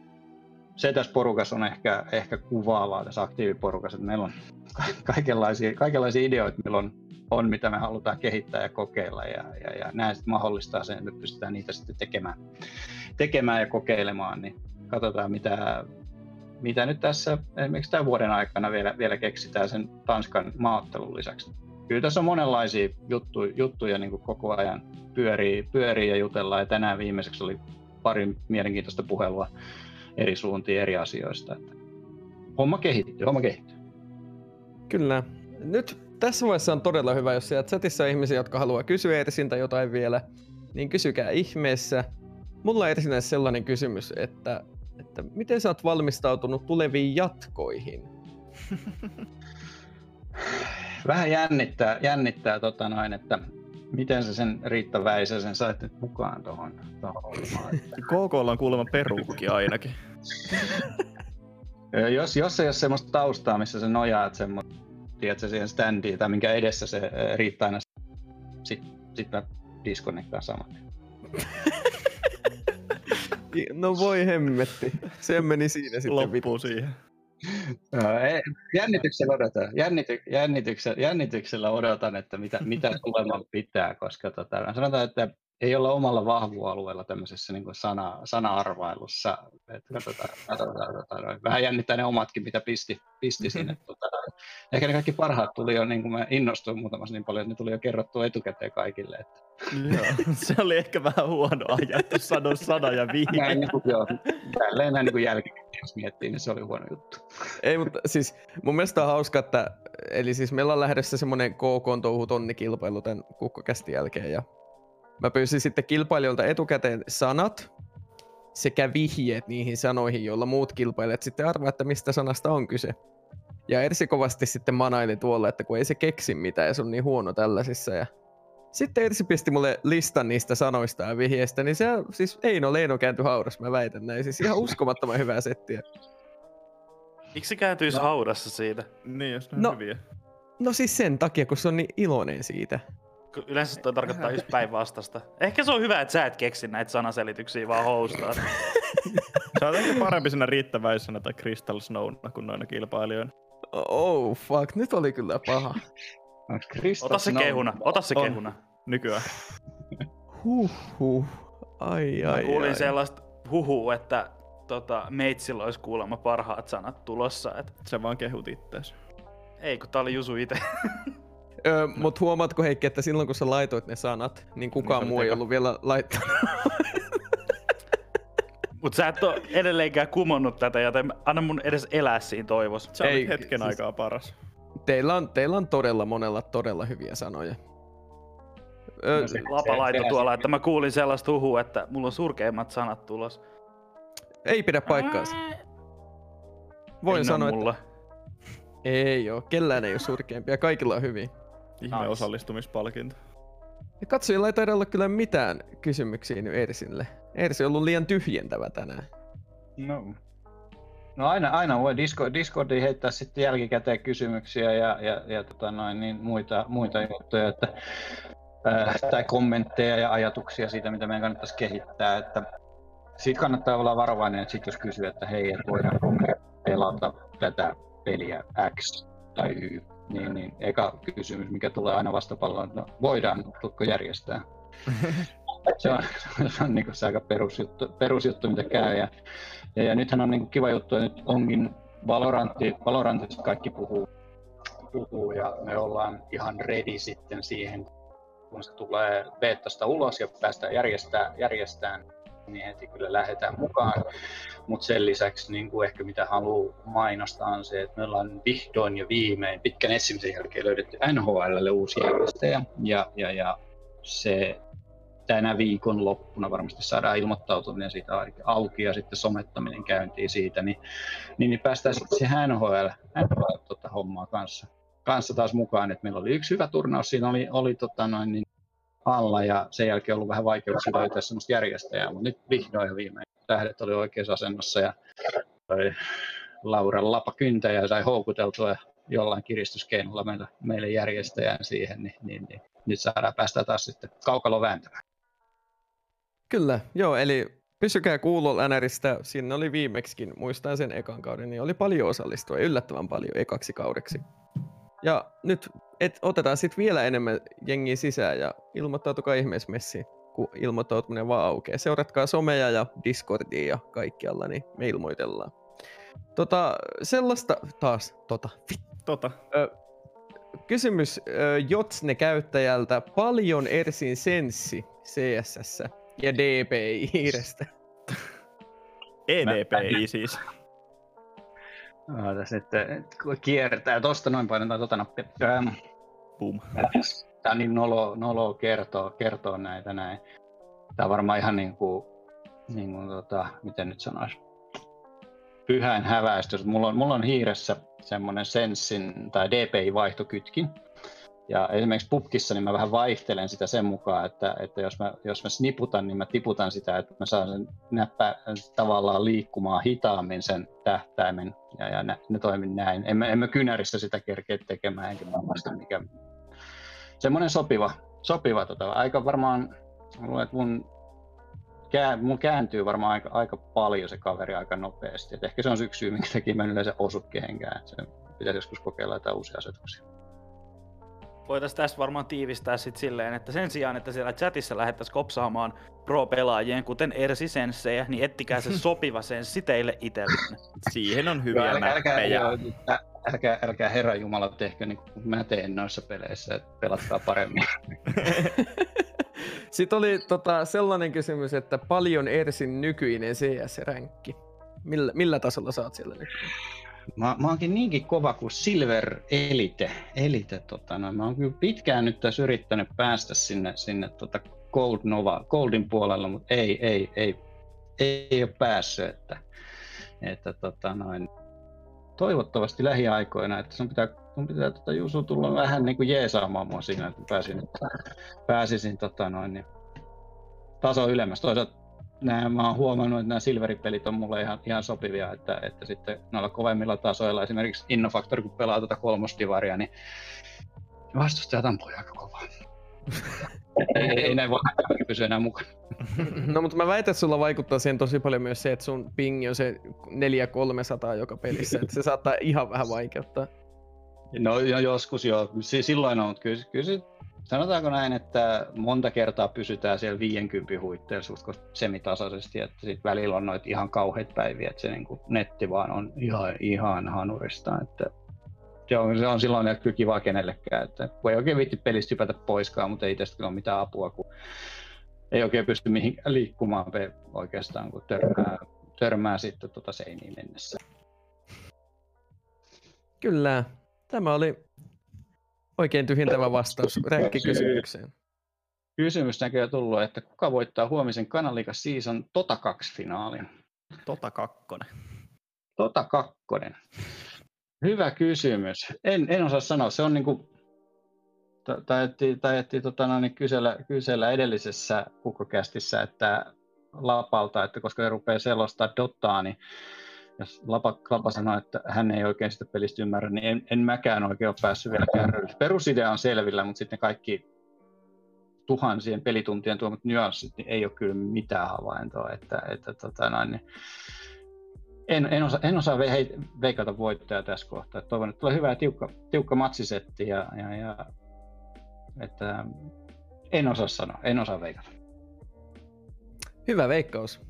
se tässä porukassa on ehkä, ehkä kuvaavaa tässä aktiiviporukassa, että meillä on kaikenlaisia, kaikenlaisia ideoita, milloin on, mitä me halutaan kehittää ja kokeilla, ja, ja, ja nämä sitten mahdollistaa sen, että me pystytään niitä sitten tekemään, tekemään ja kokeilemaan, niin katsotaan, mitä, mitä nyt tässä esimerkiksi tämän vuoden aikana vielä, vielä keksitään sen Tanskan maaottelun lisäksi. Kyllä tässä on monenlaisia juttu, juttuja niin kuin koko ajan pyörii, pyörii ja jutellaan. Ja tänään viimeiseksi oli pari mielenkiintoista puhelua eri suuntiin eri asioista. Että homma kehittyy, homma kehittyy. Kyllä. Nyt tässä vaiheessa on todella hyvä, jos siellä chatissa on ihmisiä, jotka haluaa kysyä Ersiltä jotain vielä, niin kysykää ihmeessä. Mulla on sellainen kysymys, että että miten sä oot valmistautunut tuleviin jatkoihin? Vähän jännittää, jännittää tota noin, että miten sä sen Riitta Väisäsen sait nyt mukaan tuohon KK on kuulemma perukki ainakin. jos, jos ei ole semmoista taustaa, missä sä nojaat semmoista, tiedätkö, siihen standiin tai minkä edessä se Riitta aina, sit, sit mä disconnectaan saman. No voi hemmetti. Se meni siinä sitten. Loppuu siihen. jännityksellä odotan, jännity, jännityksellä, jännityksellä odotan, että mitä, mitä tulemaan pitää, koska tota, sanotaan, että ei olla omalla vahvualueella tämmöisessä niin sana, sana-arvailussa. Katsotaan, katsotaan, katsotaan, vähän jännittää ne omatkin, mitä pisti, pisti sinne. Tota, ehkä ne kaikki parhaat tuli jo, niin kuin mä innostuin muutamassa niin paljon, että ne tuli jo kerrottua etukäteen kaikille. Että. Joo, se oli ehkä vähän huono ajattu sanoa sana ja vihje. Näin, niin kuin, joo, tälleen näin niin jälkikäteen, jos miettii, niin se oli huono juttu. Ei, mutta siis mun mielestä on hauska, että eli siis meillä on lähdössä semmoinen KK-touhu tonnikilpailu tämän kukkokästi jälkeen ja Mä pyysin sitten kilpailijoilta etukäteen sanat sekä vihjeet niihin sanoihin, joilla muut kilpailijat sitten arvaa, että mistä sanasta on kyse. Ja Ersi kovasti sitten manaili tuolla, että kun ei se keksi mitään ja se on niin huono tällaisissa. Ja sitten Ersi pisti mulle listan niistä sanoista ja vihjeistä, niin se siis Eino Leino kääntyi haudas, mä väitän näin. Siis ihan uskomattoman hyvää settiä. Miksi se kääntyisi no. haudassa siitä? Niin, jos ne on no, hyviä. No siis sen takia, kun se on niin iloinen siitä. Yleensä toi tarkoittaa just päinvastasta. Ehkä se on hyvä, että sä et keksi näitä sanaselityksiä, vaan hostaa. sä oot ehkä parempi sinä riittäväisenä tai Crystal Snowna kuin noina kilpailijoina. Oh fuck, nyt oli kyllä paha. Ota se kehuna, ota se kehuna. Nykyään. Huhhuh. Ai ai Mä kuulin ai. sellaista huhua, että tota, meitsillä olisi kuulemma parhaat sanat tulossa. Että... Se vaan kehut ittees. Ei, kun tää oli Jusu itse. Öö, mut huomaatko Heikki, että silloin kun sä laitoit ne sanat, niin kukaan Niin, muu ei ollut vielä laittanut. Mut sä et oo edelleenkään kumonnut tätä, joten anna mun edes elää siinä toivos. Se oli Ei, hetken siis- aikaa paras. teillä, on, teillä on todella monella todella hyviä sanoja. Öö, No se- Lapa laitoi se- tuolla, että mä kuulin sellaista huhua, että mulla on surkeimmat sanat tulos. ei pidä paikkaansa. Voin Ei sanoa, mulla. että ei oo. Kellään ei ole surkeimpia. Kaikilla on hyvin. Ihme Nice. osallistumispalkinto. Ja katsojilla ei taida olla kyllä mitään kysymyksiä nyt Ersille. Ersi on ollut liian tyhjentävä tänään. No. No aina, aina voi Discord, Discordiin heittää sitten jälkikäteen kysymyksiä ja, ja, ja tota noin, niin muita, muita juttuja, että, ää, tai kommentteja ja ajatuksia siitä, mitä meidän kannattaisi kehittää. Että siitä kannattaa olla varovainen, että sit jos kysyy, että hei, että voidaanko me pelata tätä peliä X tai Y, niin, niin eka kysymys, mikä tulee aina vastapalloon, että no, voidaan, tuletko järjestää. se on, se on niin se aika perusjuttu, perusjuttu, mitä käy. Ja, ja, ja nythän on niin kiva juttu, että nyt onkin Valorantti, Valorantissa kaikki puhuu, puhuu ja me ollaan ihan ready sitten siihen, kun se tulee beettasta ulos ja päästään järjestää, järjestään, niin heti kyllä lähdetään mukaan. Mutta sen lisäksi niin kuin ehkä mitä haluaa mainostaa on se, että me ollaan vihdoin ja viimein pitkän etsimisen jälkeen löydetty NHLlle uusi järjestäjä. Ja, ja, ja se tänä viikon loppuna varmasti saadaan ilmoittautuminen siitä auki ja sitten somettaminen käyntiin siitä, niin, niin, niin päästään sitten siihen NHL, NHL tota, hommaa kanssa, kanssa taas mukaan. Et meillä oli yksi hyvä turnaus, siinä oli, oli tota, noin, niin alla ja sen jälkeen ollut vähän vaikeuksia löytää sellaista järjestäjää, mutta nyt vihdoin ja viimein tähdet oli oikeassa asennossa ja toi Laura Lapa kyntäjä ja sai houkuteltua jollain kiristyskeinolla meille, meille järjestäjään siihen, niin, niin, niin nyt saadaan päästä taas sitten kaukalo vääntämään. Kyllä, joo, eli pysykää kuulolla NRistä. Siinä oli viimeksikin, muistan sen ekan kauden, niin oli paljon osallistujia, yllättävän paljon ekaksi kaudeksi. Ja nyt et, otetaan sitten vielä enemmän jengiä sisään ja ilmoittautukaa ihmeessä messiin, kun ilmoittautuminen vaan aukeaa. Seuratkaa someja ja Discordia ja kaikkialla, niin me ilmoitellaan. Tota, sellaista taas, tota, Tota, ö, kysymys ö, Jotsne-käyttäjältä. Paljon Ersin senssi CSS ja DPI hiirestä? EDPI siis. No, tässä nyt eh, kiertää, tuosta noin painetaan tuota nappia. Ähm, Boom. Tämä on niin nolo, nolo kertoo, kertoo näitä näin. Tämä on varmaan ihan niin kuin, niin kuin tota, miten nyt sanoisi, pyhän häväistys. Mulla on, mulla on hiiressä semmoinen Sensin tai DPI-vaihtokytkin. Ja esimerkiksi pubkissa niin mä vähän vaihtelen sitä sen mukaan, että, että jos, mä, jos mä sniputan, niin mä tiputan sitä, että mä saan sen näppä tavallaan liikkumaan hitaammin sen tähtäimen. Ja, ja ne, ne toimin näin. En mä, en mä kynärissä sitä kerkeä tekemään, enkä muista mikä. Semmoinen sopiva, sopiva tota, aika varmaan, luulen, että mun, kää, mun kääntyy varmaan aika, aika paljon se kaveri aika nopeasti. Et ehkä se on yksi syy, minkä takia mä en yleensä osu kehenkään. Se pitäisi joskus kokeilla jotain uusia asetuksia. Voitaisiin tästä varmaan tiivistää sit silleen, että sen sijaan, että siellä chatissa lähdettäisiin kopsaamaan pro-pelaajien, kuten Ersi Senssejä, niin ettikää se sopiva senssi teille itsellenne. Siihen on hyviä älkää, älkää, älkää, älkää, älkää Herra Jumala tehkö niin kuin mä teen noissa peleissä, että pelatkaa paremmin. Sitten oli tota, sellainen kysymys, että paljon Ersin nykyinen CS-ränkki? Millä, millä tasolla saat siellä nyt? Mä, mä oonkin niinkin kova kuin Silver Elite. Elite tota, no, mä oon kyllä pitkään nyt tässä yrittänyt päästä sinne, sinne tota Gold Nova, Goldin puolella, mutta ei, ei, ei, ei, ei ole päässyt. Että, että tota, noin, toivottavasti lähiaikoina, että sun pitää, sun pitää tota, Jusu tulla vähän niin kuin jeesaamaan mua siinä, että pääsin, pääsisin tota, noin, niin, taso ylemmäs. Toisaalta nämä, mä oon huomannut, että nämä silveripelit on mulle ihan, ihan sopivia, että, että sitten noilla kovemmilla tasoilla, esimerkiksi Innofactor, kun pelaa tuota kolmosdivaria, niin vastustajat ampuu aika kovaa. ei, ei, näin voi pysyä enää mukana. No mutta mä väitän, että sulla vaikuttaa siihen tosi paljon myös se, että sun pingi on se 4-300 joka pelissä, että se saattaa ihan vähän vaikeuttaa. No jo- joskus jo, Si- silloin on, mutta kyllä, kyllä sanotaanko näin, että monta kertaa pysytään siellä 50 huitteilla suht semitasaisesti, että sit välillä on noita ihan kauheita päiviä, että se niin kuin netti vaan on ihan, ihan hanurista, että se on, se on silloin kyllä kiva kenellekään, että ei oikein viitti pelistä hypätä poiskaan, mutta ei tästä ole mitään apua, kun ei oikein pysty mihinkään liikkumaan oikeastaan, kun törmää, törmää sitten tuota seiniin mennessä. Kyllä. Tämä oli oikein tyhjentävä vastaus räkkikysymykseen. Kysymys näköjään tullut, että kuka voittaa huomisen Kanalika Season Tota 2 finaalin? Tota kakkonen. Tota kakkonen. Hyvä kysymys. En, en osaa sanoa. Se on niin kuin, taidettiin tota, no, niin kysellä, kysellä edellisessä kukkokästissä, että Lapalta, että koska ne rupeaa selostaa Dotaa, niin jos Lapa, Lapa sanoi, että hän ei oikein sitä pelistä ymmärrä, niin en, en mäkään oikein ole päässyt vielä kärryille. Perusidea on selvillä, mutta sitten kaikki tuhansien pelituntien tuomat nyanssit, niin ei ole kyllä mitään havaintoa. Että, että, tota, noin, niin en, en, osaa, en osaa veikata voittajaa tässä kohtaa. Toivon, että tulee hyvä ja tiukka, tiukka matsisetti. Ja, ja, ja, että, en osaa sanoa, en osaa veikata. Hyvä veikkaus.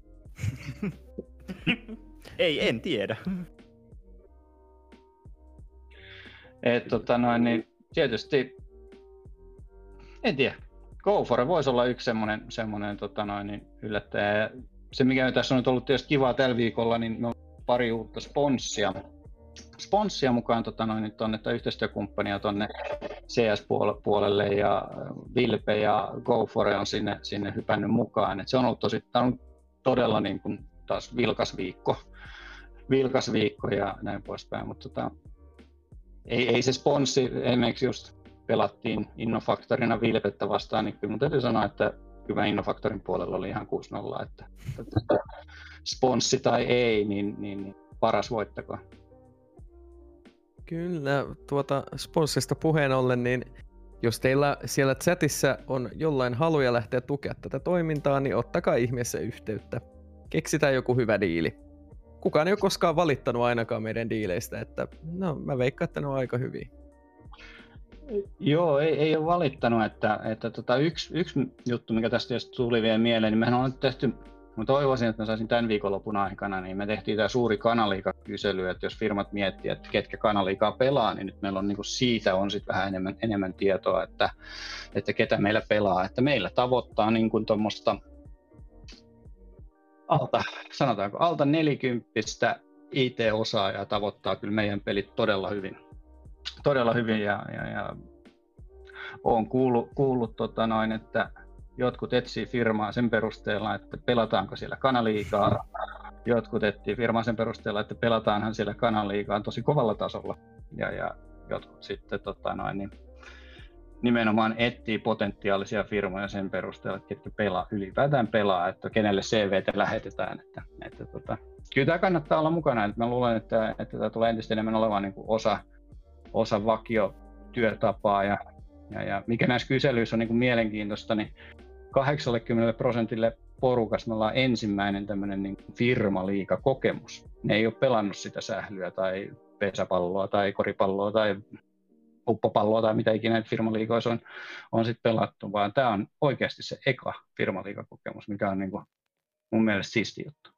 Ei, en tiedä. Et, tota noin, niin tietysti, en tiedä, GoFore voisi olla yksi semmoinen, semmoinen tota noin, niin yllättäjä. Se, mikä tässä on nyt ollut tietysti kivaa tällä viikolla, niin me on pari uutta sponssia, sponssia mukaan tota noin, niin tonne, tai yhteistyökumppania tuonne CS-puolelle ja Vilpe ja GoFore on sinne, sinne hypännyt mukaan. Et se on ollut tosi, on todella niin kuin taas vilkas viikko vilkas viikko ja näin poispäin, mutta tota, ei, ei se sponssi, esimerkiksi just pelattiin Innofaktorina Vilpettä vastaan, niin kyllä täytyy sanoa, että kyllä Innofaktorin puolella oli ihan 6-0, että, että sponssi tai ei, niin, niin paras voittako. Kyllä, tuota sponssista puheen ollen, niin jos teillä siellä chatissa on jollain haluja lähteä tukea tätä toimintaa, niin ottakaa ihmeessä yhteyttä. Keksitään joku hyvä diili kukaan ei ole koskaan valittanut ainakaan meidän diileistä, että no mä veikkaan, että ne on aika hyviä. Joo, ei, ei ole valittanut, että, että tota, yksi, yksi juttu, mikä tästä tuli vielä mieleen, niin mehän on nyt tehty, mä toivoisin, että mä saisin tämän viikonlopun aikana, niin me tehtiin tämä suuri kanaliikakysely, että jos firmat miettii, että ketkä kanaliikaa pelaa, niin nyt meillä on niin siitä on sit vähän enemmän, enemmän tietoa, että, että ketä meillä pelaa. Että meillä tavoittaa niin kuin tuommoista alta, sanotaanko, alta 40 IT-osaajaa tavoittaa kyllä meidän pelit todella hyvin. Todella hyvin ja, ja, ja olen kuullut, kuullut tota noin, että jotkut etsii firmaa sen perusteella, että pelataanko siellä kanaliikaa. Jotkut etsii firmaa sen perusteella, että pelataanhan siellä kanaliikaa tosi kovalla tasolla. Ja, ja jotkut sitten tota noin, niin nimenomaan etsii potentiaalisia firmoja sen perusteella, että ketkä pelaa, ylipäätään pelaa, että kenelle CVtä lähetetään. Että, että tota, kyllä tämä kannattaa olla mukana. Että mä luulen, että, että tämä tulee entistä enemmän olemaan niin kuin osa, osa vakiotyötapaa. Ja, ja, ja mikä näissä kyselyissä on niin kuin mielenkiintoista, niin 80 prosentille porukas me ollaan ensimmäinen tämmöinen niin firmaliika-kokemus. Ne ei ole pelannut sitä sählyä tai pesäpalloa tai koripalloa tai uppopalloa tai mitä ikinä firmaliikoissa on, on sitten pelattu, vaan tämä on oikeasti se eka firmaliikakokemus, mikä on niin kuin mun mielestä siisti juttu.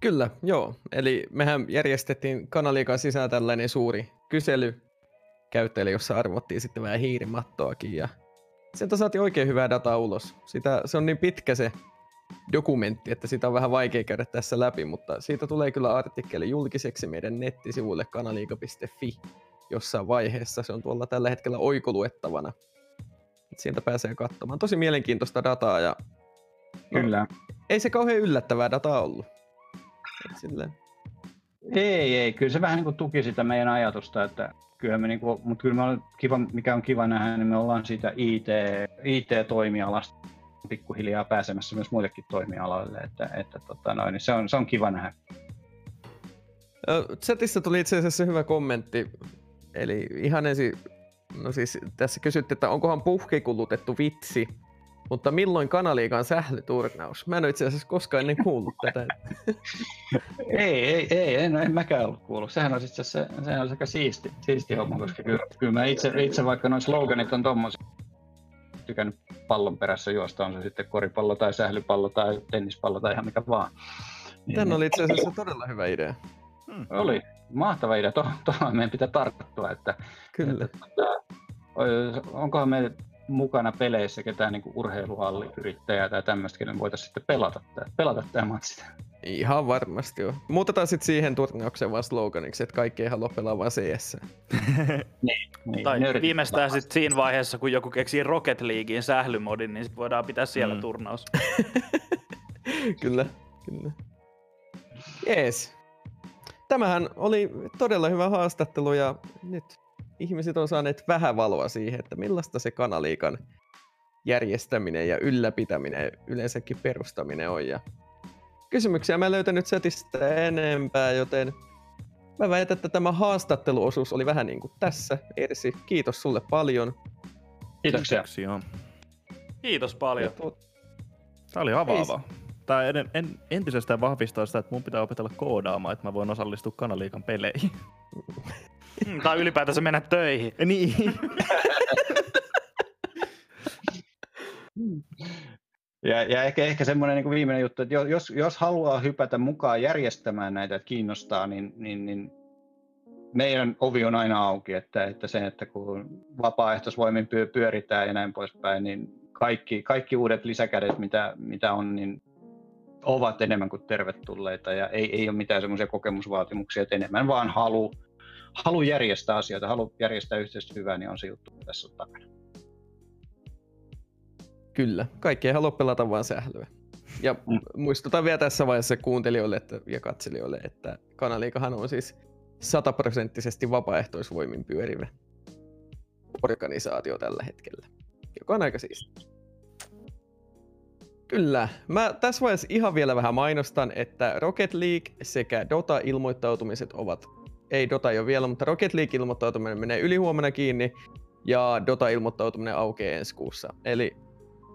Kyllä, joo. Eli mehän järjestettiin kanaliikan sisään tällainen suuri kysely käyttäjille, jossa arvottiin sitten vähän hiirimattoakin ja sieltä saatiin oikein hyvää dataa ulos. Sitä, se on niin pitkä se dokumentti, että sitä on vähän vaikea käydä tässä läpi, mutta siitä tulee kyllä artikkeli julkiseksi meidän nettisivuille kanaliika.fi jossain vaiheessa. Se on tuolla tällä hetkellä oikoluettavana. Sieltä pääsee katsomaan. Tosi mielenkiintoista dataa ja no, Kyllä. ei se kauhean yllättävää dataa ollut. silleen. Ei, ei. Kyllä se vähän niin kuin tuki sitä meidän ajatusta, että kyllä me, niin kuin, mutta kyllä me on kiva, mikä on kiva nähdä, niin me ollaan siitä IT, IT-toimialasta pikkuhiljaa pääsemässä myös muillekin toimialoille, että, että tota noin, niin se, on, se on kiva nähdä. Chatissa tuli itse asiassa hyvä kommentti Eli ihan ensin, no siis tässä kysyttiin, että onkohan puhkikulutettu vitsi, mutta milloin kanaliikan sählyturnaus? Mä en ole itse asiassa koskaan ennen kuullut tätä. ei, ei, ei, en, en mäkään ollut kuullut. Sehän on itse se, sehän on aika siisti, siisti homma, koska kyllä, kyllä mä itse, itse vaikka noin sloganit on tommosia, tykännyt pallon perässä juosta, on se sitten koripallo tai sählypallo tai tennispallo tai ihan mikä vaan. Niin, Tämä oli itse asiassa todella hyvä idea. Hmm. Oli. mahtava idea. Tuohon to, meidän pitää tarttua, että, Kyllä. että, että onkohan meillä mukana peleissä ketään niin urheiluhalliyrittäjää tai tämmöistä, kenen voitaisiin sitten pelata, pelata tämä matsi. Ihan varmasti joo. Muutetaan sitten siihen turnaukseen vaan sloganiksi, että kaikki ei halua pelaa vaan CS. niin, niin, tai viimeistään sitten siinä vaiheessa, kun joku keksii Rocket Leaguein sählymodin, niin sit voidaan pitää siellä mm. turnaus. kyllä, kyllä. Jees. Tämähän oli todella hyvä haastattelu ja nyt ihmiset on saaneet vähän valoa siihen, että millaista se kanaliikan järjestäminen ja ylläpitäminen, yleensäkin perustaminen on. Ja kysymyksiä mä en löytänyt setistä enempää, joten mä väitän, että tämä haastatteluosuus oli vähän niin kuin tässä. Ersi, kiitos sulle paljon. Kiitoksia. Kiitoksia. Kiitos paljon. Tämä oli avaava. Tämä en, en, entisestään vahvistaa sitä, että mun pitää opetella koodaamaan, että mä voin osallistua kanaliikan peleihin. Mm, tai ylipäätänsä mennä töihin. Niin. Ja, ja ehkä, ehkä semmoinen niin viimeinen juttu, että jos, jos haluaa hypätä mukaan järjestämään näitä, että kiinnostaa, niin, niin, niin meidän ovi on aina auki, että, että se, että kun vapaaehtoisvoimin pyöritään ja näin poispäin, niin kaikki, kaikki uudet lisäkädet, mitä, mitä on, niin ovat enemmän kuin tervetulleita ja ei, ei ole mitään semmoisia kokemusvaatimuksia, että enemmän vaan halu, halu järjestää asioita, halu järjestää yhteistä hyvää, niin on se juttu tässä takana. Kyllä, kaikki ei halua pelata vaan sählyä. Ja mm. muistutan vielä tässä vaiheessa kuuntelijoille että, ja katselijoille, että kanaliikahan on siis sataprosenttisesti vapaaehtoisvoimin pyörivä organisaatio tällä hetkellä, joka on aika siistiä. Kyllä. Mä tässä vaiheessa ihan vielä vähän mainostan, että Rocket League sekä Dota-ilmoittautumiset ovat, ei Dota jo vielä, mutta Rocket League-ilmoittautuminen menee ylihuomenna kiinni ja Dota-ilmoittautuminen aukeaa ensi kuussa. Eli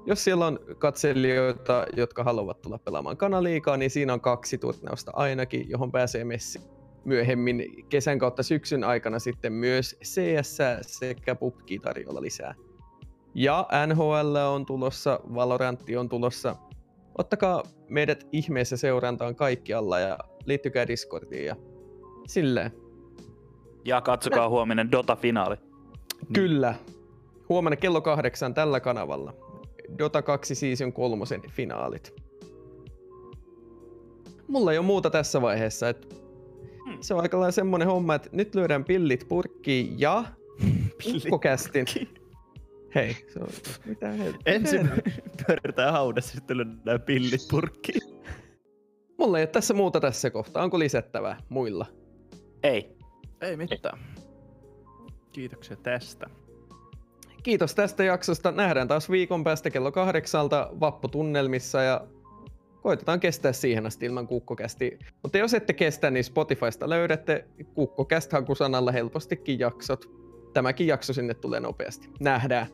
jos siellä on katselijoita, jotka haluavat tulla pelaamaan kanaliikaa, niin siinä on kaksi turnausta ainakin, johon pääsee messi myöhemmin kesän kautta syksyn aikana sitten myös CS sekä PUBG tarjolla lisää. Ja NHL on tulossa, Valorantti on tulossa. Ottakaa meidät ihmeessä seurantaan kaikkialla ja liittykää Discordiin ja silleen. Ja katsokaa huominen Dota-finaali. Kyllä. Huomenna kello kahdeksan tällä kanavalla. Dota 2 Season 3 finaalit. Mulla ei ole muuta tässä vaiheessa. että hmm. Se on aika lailla semmonen homma, että nyt lyödään pillit purkkiin ja ukkokästin. Hei, se on, mitä helppoa. Ensin pyöritään haudassa, sitten lyödään pillit purkkiin. Mulla ei ole tässä muuta tässä kohtaa. Onko lisättävää muilla? Ei. Ei mitään. Kiitoksia tästä. Kiitos tästä jaksosta. Nähdään taas viikon päästä kello kahdeksalta vapputunnelmissa ja koitetaan kestää siihen asti ilman kukkokästi. Mutta jos ette kestä, niin Spotifysta löydätte kukkokäst hakusanalla helpostikin jaksot. Tämäkin jakso sinne tulee nopeasti. Nähdään.